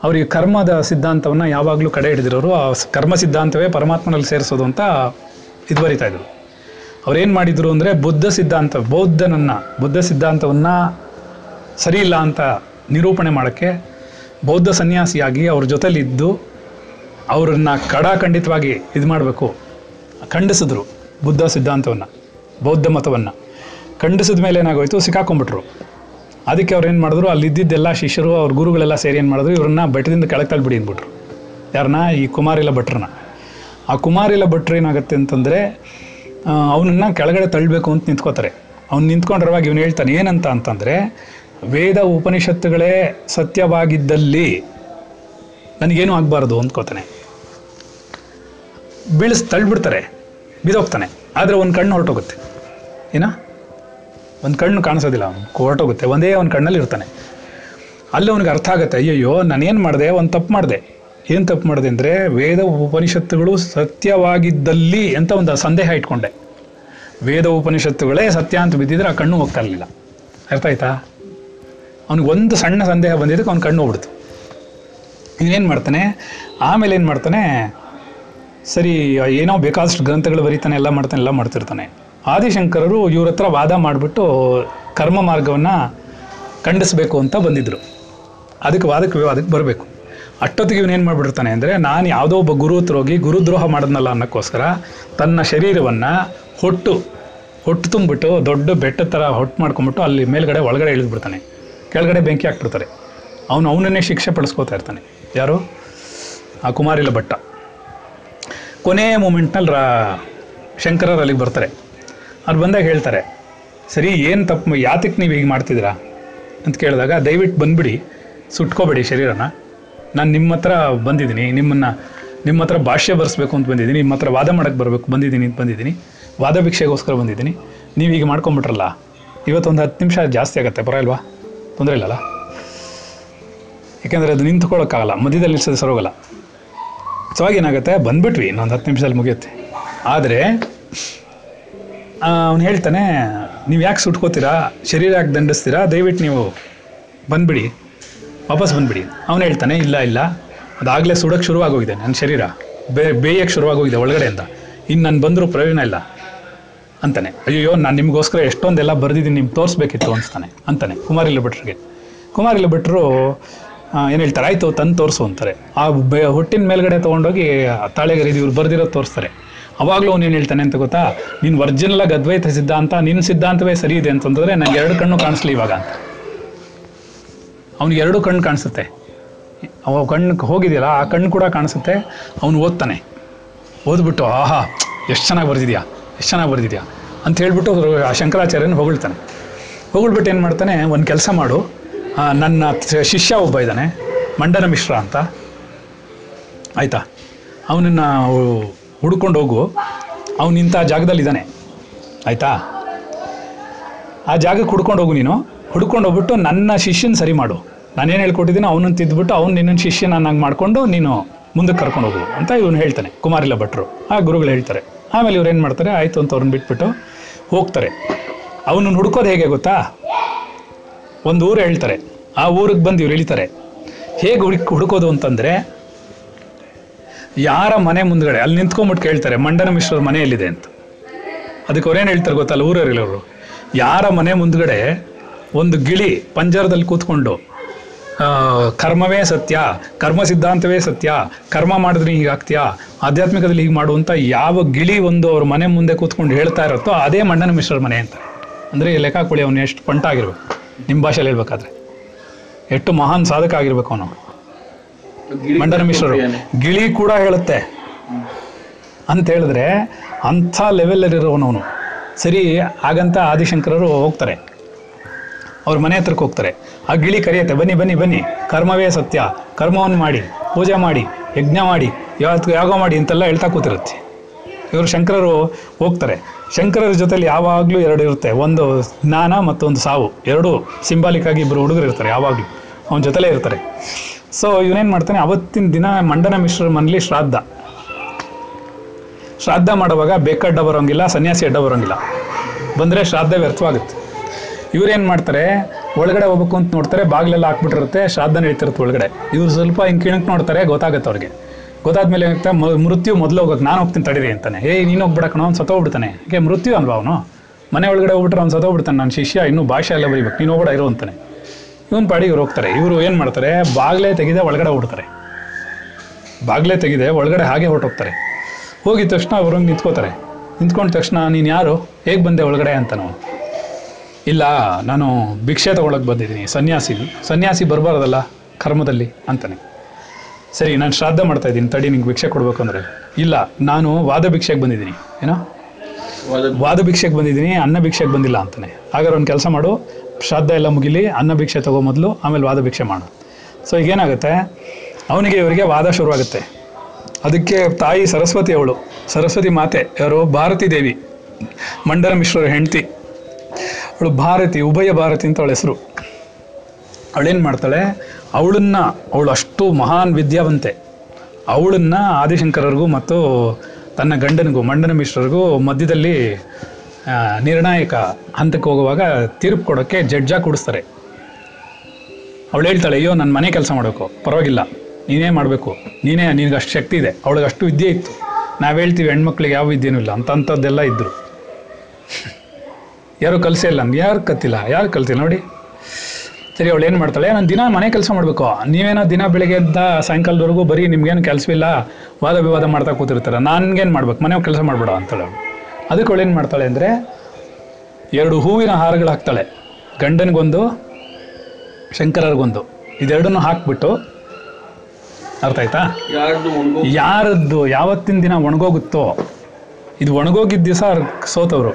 ಅವರಿಗೆ ಕರ್ಮದ ಸಿದ್ಧಾಂತವನ್ನು ಯಾವಾಗಲೂ ಕಡೆ ಹಿಡಿದಿರೋರು, ಆ ಕರ್ಮ ಸಿದ್ಧಾಂತವೇ ಪರಮಾತ್ಮನಲ್ಲಿ ಸೇರಿಸೋದು ಅಂತ ಇದು ಬರಿತಾ ಇದ್ರು. ಅವ್ರೇನು ಮಾಡಿದ್ರು ಅಂದರೆ ಬುದ್ಧ ಸಿದ್ಧಾಂತ, ಬೌದ್ಧನನ್ನು, ಬುದ್ಧ ಸಿದ್ಧಾಂತವನ್ನು ಸರಿ ಇಲ್ಲ ಅಂತ ನಿರೂಪಣೆ ಮಾಡೋಕ್ಕೆ ಬೌದ್ಧ ಸನ್ಯಾಸಿಯಾಗಿ ಅವ್ರ ಜೊತೆಲಿದ್ದು ಅವರನ್ನು ಕಡಾಖಂಡಿತವಾಗಿ ಇದು ಮಾಡಬೇಕು. ಖಂಡಿಸಿದ್ರು ಬುದ್ಧ ಸಿದ್ಧಾಂತವನ್ನು. ಬೌದ್ಧ ಮತವನ್ನು. ಖಂಡಿಸಿದ ಮೇಲೆ ಏನಾಗೋಯ್ತು? ಸಿಕ್ಕಾಕೊಂಡ್ಬಿಟ್ರು. ಅದಕ್ಕೆ ಅವ್ರು ಏನು ಮಾಡಿದ್ರು? ಅಲ್ಲಿದ್ದೆಲ್ಲ ಶಿಷ್ಯರು, ಅವ್ರ ಗುರುಗಳೆಲ್ಲ ಸೇರಿ ಏನು ಮಾಡಿದ್ರು? ಇವ್ರನ್ನ ಬೆಟ್ಟದಿಂದ ಕೆಳಗೆ ತಳ್ಬಿಡಿ ಅಂದ್ಬಿಟ್ರು. ಯಾರನ್ನ ಈ ಕುಮಾರಿಲ ಭಟ್ರನ್ನ. ಆ ಕುಮಾರಿಲ ಭಟ್ರು ಏನಾಗುತ್ತೆ ಅಂತಂದರೆ ಅವನನ್ನು ಕೆಳಗಡೆ ತಳ್ಳಬೇಕು ಅಂತ ನಿಂತ್ಕೋತಾರೆ. ಅವ್ನು ನಿಂತ್ಕೊಂಡಿರುವಾಗ ಇವನು ಹೇಳ್ತಾನೆ, ಏನಂತ ಅಂತಂದರೆ, ವೇದ ಉಪನಿಷತ್ತುಗಳೇ ಸತ್ಯವಾಗಿದ್ದಲ್ಲಿ ನನಗೇನು ಆಗಬಾರ್ದು ಅಂದ್ಕೋತಾನೆ. ಬೀಳಿಸ್ ತಳ್ಳಿಬಿಡ್ತಾರೆ. ಬಿದೋಗ್ತಾನೆ. ಆದರೆ ಒಂದು ಕಣ್ಣು ಹೊರಟೋಗುತ್ತೆ. ಏನ? ಒಂದು ಕಣ್ಣು ಕಾಣಿಸೋದಿಲ್ಲ. ಅವನು ಹೊರಟೋಗುತ್ತೆ. ಒಂದೇ ಒಂದು ಕಣ್ಣಲ್ಲಿ ಇರ್ತಾನೆ. ಅಲ್ಲಿ ಅವನಿಗೆ ಅರ್ಥ ಆಗುತ್ತೆ, ಅಯ್ಯಯ್ಯೋ, ನಾನೇನು ಮಾಡಿದೆ? ಒಂದು ತಪ್ಪು ಮಾಡಿದೆ. ಏನು ತಪ್ಪು ಮಾಡಿದೆ ಅಂದರೆ, ವೇದ ಉಪನಿಷತ್ತುಗಳು ಸತ್ಯವಾಗಿದ್ದಲ್ಲಿ ಅಂತ ಒಂದು ಸಂದೇಹ ಇಟ್ಕೊಂಡೆ. ವೇದ ಉಪನಿಷತ್ತುಗಳೇ ಸತ್ಯ ಅಂತ ಬಿದ್ದಿದ್ರೆ ಆ ಕಣ್ಣು ಹೋಗ್ತಾ ಇರಲಿಲ್ಲ. ಅರ್ಥ ಆಯ್ತಾ? ಅವ್ನಿಗೆ ಒಂದು ಸಣ್ಣ ಸಂದೇಹ ಬಂದಿದ್ದಕ್ಕೆ ಅವ್ನ ಕಣ್ಣು ಹೋಗ್ಬಿಡ್ತು. ಇನ್ನೇನು ಮಾಡ್ತಾನೆ? ಆಮೇಲೆ ಏನು ಮಾಡ್ತಾನೆ? ಸರಿ, ಏನೋ ಬೇಕಾದಷ್ಟು ಗ್ರಂಥಗಳು ಬರೀತಾನೆ, ಎಲ್ಲ ಮಾಡ್ತಾನೆ, ಎಲ್ಲ ಮಾಡ್ತಿರ್ತಾನೆ. ಆದಿಶಂಕರರು ಇವ್ರ ಹತ್ರ ವಾದ ಮಾಡಿಬಿಟ್ಟು ಕರ್ಮ ಮಾರ್ಗವನ್ನು ಖಂಡಿಸಬೇಕು ಅಂತ ಬಂದಿದ್ದರು ಅದಕ್ಕೆ ವಾದಕ್ಕೆ ಅದಕ್ಕೆ ಬರಬೇಕು. ಅಷ್ಟೊತ್ತಿಗೆ ಇವನೇನು ಮಾಡಿಬಿಡ್ತಾನೆ ಅಂದರೆ, ನಾನು ಯಾವುದೋ ಒಬ್ಬ ಗುರು ಹತ್ರ ಹೋಗಿ ಗುರುದ್ರೋಹ ಮಾಡಿದ್ನಲ್ಲ ಅನ್ನೋಕ್ಕೋಸ್ಕರ ತನ್ನ ಶರೀರವನ್ನು ಹೊಟ್ಟು ಹೊಟ್ಟು ತುಂಬಿಟ್ಟು, ದೊಡ್ಡ ಬೆಟ್ಟ ಥರ ಹೊಟ್ಟು ಮಾಡ್ಕೊಂಬಿಟ್ಟು ಅಲ್ಲಿ ಮೇಲ್ಗಡೆ, ಒಳಗಡೆ ಇಳಿದ್ಬಿಡ್ತಾನೆ. ಕೆಳಗಡೆ ಬೆಂಕಿ ಹಾಕ್ಬಿಡ್ತಾರೆ. ಅವನು ಅವನನ್ನೇ ಶಿಕ್ಷೆ ಪಡಿಸ್ಕೋತಾ ಇರ್ತಾನೆ. ಯಾರು? ಆ ಕುಮಾರಿಲ ಭಟ್ಟ. ಕೊನೆಯ ಮೂಮೆಂಟ್ನಲ್ಲಿ ರಾ ಶಂಕರರು ಅಲ್ಲಿಗೆ ಬರ್ತಾರೆ. ಅವ್ರು ಬಂದಾಗ ಹೇಳ್ತಾರೆ, ಸರಿ, ಏನು ತಪ್ಪು, ಯಾತಕ್ಕೆ ನೀವು ಹೀಗೆ ಮಾಡ್ತಿದ್ದೀರಾ? ಅಂತ ಕೇಳಿದಾಗ, ದಯವಿಟ್ಟು ಬಂದುಬಿಡಿ, ಸುಟ್ಕೋಬೇಡಿ ಶರೀರನ. ನಾನು ನಿಮ್ಮ ಹತ್ರ ಬಂದಿದ್ದೀನಿ, ನಿಮ್ಮನ್ನು, ನಿಮ್ಮ ಹತ್ರ ಭಾಷ್ಯ ಬರೆಸ್ಬೇಕು ಅಂತ ಬಂದಿದ್ದೀನಿ, ನಿಮ್ಮ ಹತ್ರ ವಾದ ಮಾಡೋಕ್ಕೆ ಬರಬೇಕು, ಬಂದಿದ್ದೀನಿ ಅಂತ ಬಂದಿದ್ದೀನಿ, ವಾದ ಭಿಕ್ಷೆಗೋಸ್ಕರ ಬಂದಿದ್ದೀನಿ. ನೀವು ಈಗ ಮಾಡ್ಕೊಂಬಿಟ್ರಲ್ಲ ಇವತ್ತೊಂದು ಹತ್ತು ನಿಮಿಷ ಜಾಸ್ತಿ ಆಗುತ್ತೆ ಪರವಾಗಿಲ್ವಾ ತೊಂದರೆ ಇಲ್ಲಲ್ಲ? ಯಾಕೆಂದರೆ ಅದು ನಿಂತ್ಕೊಳ್ಳೋಕ್ಕಾಗಲ್ಲ ಮಧ್ಯದಲ್ಲಿ ಸರೋಗಲ್ಲ. ಸೊ ಏನಾಗುತ್ತೆ? ಬಂದ್ಬಿಟ್ವಿ, ಇನ್ನೊಂದು ಹತ್ತು ನಿಮಿಷದಲ್ಲಿ ಮುಗಿಯುತ್ತೆ. ಆದರೆ ಅವನು ಹೇಳ್ತಾನೆ, ನೀವು ಯಾಕೆ ಸುಟ್ಕೋತೀರಾ ಶರೀರ ಯಾಕೆ ದಂಡಿಸ್ತೀರಾ? ದಯವಿಟ್ಟು ನೀವು ಬಂದ್ಬಿಡಿ, ವಾಪಸ್ ಬಂದ್ಬಿಡಿ. ಅವನು ಹೇಳ್ತಾನೆ, ಇಲ್ಲ ಇಲ್ಲ, ಅದಾಗಲೇ ಸುಡಕ್ಕೆ ಶುರುವಾಗೋಗಿದೆ ನನ್ನ ಶರೀರ. ಬೇ ಬೇಯಕ್ಕೆ ಶುರುವಾಗೋಗಿದೆ ಒಳಗಡೆಯಿಂದ. ಇನ್ನು ನಾನು ಬಂದರೂ ಪ್ರಯೋಜನ ಇಲ್ಲ. ಅಂತಾನೆ. ಅಯ್ಯೋ ನಾನು ನಿಮಗೋಸ್ಕರ ಎಷ್ಟೊಂದೆಲ್ಲ ಬರೆದಿದ್ದೀನಿ, ನಿಮ್ಗೆ ತೋರಿಸ್ಬೇಕಿತ್ತು ಅನ್ಸ್ತಾನೆ ಅಂತಾನೆ ಕುಮಾರಿಲ್ಲ ಭಟ್ರಿಗೆ ಕುಮಾರಿಲ್ಲ ಭಟ್ರು ಏನು ಹೇಳ್ತಾರೆ? ಆಯಿತು, ತಂದು ತೋರಿಸು ಅಂತಾರೆ. ಆ ಬೆ, ಹುಟ್ಟಿನ ಮೇಲ್ಗಡೆ ತೊಗೊಂಡೋಗಿ ತಾಳೆಗರಿದು ಇವ್ರು ಬರ್ದಿರೋ ತೋರಿಸ್ತಾರೆ. ಅವಾಗಲೂ ಅವ್ನು ಏನು ಹೇಳ್ತಾನೆ ಅಂತ ಗೊತ್ತಾ? ನೀನು ವರ್ಜಿನಲ್ಲ ಅದ್ವೈತ ಸಿದ್ಧಾಂತ ನಿನ್ನ ಸಿದ್ಧಾಂತವೇ ಸರಿ ಇದೆ ಅಂತಂದ್ರೆ ನನಗೆ ಎರಡು ಕಣ್ಣು ಕಾಣಿಸ್ಲಿ ಇವಾಗ ಅಂತ. ಅವ್ನಿಗೆ ಎರಡು ಕಣ್ಣು ಕಾಣಿಸುತ್ತೆ. ಅವ ಕಣ್ಣು ಹೋಗಿದೆಯಲ್ಲ, ಆ ಕಣ್ಣು ಕೂಡ ಕಾಣಿಸುತ್ತೆ. ಅವನು ಓದ್ತಾನೆ. ಓದ್ಬಿಟ್ಟು, ಆಹಾ, ಎಷ್ಟು ಚೆನ್ನಾಗಿ ಬರ್ದಿದ್ಯಾ? ಎಷ್ಟು ಚೆನ್ನಾಗಿ ಬರೆದಿದ್ಯಾ? ಅಂತ ಹೇಳ್ಬಿಟ್ಟು ಆ ಶಂಕರಾಚಾರ್ಯನ ಹೊಗಳ್ತಾನೆ. ಹೊಗಳ್ಬಿಟ್ಟು ಏನು ಮಾಡ್ತಾನೆ? ಒಂದು ಕೆಲಸ ಮಾಡು. ನನ್ನ ಶಿಷ್ಯ ಒಬ್ಬ ಇದ್ದಾನೆ, ಮಂಡನ ಮಿಶ್ರ ಅಂತ. ಆಯಿತಾ? ಅವನನ್ನು ಹುಡ್ಕೊಂಡು ಹೋಗು. ಅವನು ಇಂಥ ಜಾಗದಲ್ಲಿದ್ದಾನೆ ಆಯಿತಾ? ಆ ಜಾಗಕ್ಕೆ ಹುಡ್ಕೊಂಡು ಹೋಗು ನೀನು. ಹುಡ್ಕೊಂಡು ಹೋಗ್ಬಿಟ್ಟು ನನ್ನ ಶಿಷ್ಯನ ಸರಿ ಮಾಡು. ನಾನೇನು ಹೇಳ್ಕೊಟ್ಟಿದ್ದೀನಿ, ಅವನನ್ನು ತಿದ್ದುಬಿಟ್ಟು ಅವ್ನು ನಿನ್ನ ಶಿಷ್ಯನನ್ನಾಗಿ ಮಾಡಿಕೊಂಡು ನೀನು ಮುಂದಕ್ಕೆ ಕರ್ಕೊಂಡು ಹೋಗು ಅಂತ ಇವನು ಹೇಳ್ತಾನೆ, ಕುಮಾರಿಲ ಭಟ್ರು. ಆ ಗುರುಗಳು ಹೇಳ್ತಾರೆ. ಆಮೇಲೆ ಇವ್ರು ಏನು ಮಾಡ್ತಾರೆ, ಆಯಿತು ಅಂತ ಅವ್ರನ್ನ ಬಿಟ್ಬಿಟ್ಟು ಹೋಗ್ತಾರೆ. ಅವನನ್ನು ಹುಡ್ಕೋದು ಹೇಗೆ ಗೊತ್ತಾ? ಒಂದು ಊರು ಹೇಳ್ತಾರೆ. ಆ ಊರಿಗೆ ಬಂದು ಇವ್ರು ಇಳಿತಾರೆ. ಹೇಗೆ ಹುಡುಕ್ ಹುಡುಕೋದು ಅಂತಂದರೆ, ಯಾರ ಮನೆ ಮುಂದ್ಗಡೆ, ಅಲ್ಲಿ ನಿಂತ್ಕೊಂಬಿಟ್ಟು ಕೇಳ್ತಾರೆ, ಮಂಡನ ಮಿಶ್ರರ ಮನೆ ಎಲ್ಲಿದೆ ಅಂತ. ಅದಕ್ಕೆ ಅವ್ರೇನು ಹೇಳ್ತಾರೆ ಗೊತ್ತಲ್ಲ ಊರಲ್ಲಿರೋರು ಯಾರ ಮನೆ ಮುಂದ್ಗಡೆ ಒಂದು ಗಿಳಿ ಪಂಜರದಲ್ಲಿ ಕೂತ್ಕೊಂಡು ಕರ್ಮವೇ ಸತ್ಯ, ಕರ್ಮ ಸಿದ್ಧಾಂತವೇ ಸತ್ಯ, ಕರ್ಮ ಮಾಡಿದ್ರೆ ಹೀಗಾಗ್ತೀಯಾ ಆಧ್ಯಾತ್ಮಿಕದಲ್ಲಿ ಹೀಗೆ ಮಾಡುವಂಥ ಯಾವ ಗಿಳಿ ಒಂದು ಅವ್ರ ಮನೆ ಮುಂದೆ ಕೂತ್ಕೊಂಡು ಹೇಳ್ತಾ ಇರುತ್ತೋ, ಅದೇ ಮಂಡನ ಮಿಶ್ರರ ಮನೆ ಅಂತ ಅಂದರೆ ಲೆಕ್ಕ ಕೊಳಿ ಅವನು ಎಷ್ಟು ಪಂಟ ಆಗಿರ್ಬೇಕು ನಿಮ್ಮ ಭಾಷೆಯಲ್ಲಿ ಹೇಳ್ಬೇಕಾದ್ರೆ. ಎಷ್ಟು ಮಹಾನ್ ಸಾಧಕ ಆಗಿರ್ಬೇಕು ಅವನು. ಮಂಡನ ಮಿಶ್ರರು. ಗಿಳಿ ಕೂಡ ಹೇಳುತ್ತೆ. ಅಂತ ಹೇಳಿದ್ರೆ ಅಂಥ ಲೆವೆಲಲ್ಲಿರೋನವನು ಸರಿ ಹಾಗಂತ ಆದಿಶಂಕರರು ಹೋಗ್ತಾರೆ. ಅವ್ರ ಮನೆ ಹತ್ರಕ್ಕೆ ಹೋಗ್ತಾರೆ. ಆ ಗಿಳಿ ಕರೆಯುತ್ತೆ ಬನ್ನಿ ಬನ್ನಿ ಬನ್ನಿ. ಕರ್ಮವೇ ಸತ್ಯ. ಕರ್ಮವನ್ನು ಮಾಡಿ ಪೂಜೆ ಮಾಡಿ ಯಜ್ಞ ಮಾಡಿ ಯಾವತ್ತು ಯಾಗ ಮಾಡಿ ಅಂತೆಲ್ಲ ಹೇಳ್ತಾ ಕೂತಿರುತ್ತೆ. ಇವರು ಶಂಕರರು ಹೋಗ್ತಾರೆ. ಶಂಕರರ ಜೊತೆಲಿ ಯಾವಾಗಲೂ ಎರಡು ಇರುತ್ತೆ. ಒಂದು ಜ್ಞಾನ ಒಂದು ಸಾವು. ಎರಡು ಸಿಂಬಾಲಿಕ್ ಆಗಿ ಇಬ್ಬರು ಹುಡುಗರು ಇರ್ತಾರೆ ಯಾವಾಗಲೂ. ಅವನ ಜೊತೆಲೇ ಇರ್ತಾರೆ. ಸೊ ಇವನೇನು ಮಾಡ್ತಾನೆ? ಅವತ್ತಿನ ದಿನ ಮಂಡನ ಮಿಶ್ರ ಮನೇಲಿ ಶ್ರಾದ್ದ. ಶ್ರಾದ್ದ ಮಾಡುವಾಗ ಬೇಕಡ್ಡ ಬರೋಂಗಿಲ್ಲ, ಸನ್ಯಾಸಿ ಅಡ್ಡ ಬರೋಂಗಿಲ್ಲ. ಬಂದರೆ ಶ್ರಾದ್ದ ವ್ಯರ್ಥವಾಗುತ್ತೆ. ಇವ್ರೇನು ಮಾಡ್ತಾರೆ? ಒಳಗಡೆ ಹೋಗ್ಬೇಕು ಅಂತ ನೋಡ್ತಾರೆ. ಬಾಗಿಲೆಲ್ಲ ಹಾಕ್ಬಿಟ್ಟಿರುತ್ತೆ. ಶ್ರಾದ್ದ ನಡೀತಿರುತ್ತೆ ಒಳಗಡೆ. ಇವ್ರು ಸ್ವಲ್ಪ ಹಿಂಗೆ ಕಿಣಕ್ ನೋಡ್ತಾರೆ, ಗೊತ್ತಾಗುತ್ತೆ ಅವ್ರಿಗೆ. ಗೊತ್ತಾದ್ಮೇಲೆ ಏನಾಗ್ತಾ ಮೃತ್ಯು ಮೊದಲು ಹೋಗೋಕೆ ನಾನು ಹೋಗ್ತೀನಿ ತಡೀರಿ ಅಂತಾನೆ. ಏಯ್, ನೀನು ಹೋಗ್ಬಿಡಕ್ಕೆ ಅವ್ನು ಸತ್ತೋಗ್ಬಿಡ್ತಾನೆ ಯಾಕೆ ಮೃತ್ಯು ಅಲ್ವಾ ಅವನು? ಮನೆ ಒಳಗಡೆ ಹೋಗ್ಬಿಟ್ರೆ ಅವ್ನು ಸತ್ತೋಗ್ಬಿಡ್ತಾನೆ ನನ್ನ ಶಿಷ್ಯ ಇನ್ನೂ ಭಾಷೆ ಎಲ್ಲ ಬರೀಬೇಕು. ನೀನು ಹೋಗ್ಬೇಡ, ಇರು ಅಂತಾನೆ. ಇವನು ಪಾಡಿಗೆ ಇವ್ರು ಹೋಗ್ತಾರೆ. ಇವರು ಏನು ಮಾಡ್ತಾರೆ? ಬಾಗ್ಲೇ ತೆಗೆದೆ ಒಳಗಡೆ ಹೋಗ್ಬಿಡ್ತಾರೆ. ಬಾಗ್ಲೇ ತೆಗೆದೆ ಒಳಗಡೆ ಹಾಗೆ ಹೊರಟೋಗ್ತಾರೆ. ಹೋಗಿದ ತಕ್ಷಣ ಅವರು ನಿಂತ್ಕೋತಾರೆ. ನಿಂತ್ಕೊಂಡ ತಕ್ಷಣ, ನೀನು ಯಾರು? ಹೇಗೆ ಬಂದೆ ಒಳಗಡೆ? ಅಂತ ನಾವು ಇಲ್ಲ, ನಾನು ಭಿಕ್ಷೆ ತಗೊಳಕ್ಕೆ ಬಂದಿದ್ದೀನಿ. ಸನ್ಯಾಸಿ ಸನ್ಯಾಸಿ ಬರಬಾರ್ದಲ್ಲ ಕರ್ಮದಲ್ಲಿ, ಅಂತಾನೆ. ಸರಿ, ನಾನು ಶ್ರಾದ್ದ ಮಾಡ್ತಾ ಇದ್ದೀನಿ. ತಡಿ, ನಿಂಗೆ ಭಿಕ್ಷೆ ಕೊಡ್ಬೇಕು ಅಂದ್ರೆ ಇಲ್ಲ, ನಾನು ವಾದ ಭಿಕ್ಷೆಗೆ ಬಂದಿದ್ದೀನಿ. ಏನೋ? ವಾದ ಭಿಕ್ಷೆಗೆ ಬಂದಿದ್ದೀನಿ, ಅನ್ನ ಭಿಕ್ಷೆಗೆ ಬಂದಿಲ್ಲ ಅಂತಾನೆ. ಹಾಗಾದ್ರೆ ಒಂದು ಕೆಲಸ ಮಾಡು. ಶ್ರಾದ್ದ ಎಲ್ಲ ಮುಗಿಲಿ, ಅನ್ನ ಭಿಕ್ಷೆ ತಗೋ ಮೊದಲು, ಆಮೇಲೆ ವಾದ ಭಿಕ್ಷೆ ಮಾಡು. ಸೊ ಈಗೇನಾಗುತ್ತೆ? ಅವನಿಗೆ ಇವರಿಗೆ ವಾದ ಶುರುವಾಗುತ್ತೆ. ಅದಕ್ಕೆ ತಾಯಿ ಸರಸ್ವತಿ ಅವಳು. ಸರಸ್ವತಿ ಮಾತೆ, ಯಾರು? ಭಾರತಿ ದೇವಿ. ಮಂಡಲ ಮಿಶ್ರರ ಹೆಂಡತಿ. ಅವಳು ಭಾರತಿ, ಉಭಯ ಭಾರತಿ ಅಂತ ಅವಳ ಹೆಸರು. ಅವಳೇನು ಮಾಡ್ತಾಳೆ? ಅವಳನ್ನ, ಅವಳು ಅಷ್ಟು ಮಹಾನ್ ವಿದ್ಯಾವಂತೆ. ಅವಳನ್ನ ಆದಿಶಂಕರರಿಗೂ ಮತ್ತು ತನ್ನ ಗಂಡನಿಗೂ, ಮಂಡನ ಮಿಶ್ರರಿಗೂ ಮಧ್ಯದಲ್ಲಿ ನಿರ್ಣಾಯಕ ಹಂತಕ್ಕೆ ಹೋಗುವಾಗ ತೀರ್ಪು ಕೊಡೋಕ್ಕೆ ಜಡ್ಜಾಗಿ ಕೂಡಿಸ್ತಾರೆ. ಅವಳು ಹೇಳ್ತಾಳೆ, ಅಯ್ಯೋ ನನ್ನ ಮನೆ ಕೆಲಸ ಮಾಡಬೇಕು, ಪರವಾಗಿಲ್ಲ. ನೀನೇ ಮಾಡಬೇಕು. ನೀನೇ, ನಿನಗೆ ಅಷ್ಟು ಶಕ್ತಿ ಇದೆ. ಅವಳಿಗೆ ಅಷ್ಟು ವಿದ್ಯೆ ಇತ್ತು. ನಾವು ಹೇಳ್ತೀವಿ, ಹೆಣ್ಮಕ್ಳಿಗೆ ಯಾವ ವಿದ್ಯೆನೂ ಇಲ್ಲ. ಅಂತ ಅಂಥದ್ದೆಲ್ಲ ಇದ್ದರು ಯಾರು ಕಲಿಸೇ ಇಲ್ಲ. ಯಾರು ಕತ್ತಿಲ್ಲ? ಯಾರು ಕಲ್ತಿಲ್ಲ? ನೋಡಿ. ಸರಿ ಅವಳು ಏನು ಮಾಡ್ತಾಳೆ? ನಾನು ದಿನ ಮನೆ ಕೆಲಸ ಮಾಡಬೇಕು. ನೀವೇನೋ ದಿನ ಬೆಳಿಗ್ಗೆಯಿಂದ ಸಾಯಂಕಾಲದವರೆಗೂ ಬರೀ ನಿಮ್ಗೇನು ಕೆಲಸವಿಲ್ಲ ವಾದ ವಿವಾದ ಮಾಡ್ತಾ ಕೂತಿರ್ತಾರೆ. ನನಗೇನು ಮಾಡ್ಬೇಕು? ಮನೆ ಕೆಲಸ ಮಾಡಬೇಡ ಅಂತಾಳೆ ಅದಕ್ಕೆ ಅವಳು ಏನು ಮಾಡ್ತಾಳೆ ಅಂದರೆ ಎರಡು ಹೂವಿನ ಹಾರಗಳು ಹಾಕ್ತಾಳೆ. ಗಂಡನಿಗೊಂದು ಶಂಕರರಿಗೊಂದು. ಇದೆರಡನ್ನು ಹಾಕ್ಬಿಟ್ಟು ಅರ್ಥ ಆಯ್ತಾ? ಯಾರದ್ದು ಯಾವತ್ತಿನ ದಿನ ಒಣಗೋಗುತ್ತೋ ಇದು ಒಣಗೋಗಿದ್ದ ದಿವಸ ಸೋತವರು.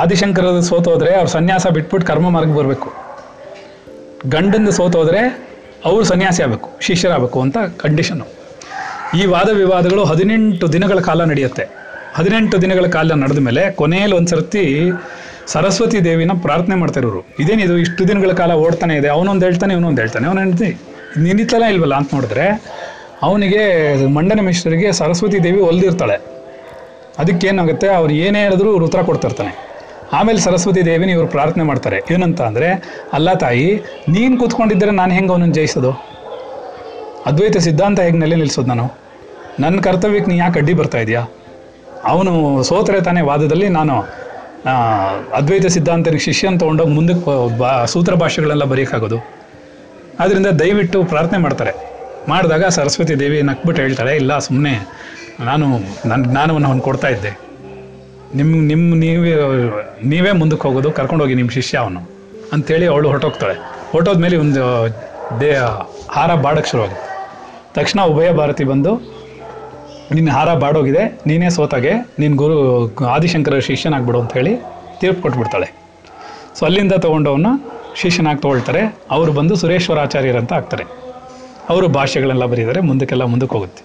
ಆದಿಶಂಕರ ಸೋತೋದ್ರೆ ಅವ್ರು ಸನ್ಯಾಸ ಬಿಟ್ಬಿಟ್ಟು ಕರ್ಮ ಮಾರ್ಗ ಬರಬೇಕು. ಗಂಡಂದು ಸೋತೋದ್ರೆ ಅವರು ಸನ್ಯಾಸಿ ಆಗಬೇಕು ಶಿಷ್ಯರಾಗಬೇಕು ಅಂತ ಕಂಡೀಷನ್ನು ಈ ವಾದ ವಿವಾದಗಳು ಹದಿನೆಂಟು ದಿನಗಳ ಕಾಲ ನಡೆಯುತ್ತೆ. ಹದಿನೆಂಟು ದಿನಗಳ ಕಾಲ ನಡೆದ ಮೇಲೆ ಕೊನೆಯಲ್ಲಿ ಒಂದು ಸರ್ತಿ ಸರಸ್ವತಿ ದೇವಿನ ಪ್ರಾರ್ಥನೆ ಮಾಡ್ತಾರವರು ಇದೇನಿದು? ಇಷ್ಟು ದಿನಗಳ ಕಾಲ ಓಡ್ತಾನೆ ಇದೆ, ಅವನೊಂದು ಹೇಳ್ತಾನೆ, ಇವನೊಂದು ಹೇಳ್ತಾನೆ. ಅವನ ಹೇಳ್ತಿ ನಿನ್ನಿತ್ತಲ ಇಲ್ವಲ್ಲ ಅಂತ ನೋಡಿದ್ರೆ ಅವನಿಗೆ ಮಂಡನ ಮಿಶ್ರರಿಗೆ ಸರಸ್ವತಿ ದೇವಿ ಒಲ್ದಿರ್ತಾಳೆ. ಅದಕ್ಕೇನಾಗುತ್ತೆ? ಅವ್ರು ಏನೇ ಹೇಳಿದ್ರು ಉತ್ತರ ಕೊಡ್ತಿರ್ತಾನೆ ಆಮೇಲೆ ಸರಸ್ವತಿ ದೇವಿನ ಇವರು ಪ್ರಾರ್ಥನೆ ಮಾಡ್ತಾರೆ. ಏನಂತ ಅಂದರೆ, ಅಲ್ಲ ತಾಯಿ, ನೀನು ಕೂತ್ಕೊಂಡಿದ್ದರೆ ನಾನು ಹೆಂಗೆ ಅವನನ್ನು ಜಯಿಸೋದು? ಅದ್ವೈತ ಸಿದ್ಧಾಂತ ಹೇಗೆ ನೆಲೆ ನಿಲ್ಲಿಸೋದು ನಾನು? ನನ್ನ ಕರ್ತವ್ಯಕ್ಕೆ ನೀ ಯಾಕೆ ಅಡ್ಡಿ ಬರ್ತಾ ಇದೆಯಾ? ಅವನು ಸೋತರೆ ತಾನೇ ವಾದದಲ್ಲಿ ನಾನು ಅದ್ವೈತ ಸಿದ್ಧಾಂತರಿಗೆ ಶಿಷ್ಯನ ತೊಗೊಂಡೋಗಿ ಮುಂದಕ್ಕೆ ಬಾ ಸೂತ್ರ ಭಾಷೆಗಳೆಲ್ಲ ಬರೀಕಾಗೋದು. ಆದ್ದರಿಂದ ದಯವಿಟ್ಟು ಪ್ರಾರ್ಥನೆ ಮಾಡ್ತಾರೆ. ಮಾಡಿದಾಗ ಸರಸ್ವತಿ ದೇವಿ ನಕ್ಬಿಟ್ಟು ಹೇಳ್ತಾಳೆ ಇಲ್ಲ ಸುಮ್ಮನೆ ನಾನು ನನ್ನ ಜ್ಞಾನವನ್ನು ಅವನು ಕೊಡ್ತಾ ಇದ್ದೆ. ನಿಮ್ಮ ನಿಮ್ಮ ನೀವೇ ನೀವೇ ಮುಂದಕ್ಕೆ ಹೋಗೋದು ಕರ್ಕೊಂಡೋಗಿ ನಿಮ್ಮ ಶಿಷ್ಯ ಅವನು ಅಂಥೇಳಿ ಅವಳು ಹೊರಟೋಗ್ತಾಳೆ. ಹೊರಟೋದ್ಮೇಲೆ ಒಂದು, ದೇ, ಹಾರ ಬಾಡಕ್ಕೆ ಶುರುವಾಗುತ್ತೆ. ತಕ್ಷಣ ಉಭಯ ಭಾರತಿ ಬಂದು, ನಿನ್ನ ಹಾರ ಬಾಡೋಗಿದೆ, ನೀನೇ ಸೋತಾಗೆ ನಿನ್ನ ಗುರು ಆದಿಶಂಕರ ಶಿಷ್ಯನಾಗ್ಬಿಡು ಅಂತ ಹೇಳಿ ತೀರ್ಪು ಕೊಟ್ಬಿಡ್ತಾಳೆ. ಸೊ ಅಲ್ಲಿಂದ ತೊಗೊಂಡವನ್ನ ಶಿಷ್ಯನಾಗಿ ತೊಗೊಳ್ತಾರೆ. ಅವರು ಬಂದು ಸುರೇಶ್ವರಾಚಾರ್ಯರಂತ ಆಗ್ತಾರೆ. ಅವರು ಭಾಷೆಗಳೆಲ್ಲ ಬರೀತಾರೆ, ಮುಂದಕ್ಕೆಲ್ಲ ಮುಂದಕ್ಕೆ ಹೋಗುತ್ತೆ.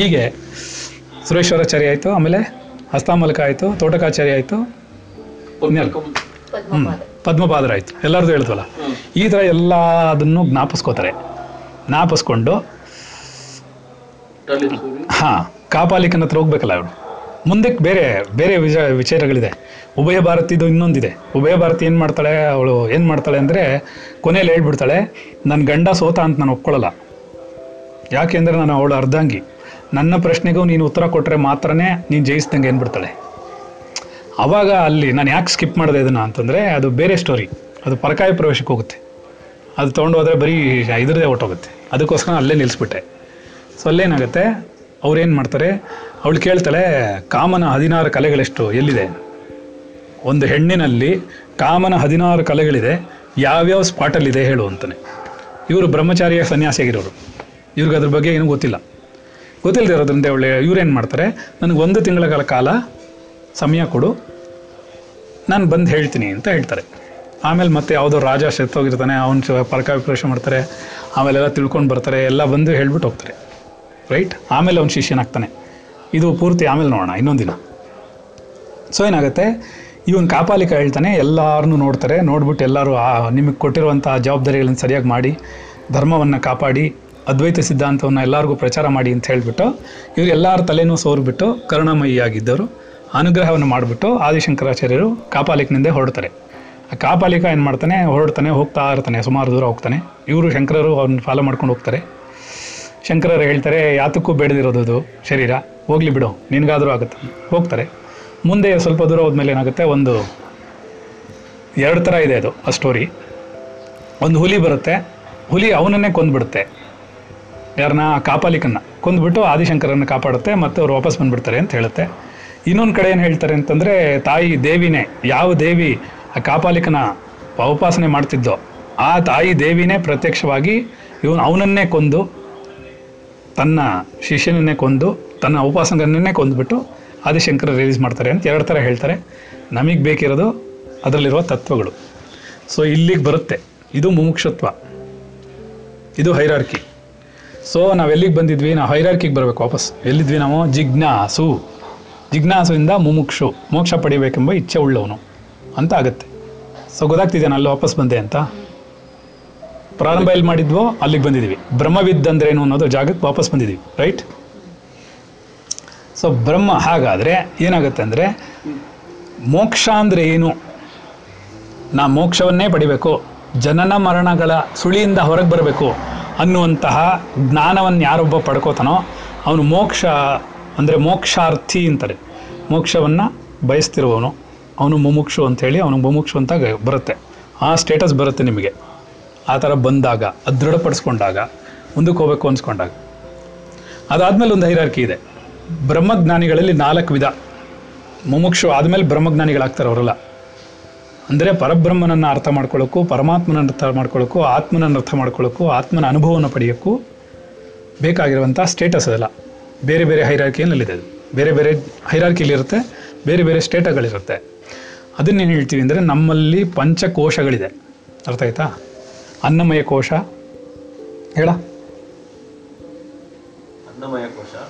ಹೀಗೆ ಸುರೇಶ್ವರಾಚಾರ್ಯ ಆಯಿತು, ಆಮೇಲೆ ಹಸ್ತಾಮಲಕ ಆಯಿತು ತೋಟಕಾಚಾರ್ಯ ಆಯಿತು. ಹ್ಞೂ ಪದ್ಮಪಾದರಾಯಿತು ಎಲ್ಲರದು ಹೇಳಿದ್ವಲ್ಲ? ಈ ಥರ ಎಲ್ಲ ಅದನ್ನು ಜ್ಞಾಪಿಸ್ಕೋತಾರೆ. ಜ್ಞಾಪಿಸ್ಕೊಂಡು ಹಾಂ ಕಾಪಾಲಿಕನ ಹತ್ರ ಹೋಗ್ಬೇಕಲ್ಲ ಅವರು. ಮುಂದಕ್ಕೆ ಬೇರೆ ಬೇರೆ ವಿಜ ವಿಚಾರಗಳಿದೆ. ಉಭಯ ಭಾರತಿದು ಇನ್ನೊಂದಿದೆ. ಉಭಯ ಭಾರತಿ ಏನು ಮಾಡ್ತಾಳೆ ಅವಳು ಏನು ಮಾಡ್ತಾಳೆ ಅಂದರೆ ಕೊನೆಯಲ್ಲಿ ಹೇಳ್ಬಿಡ್ತಾಳೆ ನನ್ನ ಗಂಡ ಸೋತ ಅಂತ ನಾನು ಒಪ್ಕೊಳ್ಳಲ್ಲ. ಯಾಕೆಂದರೆ ನಾನು ಅವಳು ಅರ್ಧಾಂಗಿ. ನನ್ನ ಪ್ರಶ್ನೆಗೂ ನೀನು ಉತ್ತರ ಕೊಟ್ಟರೆ ಮಾತ್ರನೇ ನೀನು ಜಯಿಸ್ದಂಗೆ ಏನ್ಬಿಡ್ತಾಳೆ? ಆವಾಗ ಅಲ್ಲಿ ನಾನು ಯಾಕೆ ಸ್ಕಿಪ್ ಮಾಡಿದೆ ಇದನ್ನು ಅಂತಂದರೆ ಅದು ಬೇರೆ ಸ್ಟೋರಿ ಅದು ಪರಕಾಯ ಪ್ರವೇಶಕ್ಕೆ ಹೋಗುತ್ತೆ. ಅದು ತೊಗೊಂಡು ಹೋದರೆ ಬರೀ ಇದ್ರದೇ ಹೊಟ್ಟೋಗುತ್ತೆ ಅದಕ್ಕೋಸ್ಕರ ಅಲ್ಲೇ ನಿಲ್ಲಿಸ್ಬಿಟ್ಟೆ ಸೊ ಅಲ್ಲೇನಾಗುತ್ತೆ ಅವ್ರೇನು ಮಾಡ್ತಾರೆ? ಅವಳು ಕೇಳ್ತಾಳೆ, ಕಾಮನ ಹದಿನಾರು ಕಲೆಗಳೆಷ್ಟು? ಎಲ್ಲಿದೆ? ಒಂದು ಹೆಣ್ಣಿನಲ್ಲಿ ಕಾಮನ ಹದಿನಾರು ಕಲೆಗಳಿದೆ. ಯಾವ್ಯಾವ ಸ್ಪಾಟಲ್ಲಿದೆ ಹೇಳು ಅಂತಾನೆ. ಇವರು ಬ್ರಹ್ಮಚಾರಿಯ ಸನ್ಯಾಸಿಯಾಗಿರೋರು. ಇವ್ರಿಗೆ ಅದ್ರ ಬಗ್ಗೆ ಏನೂ ಗೊತ್ತಿಲ್ಲ. ಗೊತ್ತಿಲ್ಲದೆ ಇರೋದ್ರಿಂದ ಒಳ್ಳೆ ಇವ್ರೇನು ಮಾಡ್ತಾರೆ? ನನಗೆ ಒಂದು ತಿಂಗಳ ಕಾಲ ಸಮಯ ಕೊಡು. ನಾನು ಬಂದು ಹೇಳ್ತೀನಿ ಅಂತ ಹೇಳ್ತಾರೆ. ಆಮೇಲೆ ಮತ್ತೆ ಯಾವುದೋ ರಾಜ ಸೆತ್ತೋಗಿರ್ತಾನೆ, ಅವನು ವಿಪ್ರೇಷ ಮಾಡ್ತಾರೆ, ಆಮೇಲೆಲ್ಲ ತಿಳ್ಕೊಂಡು ಬರ್ತಾರೆ, ಎಲ್ಲ ಬಂದು ಹೇಳ್ಬಿಟ್ಟು ಹೋಗ್ತಾರೆ. ರೈಟ್? ಆಮೇಲೆ ಅವ್ನು ಶಿಷ್ಯನಾಗ್ತಾನೆ ಇದು ಪೂರ್ತಿ ಆಮೇಲೆ ನೋಡೋಣ ಇನ್ನೊಂದಿನ ಸೊ ಏನಾಗುತ್ತೆ? ಇವನು ಕಾಪಾಲಿಕ ಹೇಳ್ತಾನೆ ಎಲ್ಲರನ್ನೂ ನೋಡ್ತಾರೆ ನೋಡ್ಬಿಟ್ಟು ಎಲ್ಲರೂ ನಿಮಗೆ ಕೊಟ್ಟಿರುವಂಥ ಜವಾಬ್ದಾರಿಗಳನ್ನು ಸರಿಯಾಗಿ ಮಾಡಿ, ಧರ್ಮವನ್ನು ಕಾಪಾಡಿ ಅದ್ವೈತ ಸಿದ್ಧಾಂತವನ್ನು ಎಲ್ಲರಿಗೂ ಪ್ರಚಾರ ಮಾಡಿ ಅಂತ ಹೇಳಿಬಿಟ್ಟು ಇವರು ಎಲ್ಲರ ತಲೆನೂ ಸೋರ್ಬಿಟ್ಟು ಕರುಣಾಮಯಿಯಾಗಿದ್ದರು ಅನುಗ್ರಹವನ್ನು ಮಾಡಿಬಿಟ್ಟು ಆದಿಶಂಕರಾಚಾರ್ಯರು ಕಾಪಾಲಿಕನಿಂದ ಹೊರಡ್ತಾರೆ. ಆ ಕಾಪಾಲಿಕ ಏನು ಮಾಡ್ತಾನೆ, ಹೊರಡ್ತಾನೆ, ಹೋಗ್ತಾ ಇರ್ತಾನೆ, ಸುಮಾರು ದೂರ ಹೋಗ್ತಾನೆ. ಇವರು ಶಂಕರರು ಅವ್ರನ್ನ ಫಾಲೋ ಮಾಡ್ಕೊಂಡು ಹೋಗ್ತಾರೆ. ಶಂಕರರು ಹೇಳ್ತಾರೆ, ಯಾತಕ್ಕೂ ಬೇಡದಿರೋದು ಶರೀರ. ಹೋಗ್ಲಿ ಬಿಡು, ನಿನಗಾದರೂ ಆಗುತ್ತೆ. ಹೋಗ್ತಾರೆ. ಮುಂದೆ ಸ್ವಲ್ಪ ದೂರ ಹೋದ್ಮೇಲೆ ಏನಾಗುತ್ತೆ, ಒಂದು ಎರಡು ಥರ ಇದೆ ಅದು, ಆ ಸ್ಟೋರಿ ಒಂದು ಹುಲಿ ಬರುತ್ತೆ, ಹುಲಿ ಅವನನ್ನೇ ಕೊಂದ್ಬಿಡುತ್ತೆ. ಯಾರನ್ನ ಕಾಪಾಲಿಕನ್ನ, ಕೊಂದ್ಬಿಟ್ಟು ಆದಿಶಂಕರನ್ನ ಕಾಪಾಡುತ್ತೆ ಮತ್ತು ಅವ್ರು ವಾಪಸ್ ಬಂದ್ಬಿಡ್ತಾರೆ ಅಂತ ಹೇಳುತ್ತೆ. ಇನ್ನೊಂದು ಕಡೆ ಏನು ಹೇಳ್ತಾರೆ ಅಂತಂದರೆ, ತಾಯಿ ದೇವಿನೇ, ಯಾವ ದೇವಿ ಆ ಕಾಪಾಲಿಕನ ಉಪಾಸನೆ ಮಾಡ್ತಿದ್ದೋ, ಆ ತಾಯಿ ದೇವಿನೇ ಪ್ರತ್ಯಕ್ಷವಾಗಿ ಇವನು ಅವನನ್ನೇ ಕೊಂದು, ತನ್ನ ಶಿಷ್ಯನನ್ನೇ ಕೊಂದು, ತನ್ನ ಉಪಾಸನೆಯನ್ನೇ ಕೊಂದುಬಿಟ್ಟು ಆದಿಶಂಕರ ರಿಲೀಸ್ ಮಾಡ್ತಾರೆ ಅಂತ ಎರಡು ಥರ ಹೇಳ್ತಾರೆ. ನಮಗೆ ಬೇಕಿರೋದು ಅದರಲ್ಲಿರುವ ತತ್ವಗಳು. ಸೊ ಇಲ್ಲಿಗೆ ಬರುತ್ತೆ. ಇದು ಮುಮುಕ್ಷತ್ವ. ಇದು ಹೈರಾರ್ಕಿ ಸೊ ನಾವು ಎಲ್ಲಿಗೆ ಬಂದಿದ್ವಿ? ನಾವು ಹೈರಾರ್ಕಿಗೆ ಬರಬೇಕು ವಾಪಸ್. ಎಲ್ಲಿದ್ವಿ ನಾವು? ಜಿಜ್ಞಾಸು. ಜಿಜ್ಞಾಸುವಿಂದ ಮುಮುಕ್ಷು. ಮೋಕ್ಷ ಪಡಿಬೇಕೆಂಬ ಇಚ್ಛೆ ಉಳ್ಳವನು. ಅಂತ ಆಗುತ್ತೆ. ಸೊ ಗೊತ್ತಾಗ್ತಿದ್ದೇನೆ ಅಲ್ಲಿ ವಾಪಸ್ ಬಂದೆ ಅಂತ. ಪ್ರಾರಂಭ ಎಲ್ಲಿ ಮಾಡಿದ್ವೋ? ಅಲ್ಲಿಗೆ ಬಂದಿದ್ದೀವಿ ಅಂದ್ರೆ ಏನು ಅನ್ನೋದು ಜಾಗಕ್ಕೆ ವಾಪಸ್ ಬಂದಿದ್ವಿ. ರೈಟ್ ಸೊ ಬ್ರಹ್ಮ ಹಾಗಾದರೆ ಏನಾಗುತ್ತೆ ಅಂದರೆ, ಮೋಕ್ಷ ಅಂದರೆ ಏನು? ನಾ ಮೋಕ್ಷವನ್ನೇ ಪಡಿಬೇಕು. ಜನನ ಮರಣಗಳ ಸುಳಿಯಿಂದ ಹೊರಗೆ ಬರಬೇಕು. ಅನ್ನುವಂತಹ ಜ್ಞಾನವನ್ನು ಯಾರೊಬ್ಬ ಪಡ್ಕೋತಾನೋ ಅವನು ಮೋಕ್ಷ, ಅಂದರೆ ಮೋಕ್ಷಾರ್ಥಿ ಅಂತಾರೆ. ಮೋಕ್ಷವನ್ನು ಬಯಸ್ತಿರುವವನು ಅವನು ಮುಮುಕ್ಷು ಅಂಥೇಳಿ ಅವನು ಮುಮುಕ್ಷು ಅಂತ ಬರುತ್ತೆ. ಆ ಸ್ಟೇಟಸ್ ಬರುತ್ತೆ ನಿಮಗೆ. ಆ ಥರ ಬಂದಾಗ, ಅದು ದೃಢಪಡಿಸ್ಕೊಂಡಾಗ, ಮುಂದಕ್ಕೆ ಹೋಗ್ಬೇಕು ಅನ್ಸ್ಕೊಂಡಾಗ. ಅದಾದಮೇಲೆ ಒಂದು ಹೈರಾರ್ಕಿ ಇದೆ. ಬ್ರಹ್ಮಜ್ಞಾನಿಗಳಲ್ಲಿ ನಾಲ್ಕು ವಿಧ. ಮುಮುಕ್ಷು ಆದಮೇಲೆ ಬ್ರಹ್ಮಜ್ಞಾನಿಗಳಾಗ್ತಾರೆ ಅವರೆಲ್ಲ. ಅಂದರೆ ಪರಬ್ರಹ್ಮನನ್ನು ಅರ್ಥ ಮಾಡ್ಕೊಳ್ಳೋಕ್ಕೂ ಪರಮಾತ್ಮನ ಅರ್ಥ ಮಾಡ್ಕೊಳ್ಳೋಕ್ಕೂ ಆತ್ಮನನ್ನು ಅರ್ಥ ಮಾಡ್ಕೊಳ್ಳೋಕ್ಕೂ ಆತ್ಮನ ಅನುಭವವನ್ನು ಪಡೆಯೋಕ್ಕೂ ಬೇಕಾಗಿರುವಂಥ ಸ್ಟೇಟಸ್ ಅದಲ್ಲ. ಬೇರೆ ಬೇರೆ ಹೈರಾರ್ಕಿಯಲ್ಲಿದೆ ಅದು. ಬೇರೆ ಬೇರೆ ಹೈರಾರ್ಕಿಯಲ್ಲಿರುತ್ತೆ ಬೇರೆ ಬೇರೆ ಸ್ಟೇಟಗಳಿರುತ್ತೆ ಅದನ್ನೇನು ಹೇಳ್ತೀವಿ ಅಂದರೆ ನಮ್ಮಲ್ಲಿ ಪಂಚಕೋಶಗಳಿದೆ. ಅರ್ಥ ಆಯ್ತಾ? ಅನ್ನಮಯ ಕೋಶ. ಹೇಳ.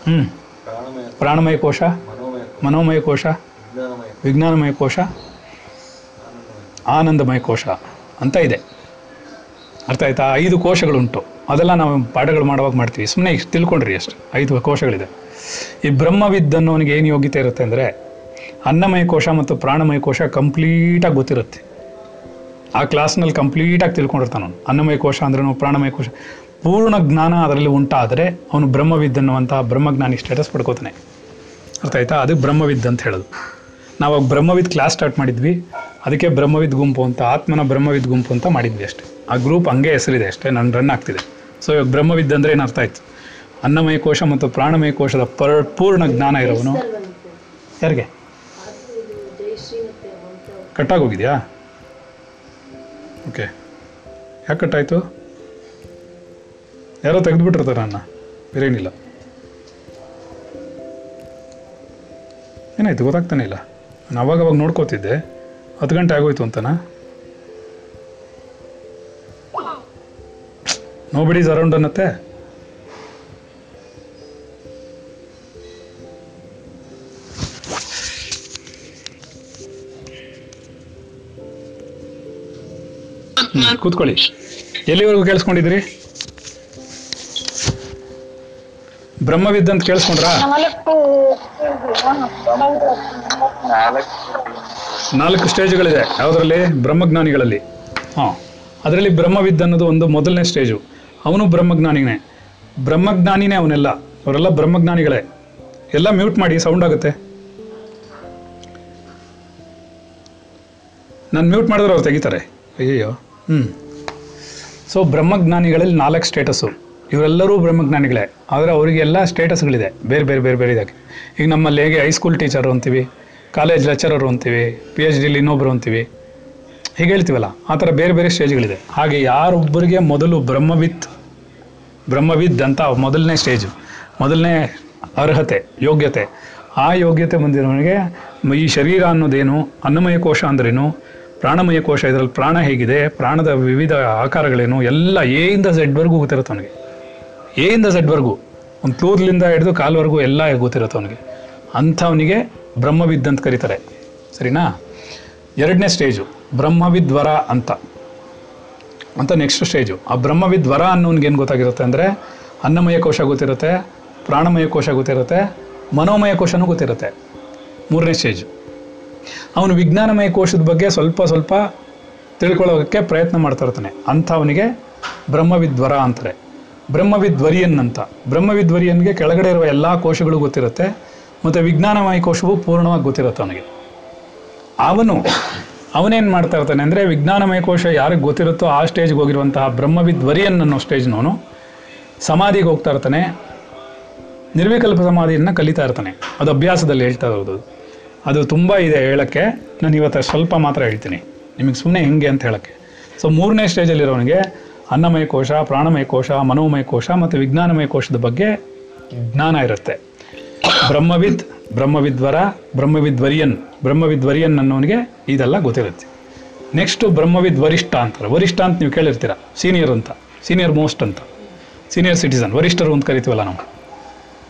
ಹ್ಞೂ ಪ್ರಾಣಮಯ ಕೋಶ ಮನೋಮಯ ಕೋಶ. ವಿಜ್ಞಾನಮಯ ಕೋಶ ಆನಂದಮಯ ಕೋಶ ಅಂತ ಇದೆ. ಅರ್ಥ ಆಯ್ತಾ? ಐದು ಕೋಶಗಳುಂಟು. ಅದೆಲ್ಲ ನಾವು ಪಾಠಗಳು ಮಾಡುವಾಗ ಮಾಡ್ತೀವಿ. ಸುಮ್ಮನೆ ಇಷ್ಟು ತಿಳ್ಕೊಂಡ್ರಿ ಅಷ್ಟು. ಐದು ಕೋಶಗಳಿದೆ. ಈ ಬ್ರಹ್ಮವಿದ್ ಅನ್ನೋನಿಗೆ ಏನು ಯೋಗ್ಯತೆ ಇರುತ್ತೆ ಅಂದರೆ, ಅನ್ನಮಯ ಕೋಶ ಮತ್ತು ಪ್ರಾಣಮಯ ಕೋಶ ಕಂಪ್ಲೀಟಾಗಿ ಗೊತ್ತಿರುತ್ತೆ. ಆ ಕ್ಲಾಸ್ನಲ್ಲಿ ಕಂಪ್ಲೀಟಾಗಿ ತಿಳ್ಕೊಂಡಿರ್ತಾನೆ ಅವನು. ಅನ್ನಮಯ ಕೋಶ ಅಂದ್ರೆ ಪ್ರಾಣಮಯ ಕೋಶ? ಪೂರ್ಣ ಜ್ಞಾನ ಅದರಲ್ಲಿ ಉಂಟಾದರೆ ಅವನು ಬ್ರಹ್ಮವಿದ್ ಅನ್ನುವಂಥ ಬ್ರಹ್ಮಜ್ಞಾನಿ ಸ್ಟೇಟಸ್ ಪಡ್ಕೋತಾನೆ. ಅರ್ಥ ಆಯ್ತಾ? ಅದು ಬ್ರಹ್ಮವಿದ್ ಅಂತ ಹೇಳೋದು. ನಾವು ಬ್ರಹ್ಮವಿದ್ ಕ್ಲಾಸ್ ಸ್ಟಾರ್ಟ್ ಮಾಡಿದ್ವಿ. ಅದಕ್ಕೆ ಬ್ರಹ್ಮವಿದ್ ಗುಂಪು ಅಂತ, ಆತ್ಮನ ಬ್ರಹ್ಮವಿದ್ ಗುಂಪು ಅಂತ ಮಾಡಿದ್ವಿ ಅಷ್ಟೇ. ಆ ಗ್ರೂಪ್ ಹಂಗೆ ಹೆಸರಿದೆ ಅಷ್ಟೇ, ನಾನು ರನ್ ಆಗ್ತಿದೆ. ಸೊ ಇವಾಗ ಬ್ರಹ್ಮವಿದ್ ಅಂದರೆ ಏನು ಅರ್ಥ ಆಯ್ತು? ಅನ್ನಮಯ ಕೋಶ ಮತ್ತು ಪ್ರಾಣಮಯ ಕೋಶದ ಪರ್, ಪೂರ್ಣ ಜ್ಞಾನ ಇರೋವನು? ಯಾರಿಗೆ? ಕಟ್ಟಾಗೋಗಿದೆಯಾ? ಓಕೆ ಯಾಕೆ ಕಟ್ಟಾಯಿತು? ಯಾರೋ ತೆಗೆದುಬಿಟ್ಟಿರ್ತಾರೆ ನನ್ನ ಬೇರೇನಿಲ್ಲ. ಏನಾಯ್ತು, ಗೊತ್ತಾಗ್ತಾನೆ ಇಲ್ಲ. ನಾನು ಅವಾಗ ಅವಾಗ ನೋಡ್ಕೋತಿದ್ದೆ. ಹತ್ತು ಗಂಟೆ ಆಗೋಯ್ತು ಅಂತನಾ? ನೋ ಬಿಡೀಸ್ ಅರೌಂಡ್ ಅನ್ನತ್ತೆ? ಕೂತ್ಕೊಳ್ಳಿ. ಎಲ್ಲಿವರೆಗೂ ಕೇಳಿಸ್ಕೊಂಡಿದ್ರಿ ಬ್ರಹ್ಮವಿದ್ದಂತ ಕೇಳಿಸ್ಕೊಂಡ್ರಾ? ನಾಲ್ಕು ಸ್ಟೇಜ್ಗಳಿದೆ. ಯಾವುದರಲ್ಲಿ? ಬ್ರಹ್ಮಜ್ಞಾನಿಗಳಲ್ಲಿ. ಹಾಂ. ಅದರಲ್ಲಿ ಬ್ರಹ್ಮವಿದ್ ಅನ್ನೋದು ಒಂದು ಮೊದಲನೇ ಸ್ಟೇಜು. ಅವನು ಬ್ರಹ್ಮಜ್ಞಾನಿನೇ. ಬ್ರಹ್ಮಜ್ಞಾನಿನೇ ಅವನೆಲ್ಲ. ಅವರೆಲ್ಲ ಬ್ರಹ್ಮಜ್ಞಾನಿಗಳೇ. ಎಲ್ಲ ಮ್ಯೂಟ್ ಮಾಡಿ, ಸೌಂಡ್ ಆಗುತ್ತೆ. ನಾನು ಮ್ಯೂಟ್ ಮಾಡಿದ್ರೆ ಅವ್ರು ತೆಗಿತಾರೆ. ಅಯ್ಯಯ್ಯೋ. ಹ್ಞೂ ಸೊ ಬ್ರಹ್ಮಜ್ಞಾನಿಗಳಲ್ಲಿ ನಾಲ್ಕು ಸ್ಟೇಟಸ್ಸು ಇವರೆಲ್ಲರೂ ಬ್ರಹ್ಮಜ್ಞಾನಿಗಳೇ. ಆದರೆ ಅವರಿಗೆಲ್ಲ ಸ್ಟೇಟಸ್ಗಳಿದೆ. ಬೇರೆ ಬೇರೆ ಬೇರೆ ಬೇರೆ ಇದಾಗಿ ಈಗ ನಮ್ಮಲ್ಲಿ ಹೇಗೆ ಹೈಸ್ಕೂಲ್ ಟೀಚರು ಅಂತೀವಿ ಕಾಲೇಜ್ ಲೆಕ್ಚರರು ಅಂತೀವಿ ಪಿ ಎಚ್ ಡಿಲಿ ಇನ್ನೊಬ್ಬರು ಅಂತೀವಿ. ಹೀಗೆ ಹೇಳ್ತೀವಲ್ಲ, ಆ ಥರ ಬೇರೆ ಬೇರೆ ಸ್ಟೇಜ್ಗಳಿದೆ. ಹಾಗೆ ಯಾರೊಬ್ಬರಿಗೆ ಮೊದಲು ಬ್ರಹ್ಮವಿತ್, ಬ್ರಹ್ಮವಿದ್ ಅಂತ ಮೊದಲನೇ ಸ್ಟೇಜು, ಮೊದಲನೇ ಅರ್ಹತೆ, ಯೋಗ್ಯತೆ, ಆ ಯೋಗ್ಯತೆ ಬಂದಿರೋನಿಗೆ ಈ ಶರೀರ ಅನ್ನೋದೇನು, ಅನ್ನಮಯ ಕೋಶ ಅಂದ್ರೇನು, ಪ್ರಾಣಮಯ ಕೋಶ ಇದರಲ್ಲಿ ಪ್ರಾಣ ಹೇಗಿದೆ, ಪ್ರಾಣದ ವಿವಿಧ ಆಕಾರಗಳೇನು, ಎಲ್ಲ ಎ ಇಂದ ಝೆಡ್ವರೆಗೂ ಗೊತ್ತಿರುತ್ತೆ ಅವನಿಗೆ. ಎ ಇಂದ ಝೆಡ್ವರೆಗೂ ಒಂದು ಕೂದಲಿಂದ ಹಿಡಿದು ಕಾಲ್ವರೆಗೂ ಎಲ್ಲ ಗೊತ್ತಿರುತ್ತೆ ಅವನಿಗೆ. ಅಂಥವನಿಗೆ ಬ್ರಹ್ಮವಿದ್ ಅಂತ ಕರೀತಾರೆ. ಸರಿನಾ? ಎರಡನೇ ಸ್ಟೇಜು ಬ್ರಹ್ಮವಿದ್ವರ ಅಂತ. ಅಂತ ನೆಕ್ಸ್ಟ್ ಸ್ಟೇಜು. ಆ ಬ್ರಹ್ಮವಿದ್ವರ ಅನ್ನೋನ್ಗೆ ಏನು ಗೊತ್ತಾಗಿರುತ್ತೆ ಅಂದರೆ, ಅನ್ನಮಯ ಕೋಶ ಗೊತ್ತಿರುತ್ತೆ, ಪ್ರಾಣಮಯ ಕೋಶ ಗೊತ್ತಿರುತ್ತೆ, ಮನೋಮಯ ಕೋಶನೂ ಗೊತ್ತಿರುತ್ತೆ. ಮೂರನೇ ಸ್ಟೇಜು. ಅವನು ವಿಜ್ಞಾನಮಯ ಕೋಶದ ಬಗ್ಗೆ ಸ್ವಲ್ಪ ಸ್ವಲ್ಪ ತಿಳ್ಕೊಳ್ಳೋಕ್ಕೆ ಪ್ರಯತ್ನ ಮಾಡ್ತಾ ಇರ್ತಾನೆ. ಅಂಥವನಿಗೆ ಬ್ರಹ್ಮವಿದ್ವರ ಅಂತಾರೆ. ಬ್ರಹ್ಮವಿದ್ವರಿಯನ್ ಅಂತ ಬ್ರಹ್ಮವಿದ್ವರಿಯನ್ಗೆ ಕೆಳಗಡೆ ಇರುವ ಎಲ್ಲ ಕೋಶಗಳು ಗೊತ್ತಿರುತ್ತೆ, ಮತ್ತು ವಿಜ್ಞಾನಮಯ ಕೋಶವು ಪೂರ್ಣವಾಗಿ ಗೊತ್ತಿರುತ್ತೆ ಅವನಿಗೆ. ಅವನು, ಅವನೇನು ಮಾಡ್ತಾ ಇರ್ತಾನೆ ಅಂದರೆ ವಿಜ್ಞಾನಮಯ ಕೋಶ ಯಾರಿಗೆ ಗೊತ್ತಿರುತ್ತೋ ಆ ಸ್ಟೇಜ್ಗೆ ಹೋಗಿರುವಂತಹ ಬ್ರಹ್ಮವಿದ್ವರಿಯನ್ ಅನ್ನೋ ಸ್ಟೇಜ್ನವನು ಸಮಾಧಿಗೆ ಹೋಗ್ತಾ ಇರ್ತಾನೆ. ನಿರ್ವಿಕಲ್ಪ ಸಮಾಧಿಯನ್ನು ಕಲಿತಾ ಇರ್ತಾನೆ. ಅದು ಅಭ್ಯಾಸದಲ್ಲಿ ಹೇಳ್ತಾ ಇರೋದು. ಅದು ತುಂಬ ಇದೆ ಹೇಳೋಕ್ಕೆ. ನಾನು ಇವತ್ತು ಸ್ವಲ್ಪ ಮಾತ್ರ ಹೇಳ್ತೀನಿ. ನಿಮಗೆ ಸುಮ್ಮನೆ ಹೆಂಗೆ ಅಂತ ಹೇಳೋಕ್ಕೆ. ಸೊ ಮೂರನೇ ಸ್ಟೇಜಲ್ಲಿರೋನಿಗೆ ಅನ್ನಮಯ ಕೋಶ ಪ್ರಾಣಮಯ ಕೋಶ ಮನೋಮಯ ಕೋಶ ಮತ್ತು ವಿಜ್ಞಾನಮಯ ಕೋಶದ ಬಗ್ಗೆ ಜ್ಞಾನ ಇರುತ್ತೆ. ಬ್ರಹ್ಮವಿದ್ ಬ್ರಹ್ಮವಿದ್ವರ ಬ್ರಹ್ಮವಿದ್ವರಿಯನ್ ಬ್ರಹ್ಮವಿದ್ವರಿಯನ್ ಅನ್ನೋನಿಗೆ ಇದೆಲ್ಲ ಗೊತ್ತಿರುತ್ತೆ. ನೆಕ್ಸ್ಟು ಬ್ರಹ್ಮವಿದ್ ವರಿಷ್ಠ ಅಂತಾರೆ. ವರಿಷ್ಠ ಅಂತ ನೀವು ಕೇಳಿರ್ತೀರ. ಸೀನಿಯರ್ ಅಂತ. ಸೀನಿಯರ್ ಮೋಸ್ಟ್ ಅಂತ. ಸೀನಿಯರ್ ಸಿಟಿಸನ್ ವರಿಷ್ಠರು ಅಂತ ಕರಿತೀವಲ್ಲ ನಾವು.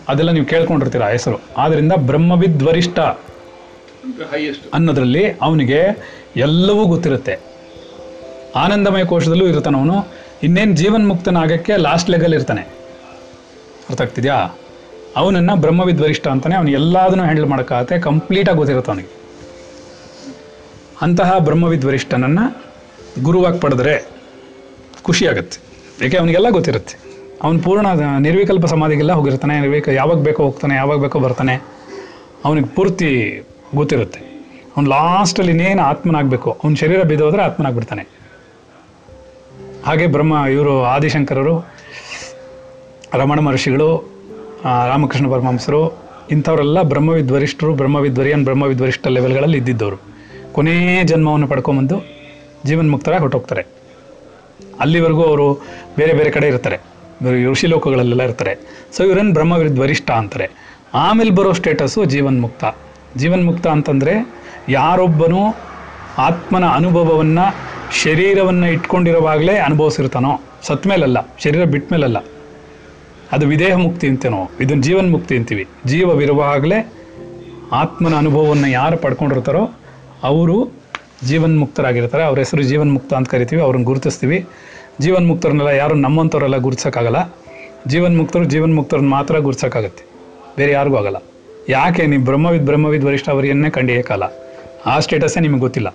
ಅದೆಲ್ಲ ನೀವು ಕೇಳ್ಕೊಂಡಿರ್ತೀರ ಹೆಸರು. ಆದ್ದರಿಂದ ಬ್ರಹ್ಮವಿದ್ ವರಿಷ್ಠ ಅನ್ನೋದ್ರಲ್ಲಿ ಅವನಿಗೆ ಎಲ್ಲವೂ ಗೊತ್ತಿರುತ್ತೆ. ಆನಂದಮಯ ಕೋಶದಲ್ಲೂ ಇರ್ತಾನೆ ಅವನು. ಇನ್ನೇನು ಜೀವನ್ಮುಕ್ತನಾಗಕ್ಕೆ ಲಾಸ್ಟ್ ಲೆಗಲ್ ಇರ್ತಾನೆ. ಅರ್ಥ ಆಗ್ತಿದ್ಯಾ ಅವನನ್ನು ಬ್ರಹ್ಮವಿದ್ ವರಿಷ್ಠ ಅಂತಾನೆ ಅವನು ಎಲ್ಲದನ್ನೂ ಹ್ಯಾಂಡಲ್ ಮಾಡೋಕ್ಕಾಗತ್ತೆ ಕಂಪ್ಲೀಟಾಗಿ ಗೊತ್ತಿರುತ್ತೆ ಅವನಿಗೆ. ಅಂತಹ ಬ್ರಹ್ಮವಿದ್ವರಿಷ್ಠನನ್ನು ಗುರುವಾಗಿ ಪಡೆದ್ರೆ ಖುಷಿಯಾಗತ್ತೆ ಏಕೆ ಅವನಿಗೆಲ್ಲ ಗೊತ್ತಿರುತ್ತೆ. ಅವನು ಪೂರ್ಣ ನಿರ್ವಿಕಲ್ಪ ಸಮಾಧಿಗೆಲ್ಲ ಹೋಗಿರ್ತಾನೆ, ನಿರ್ವಿಕ ಯಾವಾಗ ಬೇಕೋ ಹೋಗ್ತಾನೆ, ಯಾವಾಗ ಬೇಕೋ ಬರ್ತಾನೆ. ಅವನಿಗೆ ಪೂರ್ತಿ ಗೊತ್ತಿರುತ್ತೆ. ಅವ್ನು ಲಾಸ್ಟಲ್ಲಿ ಇನ್ನೇನು ಆತ್ಮನಾಗಬೇಕು, ಅವ್ನ ಶರೀರ ಬಿದ್ದೋದ್ರೆ ಆತ್ಮನಾಗ್ಬಿಡ್ತಾನೆ. ಹಾಗೆ ಬ್ರಹ್ಮ, ಇವರು ಆದಿಶಂಕರರು, ರಮಣ ಮಹರ್ಷಿಗಳು ರಾಮಕೃಷ್ಣ ಪರಮಹಂಸರು, ಇಂಥವರೆಲ್ಲ ಬ್ರಹ್ಮವಿದ್ವರಿಷ್ಠರು, ಬ್ರಹ್ಮವಿದ್ವರಿಯನ್, ಬ್ರಹ್ಮವಿದ್ವರಿಷ್ಠ ಲೆವೆಲ್ಗಳಲ್ಲಿ ಇದ್ದಿದ್ದವರು. ಕೊನೆಯ ಜನ್ಮವನ್ನು ಪಡ್ಕೊಂಬಂದು ಜೀವನ್ಮುಕ್ತರಾಗಿ ಹೊಟ್ಟೋಗ್ತಾರೆ ಅಲ್ಲಿವರೆಗೂ ಅವರು ಬೇರೆ ಬೇರೆ ಕಡೆ ಇರ್ತಾರೆ. ಋಷಿ ಲೋಕಗಳಲ್ಲೆಲ್ಲ ಇರ್ತಾರೆ. ಸೊ ಇವರನ್ನು ಬ್ರಹ್ಮವಿದ್ವರಿಷ್ಠ ಅಂತಾರೆ. ಆಮೇಲೆ ಬರೋ ಸ್ಟೇಟಸ್ಸು ಜೀವನ್ಮುಕ್ತ ಜೀವನ್ಮುಕ್ತ ಅಂತಂದರೆ ಯಾರೊಬ್ಬನೂ ಆತ್ಮನ ಅನುಭವವನ್ನು ಶರೀರವನ್ನು ಇಟ್ಕೊಂಡಿರುವಾಗಲೇ ಅನುಭವಿಸಿರ್ತಾನೋ? ಸತ್ ಮೇಲಲ್ಲ, ಶರೀರ ಬಿಟ್ಟ ಮೇಲಲ್ಲ. ಅದು ವಿದೇಹ ಮುಕ್ತಿ ಅಂತೇನೋ? ಇದನ್ನ ಜೀವನ್ ಮುಕ್ತಿ ಅಂತೀವಿ. ಜೀವವಿರುವಾಗಲೇ ಆತ್ಮನ ಅನುಭವವನ್ನು ಯಾರು ಪಡ್ಕೊಂಡಿರ್ತಾರೋ, ಅವರು ಜೀವನ್ ಮುಕ್ತರಾಗಿರ್ತಾರೆ. ಅವ್ರ ಹೆಸರು ಜೀವನ್ಮುಕ್ತ ಅಂತ ಕರಿತೀವಿ, ಅವ್ರನ್ನ ಗುರುತಿಸ್ತೀವಿ. ಜೀವನ್ ಮುಕ್ತರನ್ನೆಲ್ಲ ಯಾರು ನಮ್ಮಂಥವ್ರೆಲ್ಲ ಗುರುತಿಸೋಕ್ಕಾಗಲ್ಲ. ಜೀವನ್ ಮುಕ್ತರನ್ನ ಮಾತ್ರ ಗುರುತಿಸೋಕ್ಕಾಗತ್ತೆ. ಬೇರೆ ಯಾರಿಗೂ ಆಗಲ್ಲ. ಯಾಕೆ? ನೀವು ಬ್ರಹ್ಮವಿದ್ ಬ್ರಹ್ಮವಿದ್ ವರಿಷ್ಠ ಅವರಿಯನ್ನೇ ಕಾಲ. ಆ ಸ್ಟೇಟಸ್ಸೇ ನಿಮಗೆ ಗೊತ್ತಿಲ್ಲ.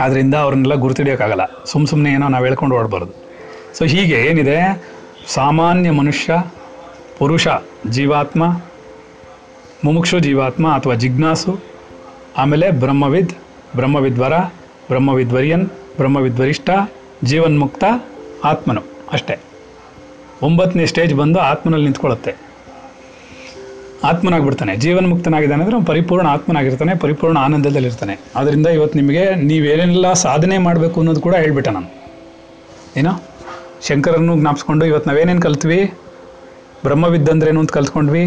ಆದ್ದರಿಂದ ಅವ್ರನ್ನೆಲ್ಲ ಗುರುತಿಡಿಯೋಕ್ಕಾಗಲ್ಲ. ಸುಮ್ಮ ಸುಮ್ಮನೆ ಏನೋ ನಾವು ಹೇಳ್ಕೊಂಡು ಓಡಬಾರ್ದು. ಸೊ ಹೀಗೆ ಏನಿದೆ? ಸಾಮಾನ್ಯ ಮನುಷ್ಯ, ಪುರುಷ, ಜೀವಾತ್ಮ, ಮುಮುಕ್ಷು ಜೀವಾತ್ಮ ಅಥವಾ ಜಿಜ್ಞಾಸು, ಆಮೇಲೆ ಬ್ರಹ್ಮವಿದ್, ಬ್ರಹ್ಮವಿದ್ವರ, ಬ್ರಹ್ಮವಿದ್ವರಿಯನ್, ಬ್ರಹ್ಮವಿದ್ವರಿಷ್ಠ, ಜೀವನ್ಮುಕ್ತ ಆತ್ಮನು ಅಷ್ಟೇ. ಒಂಬತ್ತನೇ ಸ್ಟೇಜ್ ಬಂದು ಆತ್ಮನಲ್ಲಿ ನಿಂತ್ಕೊಳ್ಳುತ್ತೆ. ಆತ್ಮನಾಗ್ಬಿಡ್ತಾನೆ. ಜೀವನ್ಮುಕ್ತನಾಗಿದ್ದಾನೆ ಅಂದರೆ ಪರಿಪೂರ್ಣ ಆತ್ಮನಾಗಿರ್ತಾನೆ, ಪರಿಪೂರ್ಣ ಆನಂದದಲ್ಲಿರ್ತಾನೆ. ಅದರಿಂದ ಇವತ್ತು ನಿಮಗೆ ನೀವೇನೆಲ್ಲ ಸಾಧನೆ ಮಾಡಬೇಕು ಅನ್ನೋದು ಕೂಡ ಹೇಳ್ಬಿಟ್ಟ ನಾನು. ಏನೋ? ಶಂಕರನ್ನು ಜ್ಞಾಪಿಸ್ಕೊಂಡು ಇವತ್ತು ನಾವೇನೇನು ಕಲ್ತ್ವಿ? ಬ್ರಹ್ಮವಿದ್ದಂದ್ರೇನು ಅಂತ ಕಲ್ತ್ಕೊಂಡ್ವಿ.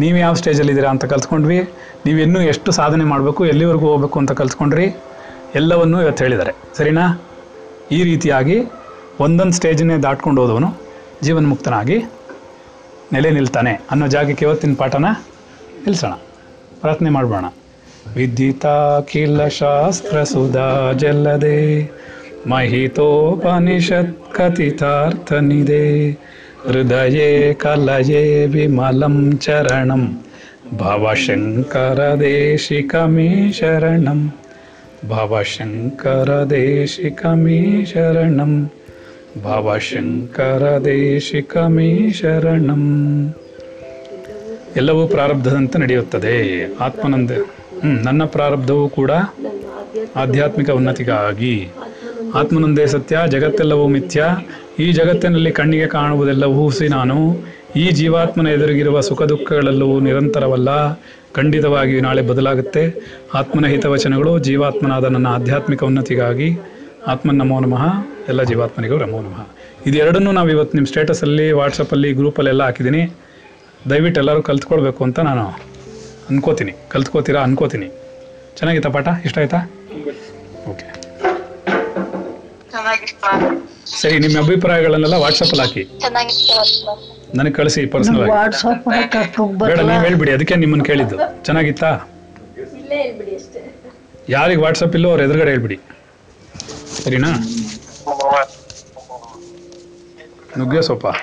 ನೀವು ಯಾವ ಸ್ಟೇಜಲ್ಲಿದ್ದೀರಾ ಅಂತ ಕಲ್ತ್ಕೊಂಡ್ವಿ. ನೀವು ಇನ್ನೂ ಎಷ್ಟು ಸಾಧನೆ ಮಾಡಬೇಕು, ಎಲ್ಲಿವರೆಗೂ ಹೋಗ್ಬೇಕು ಅಂತ ಕಲ್ತ್ಕೊಂಡ್ರಿ. ಎಲ್ಲವನ್ನೂ ಇವತ್ತು ಹೇಳಿದ್ದಾರೆ. ಸರಿನಾ? ಈ ರೀತಿಯಾಗಿ ಒಂದೊಂದು ಸ್ಟೇಜನ್ನೇ ದಾಟ್ಕೊಂಡು ಹೋದವನು ಜೀವನ್ಮುಕ್ತನಾಗಿ ನೆಲೆ ನಿಲ್ತಾನೆ ಅನ್ನೋ ಜಾಗಕ್ಕೆ ಇವತ್ತಿನ ಪಾಠನ ನಿಲ್ಲಿಸೋಣ ಪ್ರಾರ್ಥನೆ ಮಾಡೋಣ ವಿದ್ಯಿತಾಖಿಲ ಶಾಸ್ತ್ರ ಸುಧಾ ಜಲ್ಲದೆ, ಮಹಿತೋಪನಿಷತ್ ಕಥಿತಾರ್ಥನಿದೆ. ಹೃದಯೇ ಕಲಯೇ ವಿಮಲಂ ಚರಣಂ ಭವಶಂಕರ ದೇಶಿಕಮೇ ಶರಣಂ ಭವಶಂಕರ ದೇಶಿಕಮೇ ಶರಣಂ. ಭವಶಂಕರ ದೇಶಿಕಮೇ ಶರಣಂ ಎಲ್ಲವೂ ಪ್ರಾರಬ್ಧದಂತೆ ನಡೆಯುತ್ತದೆ. ಆತ್ಮನಂದ. ಹ್ಮ್, ನನ್ನ ಪ್ರಾರಬ್ಧವೂ ಕೂಡ ಆಧ್ಯಾತ್ಮಿಕ ಉನ್ನತಿಗಾಗಿ. ಆತ್ಮನಂದೇ ಸತ್ಯ ಜಗತ್ತೆಲ್ಲವೂ ಮಿಥ್ಯ. ಈ ಜಗತ್ತಿನಲ್ಲಿ ಕಣ್ಣಿಗೆ ಕಾಣುವುದೆಲ್ಲವೂ ಹುಸಿ ನಾನು. ಈ ಜೀವಾತ್ಮನ ಎದುರಿಗಿರುವ ಸುಖ ದುಃಖಗಳೆಲ್ಲವೂ ನಿರಂತರವಲ್ಲ. ಖಂಡಿತವಾಗಿ ನಾಳೆ ಬದಲಾಗುತ್ತೆ. ಆತ್ಮನ ಹಿತವಚನಗಳು ಜೀವಾತ್ಮನಾದ ನನ್ನ ಆಧ್ಯಾತ್ಮಿಕ ಉನ್ನತಿಗಾಗಿ. ಆತ್ಮನ್ ನಮೋ ನಮಃ. ಎಲ್ಲ ಜೀವಾತ್ಮನಿಗೂ ನಮೋ ನಮಃ. ಇದೆರಡನ್ನೂ ನಾವು ಇವತ್ತು ನಿಮ್ಮ ಸ್ಟೇಟಸಲ್ಲಿ ವಾಟ್ಸಪ್ಪಲ್ಲಿ ಗ್ರೂಪಲ್ಲೆಲ್ಲ ಹಾಕಿದ್ದೀನಿ. ದಯವಿಟ್ಟು ಎಲ್ಲರೂ ಕಲ್ತ್ಕೊಳ್ಬೇಕು ಅಂತ ನಾನು ಅನ್ಕೋತೀನಿ. ಕಲ್ತ್ಕೋತೀರಾ ಅನ್ಕೋತೀನಿ. ಚೆನ್ನಾಗಿತ್ತಾ ಪಾಠ? ಇಷ್ಟ ಆಯ್ತಾ? ಓಕೆ. ಸರಿ ನಿಮ್ಮ ಅಭಿಪ್ರಾಯಗಳನ್ನೆಲ್ಲ ವಾಟ್ಸಪ್ಪಲ್ಲಿ ಹಾಕಿ. ನನಗೆ ಕಳಿಸಿ ಪರ್ಸನಲ್ ಆಗಿ. ಬೇಡ ನೀವು ಹೇಳ್ಬಿಡಿ ಅದಕ್ಕೆ ನಿಮ್ಮನ್ನು ಕೇಳಿದ್ದು. ಚೆನ್ನಾಗಿತ್ತಾ? ಯಾರಿಗೆ ವಾಟ್ಸಪ್ ಇಲ್ಲೋ ಅವ್ರ ಎದುರುಗಡೆ ಹೇಳ್ಬಿಡಿ. ಸರಿನಾ? No guia, sopá.